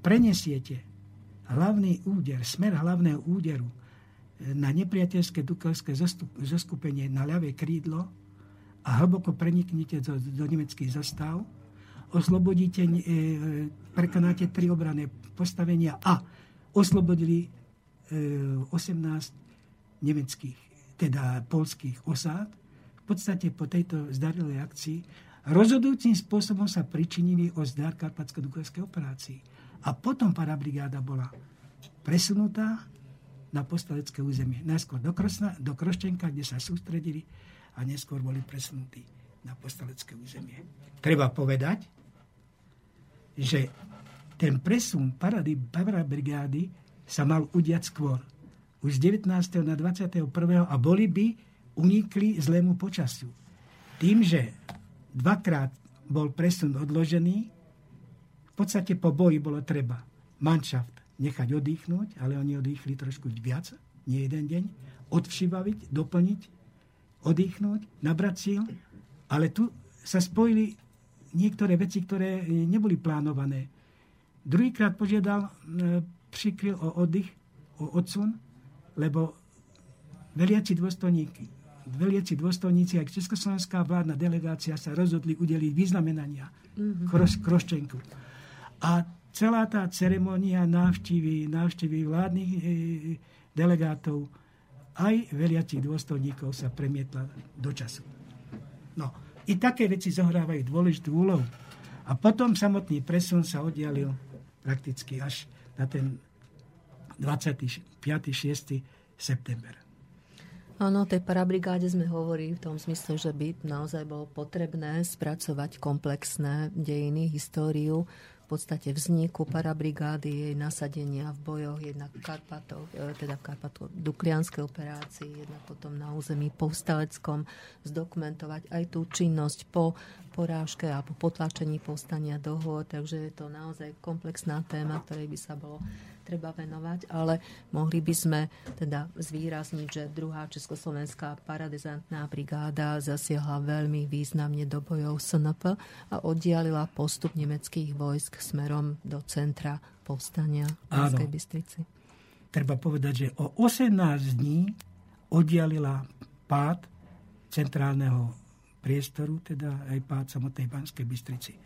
prenesiete hlavný úder, smer hlavného úderu na nepriateľské dukovské zoskupenie na ľavé krídlo a hlboko preniknete do, do nemeckých zastav, oslobodíte, e, prekonáte tri obrané postavenia a oslobodili e, 18 nemeckých, teda polských osád. V podstate po tejto zdarilej akcii rozhodujúcim spôsobom sa pričinili o zdar Karpatsko-Dukovskej operácii. A potom parabrigáda bola presunutá na postalecké územie. Najskôr do, Krosna, do Kroščenka, kde sa sústredili a neskôr boli presunutí na postalecké územie. Treba povedať, že ten presun parabrigády sa mal udiať skôr. Už z 19. na 21. a boli by unikli zlému počasiu. Tým, že dvakrát bol presun odložený. V podstate po boji bolo treba manšaft nechať oddychnúť, ale oni oddychli trošku viac, nie jeden deň, odvšibaviť, doplniť, oddychnúť, nabrať síl, ale tu sa spojili niektoré veci, ktoré neboli plánované. Druhýkrát požiadal, e, prikryl o oddych, o odsun, lebo veliaci dôstojníky veliaci dôstojníci, aj Československá vládna delegácia sa rozhodli udeliť vyznamenania mm-hmm. Kroš, Kroščenku. A celá tá ceremonia návštevy, návštevy vládnych e, delegátov aj veliacich dôstojníkov sa premietla do času. No, i také veci zohrávajú dôležitú úlohu. A potom samotný presun sa oddialil prakticky až na ten 25. 6. september. Áno, tej parabrigáde sme hovorili v tom zmysle, že by naozaj bolo potrebné spracovať komplexné dejiny, históriu v podstate vzniku parabrigády, jej nasadenia v bojoch, jednak v Karpatov, e, teda v Karpatov, Duklianskej operácii, jednak potom na území povstaleckom, zdokumentovať aj tú činnosť po porážke a po potlačení povstania dohod, takže je to naozaj komplexná téma, ktorej by sa bolo treba venovať, ale mohli by sme teda zvýrazniť, že druhá Československá paradizantná brigáda zasiahla veľmi významne do bojov SNP a oddialila postup nemeckých vojsk smerom do centra povstania v Banskej Bystrici. Treba povedať, že o 18 dní oddialila pád centrálneho priestoru, teda aj pád samotnej Banskej Bystrici.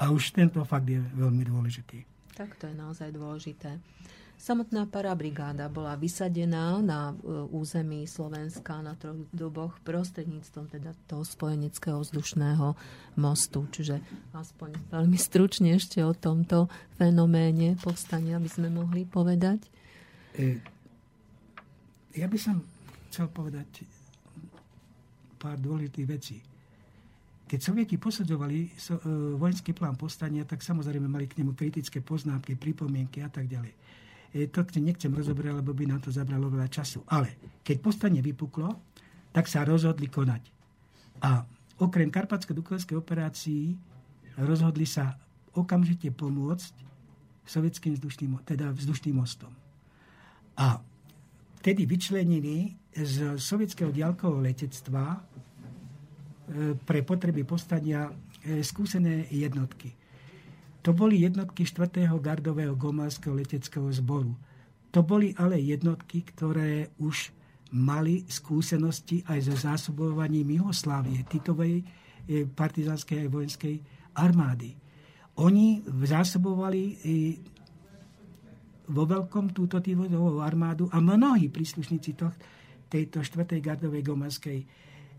A už tento fakt je veľmi dôležitý. Tak to je naozaj dôležité. Samotná parabrigáda bola vysadená na e, území Slovenska na troch doboch prostredníctvom teda toho spojeneckého vzdušného mostu. Čiže aspoň veľmi stručne ešte o tomto fenoméne povstania by sme mohli povedať. E, ja by som chcel povedať pár dôležitých vecí. Keď Sovieti posadzovali so, e, vojenský plán povstania, tak samozrejme mali k nemu kritické poznámky, pripomienky a tak ďalej. E, to nechcem rozoberať, lebo by nám to zabralo veľa času. Ale keď povstanie vypuklo, tak sa rozhodli konať. A okrem karpatsko-dukovskej operácií rozhodli sa okamžite pomôcť sovietským vzdušným, teda vzdušným mostom. A vtedy vyčlenili z sovietského diaľkového letectva pre potreby povstania e, skúsené jednotky. To boli jednotky 4. gardového gomalského leteckého zboru. To boli ale jednotky, ktoré už mali skúsenosti aj so zásobovaním Jugoslávie, Titovej e, partizánskej aj vojenskej armády. Oni zásobovali e, vo veľkom túto Titovú armádu a mnohí príslušníci tejto 4. gardovej gomalskej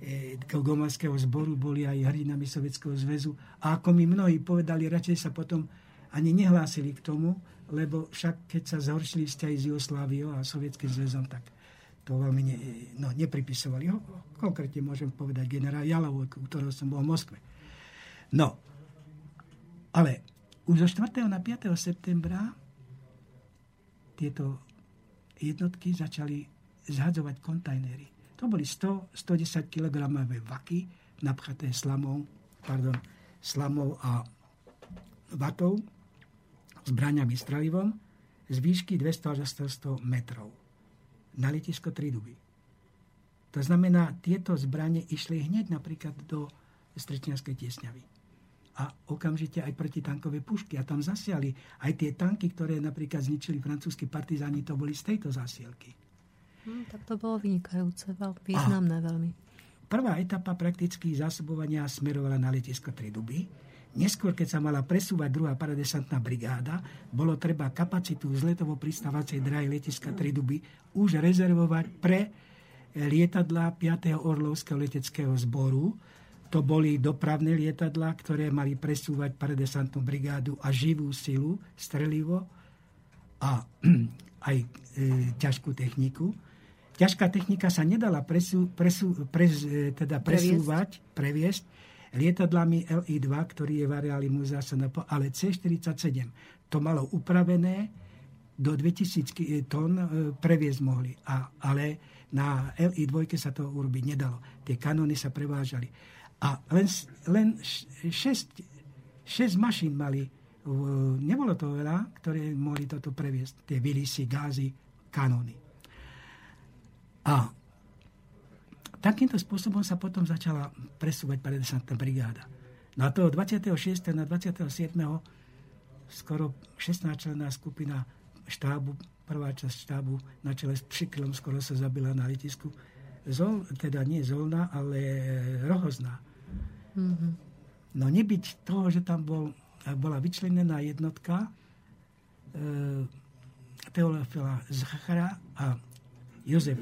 E, Gomanského zboru boli aj hrdinami Sovjetského zväzu. A ako mi mnohí povedali, radšej sa potom ani nehlásili k tomu, lebo však keď sa zhoršili vzťahy s Jugosláviou a Sovietským zväzom, tak to veľmi ne, no, nepripisovali. Ho, konkrétne môžem povedať generál Jalov, u ktorého som bol v Moskve. No, ale už zo 4. na 5. septembra tieto jednotky začali zhadzovať kontajnery to boli 100-110 kg vaky napchaté slamou, pardon, slamou a vatou, zbraniami strelivom z výšky 200 až 100 metrov na letisko Triduby. To znamená, tieto zbranie išli hneď napríklad do Strečniarskej tiesňavy. A okamžite aj protitankové pušky. A tam zasiali aj tie tanky, ktoré napríklad zničili francúzski partizáni, to boli z tejto zasielky. Hm, tak to bolo vynikajúce, významné a veľmi. Prvá etapa prakticky zásobovania smerovala na letisko Triduby. Neskôr, keď sa mala presúvať druhá paradesantná brigáda, bolo treba kapacitu zletovo pristávacej drahy letiska Triduby už rezervovať pre lietadla 5. Orlovského leteckého zboru. To boli dopravné lietadla, ktoré mali presúvať paradesantnú brigádu a živú silu, strelivo a aj e, ťažkú techniku. Ťažká technika sa nedala presú, presú, pres, e, teda presúvať, previesť lietadlami LI-2, ktorý je v areáli Múzea SNP, ale C-47 to malo upravené, do 2000 e, tón e, previesť mohli. A, ale na LI-2 sa to urobiť nedalo. Tie kanóny sa prevážali. A len, len 6, 6 mašín mali, nebolo to veľa, ktoré mohli toto previesť. Tie vilisy, gázy, kanóny. A takýmto spôsobom sa potom začala presúvať 50. brigáda. Na toho 26. na 27. skoro 16 členná skupina štábu, prvá časť štábu na čele s Pšiklom skoro sa zabila na letisku. Zol, teda nie Zolna, ale Rohozná. Mm-hmm. No nebyť toho, že tam bol, bola vyčlenená jednotka e, Teolofila Zachara a Jozef,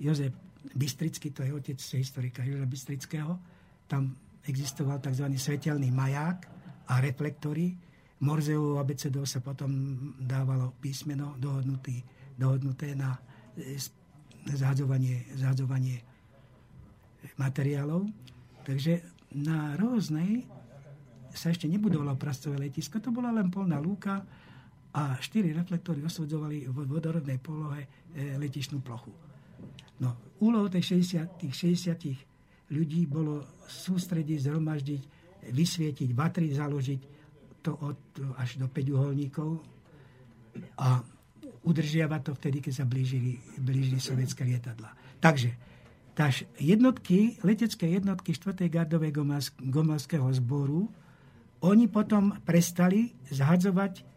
Jozef Bystrický, to je otec historika Joža Bystrického, tam existoval tzv. svetelný maják a reflektory. Morzeovou abecedou sa potom dávalo písmeno dohodnutý, dohodnuté na e, zhadzovanie, zhadzovanie materiálov. Takže na rôznej sa ešte nebudovalo prastové letisko, to bola len polná lúka a štyri reflektory osvodzovali v vodorodnej polohe e, letišnú plochu. No, úlohou tých 60, tých 60 ľudí bolo sústrediť, zhromaždiť, vysvietiť, vatry založiť, to od, až do 5 uholníkov a udržiavať to vtedy, keď sa blížili, blížili sovietské lietadla. Takže tá jednotky, letecké jednotky 4. gardovej gomelského zboru, oni potom prestali zhadzovať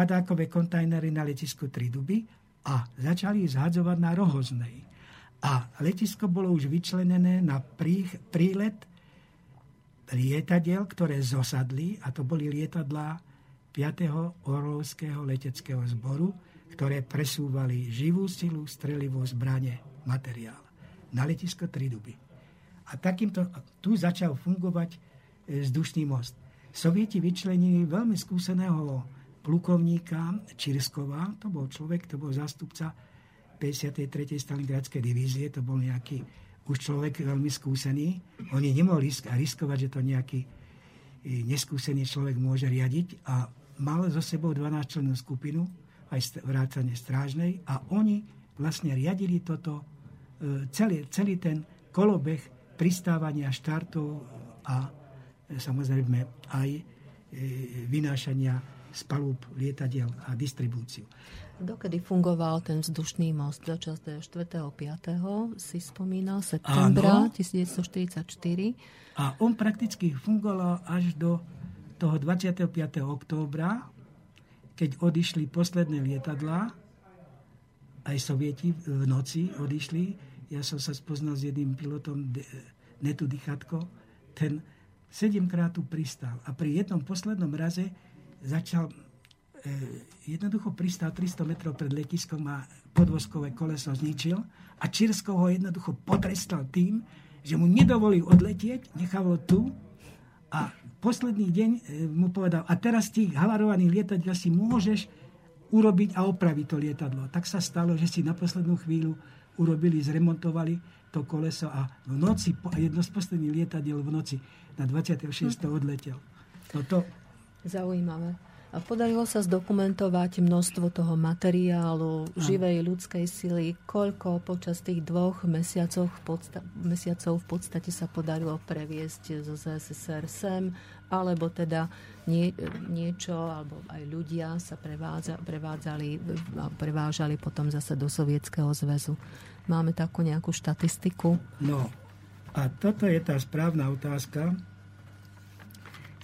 padákové kontajnery na letisku Triduby a začali zhadzovať na Rohoznej. A letisko bolo už vyčlenené na prílet lietadiel, ktoré zosadli, a to boli lietadlá 5. Orlovského leteckého zboru, ktoré presúvali živú silu, strelivú zbranie, materiál na letisko Triduby. A takýmto tu začal fungovať e, vzdušný most. Sovieti vyčlenili veľmi skúseného plukovníka Čirskova, to bol človek, to bol zástupca 53. Stalingradskej divízie, to bol nejaký už človek veľmi skúsený. Oni nemohli riskovať, že to nejaký e, neskúsený človek môže riadiť a mal so sebou 12 členov skupinu, aj vrátane strážnej a oni vlastne riadili toto, e, celý, celý ten kolobeh pristávania štartov a e, samozrejme aj vynášania z palúb lietadiel a distribúciu. Dokedy fungoval ten vzdušný most? Začal 4.5. si spomínal, septembra Áno. 1944. A on prakticky fungoval až do toho 25. októbra, keď odišli posledné lietadlá, aj sovieti v noci odišli. Ja som sa spoznal s jedným pilotom Netu Dychatko. Ten sedemkrát tu pristal. A pri jednom poslednom raze začal E, jednoducho pristal 300 metrov pred letiskom a podvozkové koleso zničil a Čirskov ho jednoducho potrestal tým, že mu nedovolil odletieť, nechal tu a posledný deň e, mu povedal, a teraz tých havarovaných lietadiel si môžeš urobiť a opraviť to lietadlo. Tak sa stalo, že si na poslednú chvíľu urobili, zremontovali to koleso a v noci, jedno z posledných lietadiel v noci na 26. odletel. No to... Zaujímavé. A podarilo sa zdokumentovať množstvo toho materiálu, živej ľudskej sily, koľko počas tých dvoch mesiacov v, podsta- mesiacov v podstate sa podarilo previesť zo ZSSR sem, alebo teda nie, niečo, alebo aj ľudia sa prevádza, prevádzali prevážali potom zase do Sovietskeho zväzu. Máme takú nejakú štatistiku? No, a toto je tá správna otázka,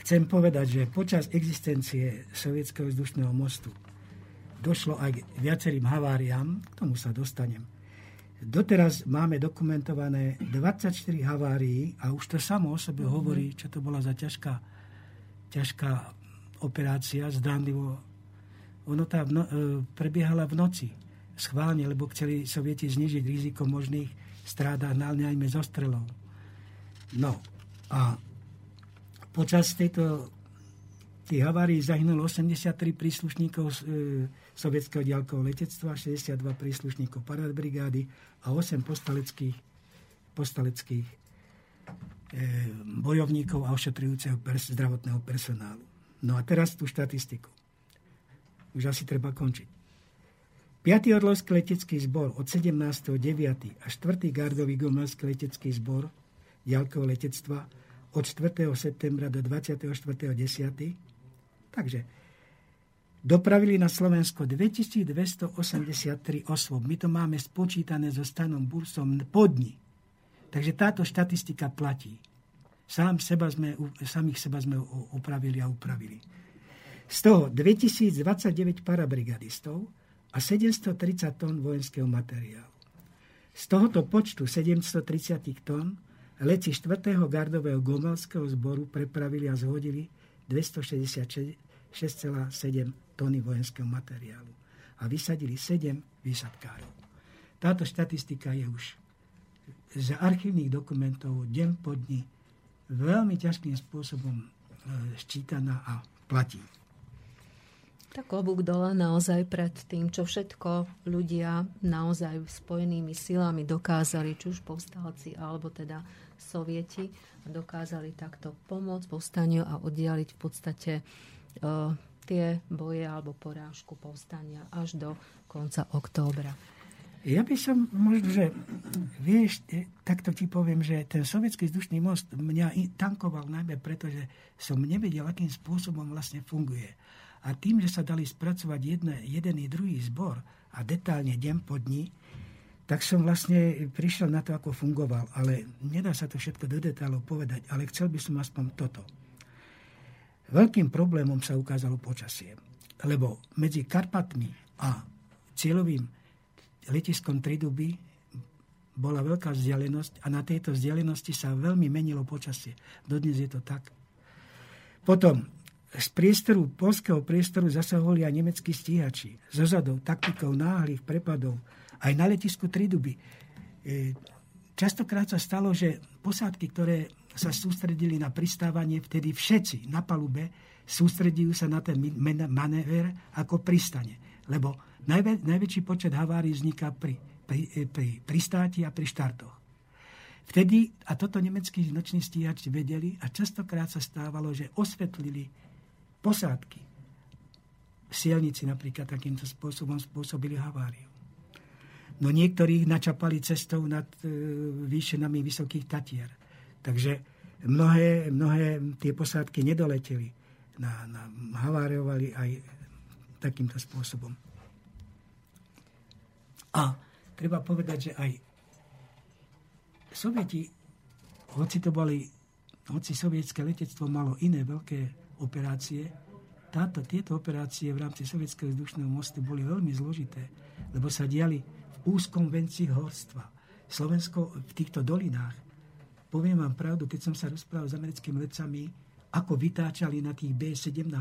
Chcem povedať, že počas existencie sovietského vzdušného mostu došlo aj k viacerým haváriám, k tomu sa dostanem. Doteraz máme dokumentované 24 havárií a už to samo o sebe mm-hmm. hovorí, čo to bola za ťažká, ťažká operácia, zdánlivo. Ono tá vno, e, prebiehala v noci schválne, lebo chceli sovieti znižiť riziko možných strádach, najmä zo strelov. No a Počas tejto tých havárií zahynulo 83 príslušníkov e, sovietského diaľkového letectva, 62 príslušníkov paradbrigády a 8 postaleckých, postaleckých e, bojovníkov a ošetrujúceho pers- zdravotného personálu. No a teraz tú štatistiku. Už asi treba končiť. 5. Orlovský letecký zbor od 17.9. a 4. gardový gomelský letecký zbor diaľkového letectva od 4. septembra do 24.10. Takže dopravili na Slovensko 2283 osôb. My to máme spočítané so stanom Bursom po dni. Takže táto štatistika platí. Sám seba sme, samých seba sme opravili a upravili. Z toho 2029 parabrigadistov a 730 tón vojenského materiálu. Z tohoto počtu 730 tón Leci 4. gardového gomelského zboru prepravili a zhodili 266,7 tony vojenského materiálu a vysadili 7 výsadkárov. Táto štatistika je už z archívnych dokumentov deň po dni veľmi ťažkým spôsobom e, ščítaná a platí. Tak obuk dole naozaj pred tým, čo všetko ľudia naozaj spojenými silami dokázali, či už povstalci alebo teda sovieti, dokázali takto pomôcť povstaniu a oddialiť v podstate uh, tie boje alebo porážku povstania až do konca októbra. Ja by som možno, že vieš, e, takto ti poviem, že ten sovietský vzdušný most mňa tankoval najmä preto, že som nevedel, akým spôsobom vlastne funguje. A tým, že sa dali spracovať jedne, jeden i druhý zbor a detálne deň po dni, tak som vlastne prišiel na to, ako fungoval. Ale nedá sa to všetko do detálov povedať, ale chcel by som aspoň toto. Veľkým problémom sa ukázalo počasie, lebo medzi Karpatmi a cieľovým letiskom Triduby bola veľká vzdialenosť a na tejto vzdialenosti sa veľmi menilo počasie. Dodnes je to tak. Potom z priestoru, polského priestoru zasahovali aj nemeckí stíhači. Zozadou, taktikou náhlych prepadov. Aj na letisku Triduby. E, častokrát sa stalo, že posádky, ktoré sa sústredili na pristávanie, vtedy všetci na palube sústredujú sa na ten manéver ako pristane. Lebo najvä, najväčší počet havárií vzniká pri, pri, e, pri pristáti a pri štartoch. Vtedy, a toto nemeckí noční stíhači vedeli, a častokrát sa stávalo, že osvetlili posádky v Sielnici napríklad takýmto spôsobom spôsobili haváriu. No niektorých načapali cestou nad e, výšenami vysokých Tatier. Takže mnohé, mnohé tie posádky nedoleteli. Na, na, haváriovali aj takýmto spôsobom. A treba povedať, že aj Sovieti, hoci to boli, hoci sovietské letectvo malo iné veľké operácie. Táto, tieto operácie v rámci sovietského vzdušného mostu boli veľmi zložité, lebo sa diali v úzkom venci horstva. Slovensko v týchto dolinách, poviem vám pravdu, keď som sa rozprával s americkými letcami, ako vytáčali na tých B-17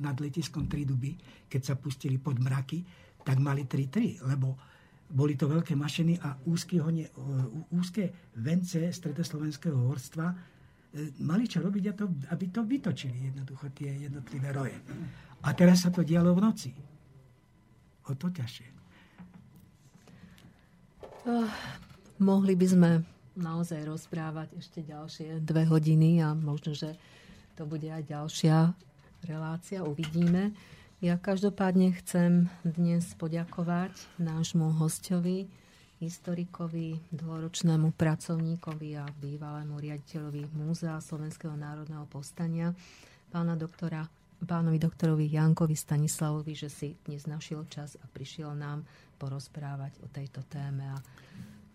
nad letiskom Triduby, keď sa pustili pod mraky, tak mali 3-3, lebo boli to veľké mašiny a úzke, úzke vence stredoslovenského horstva E, mali čo robiť, aby to vytočili jednoducho tie jednotlivé roje. A teraz sa to dialo v noci. O to ťažšie. Oh, mohli by sme naozaj rozprávať ešte ďalšie dve hodiny a možno, že to bude aj ďalšia relácia, uvidíme. Ja každopádne chcem dnes poďakovať nášmu hostovi, historikovi, dlhoročnému pracovníkovi a bývalému riaditeľovi Múzea Slovenského národného povstania, pána doktora, pánovi doktorovi Jankovi Stanislavovi, že si dnes našiel čas a prišiel nám porozprávať o tejto téme. A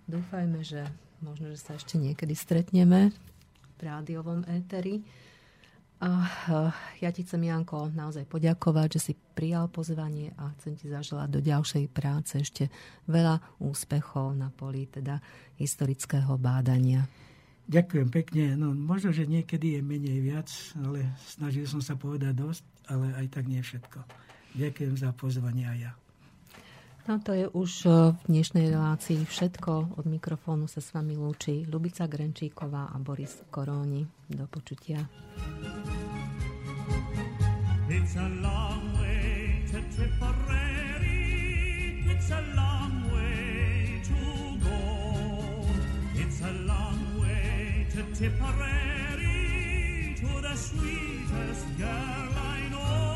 dúfajme, že možno, že sa ešte niekedy stretneme v rádiovom éteri. Ja ti chcem, Janko, naozaj poďakovať, že si prijal pozvanie a chcem ti zaželať do ďalšej práce ešte veľa úspechov na poli teda historického bádania. Ďakujem pekne. No, možno, že niekedy je menej viac, ale snažil som sa povedať dosť, ale aj tak nie všetko. Ďakujem za pozvanie aj ja. No to je už e, v dnešnej relácii všetko. Od mikrofónu sa s vami lúči Lubica Grenčíková a Boris Koróni. Do počutia. It's a long way to Tipperary. It's a long way to go. It's a long way to Tipperary to the sweetest girl I know.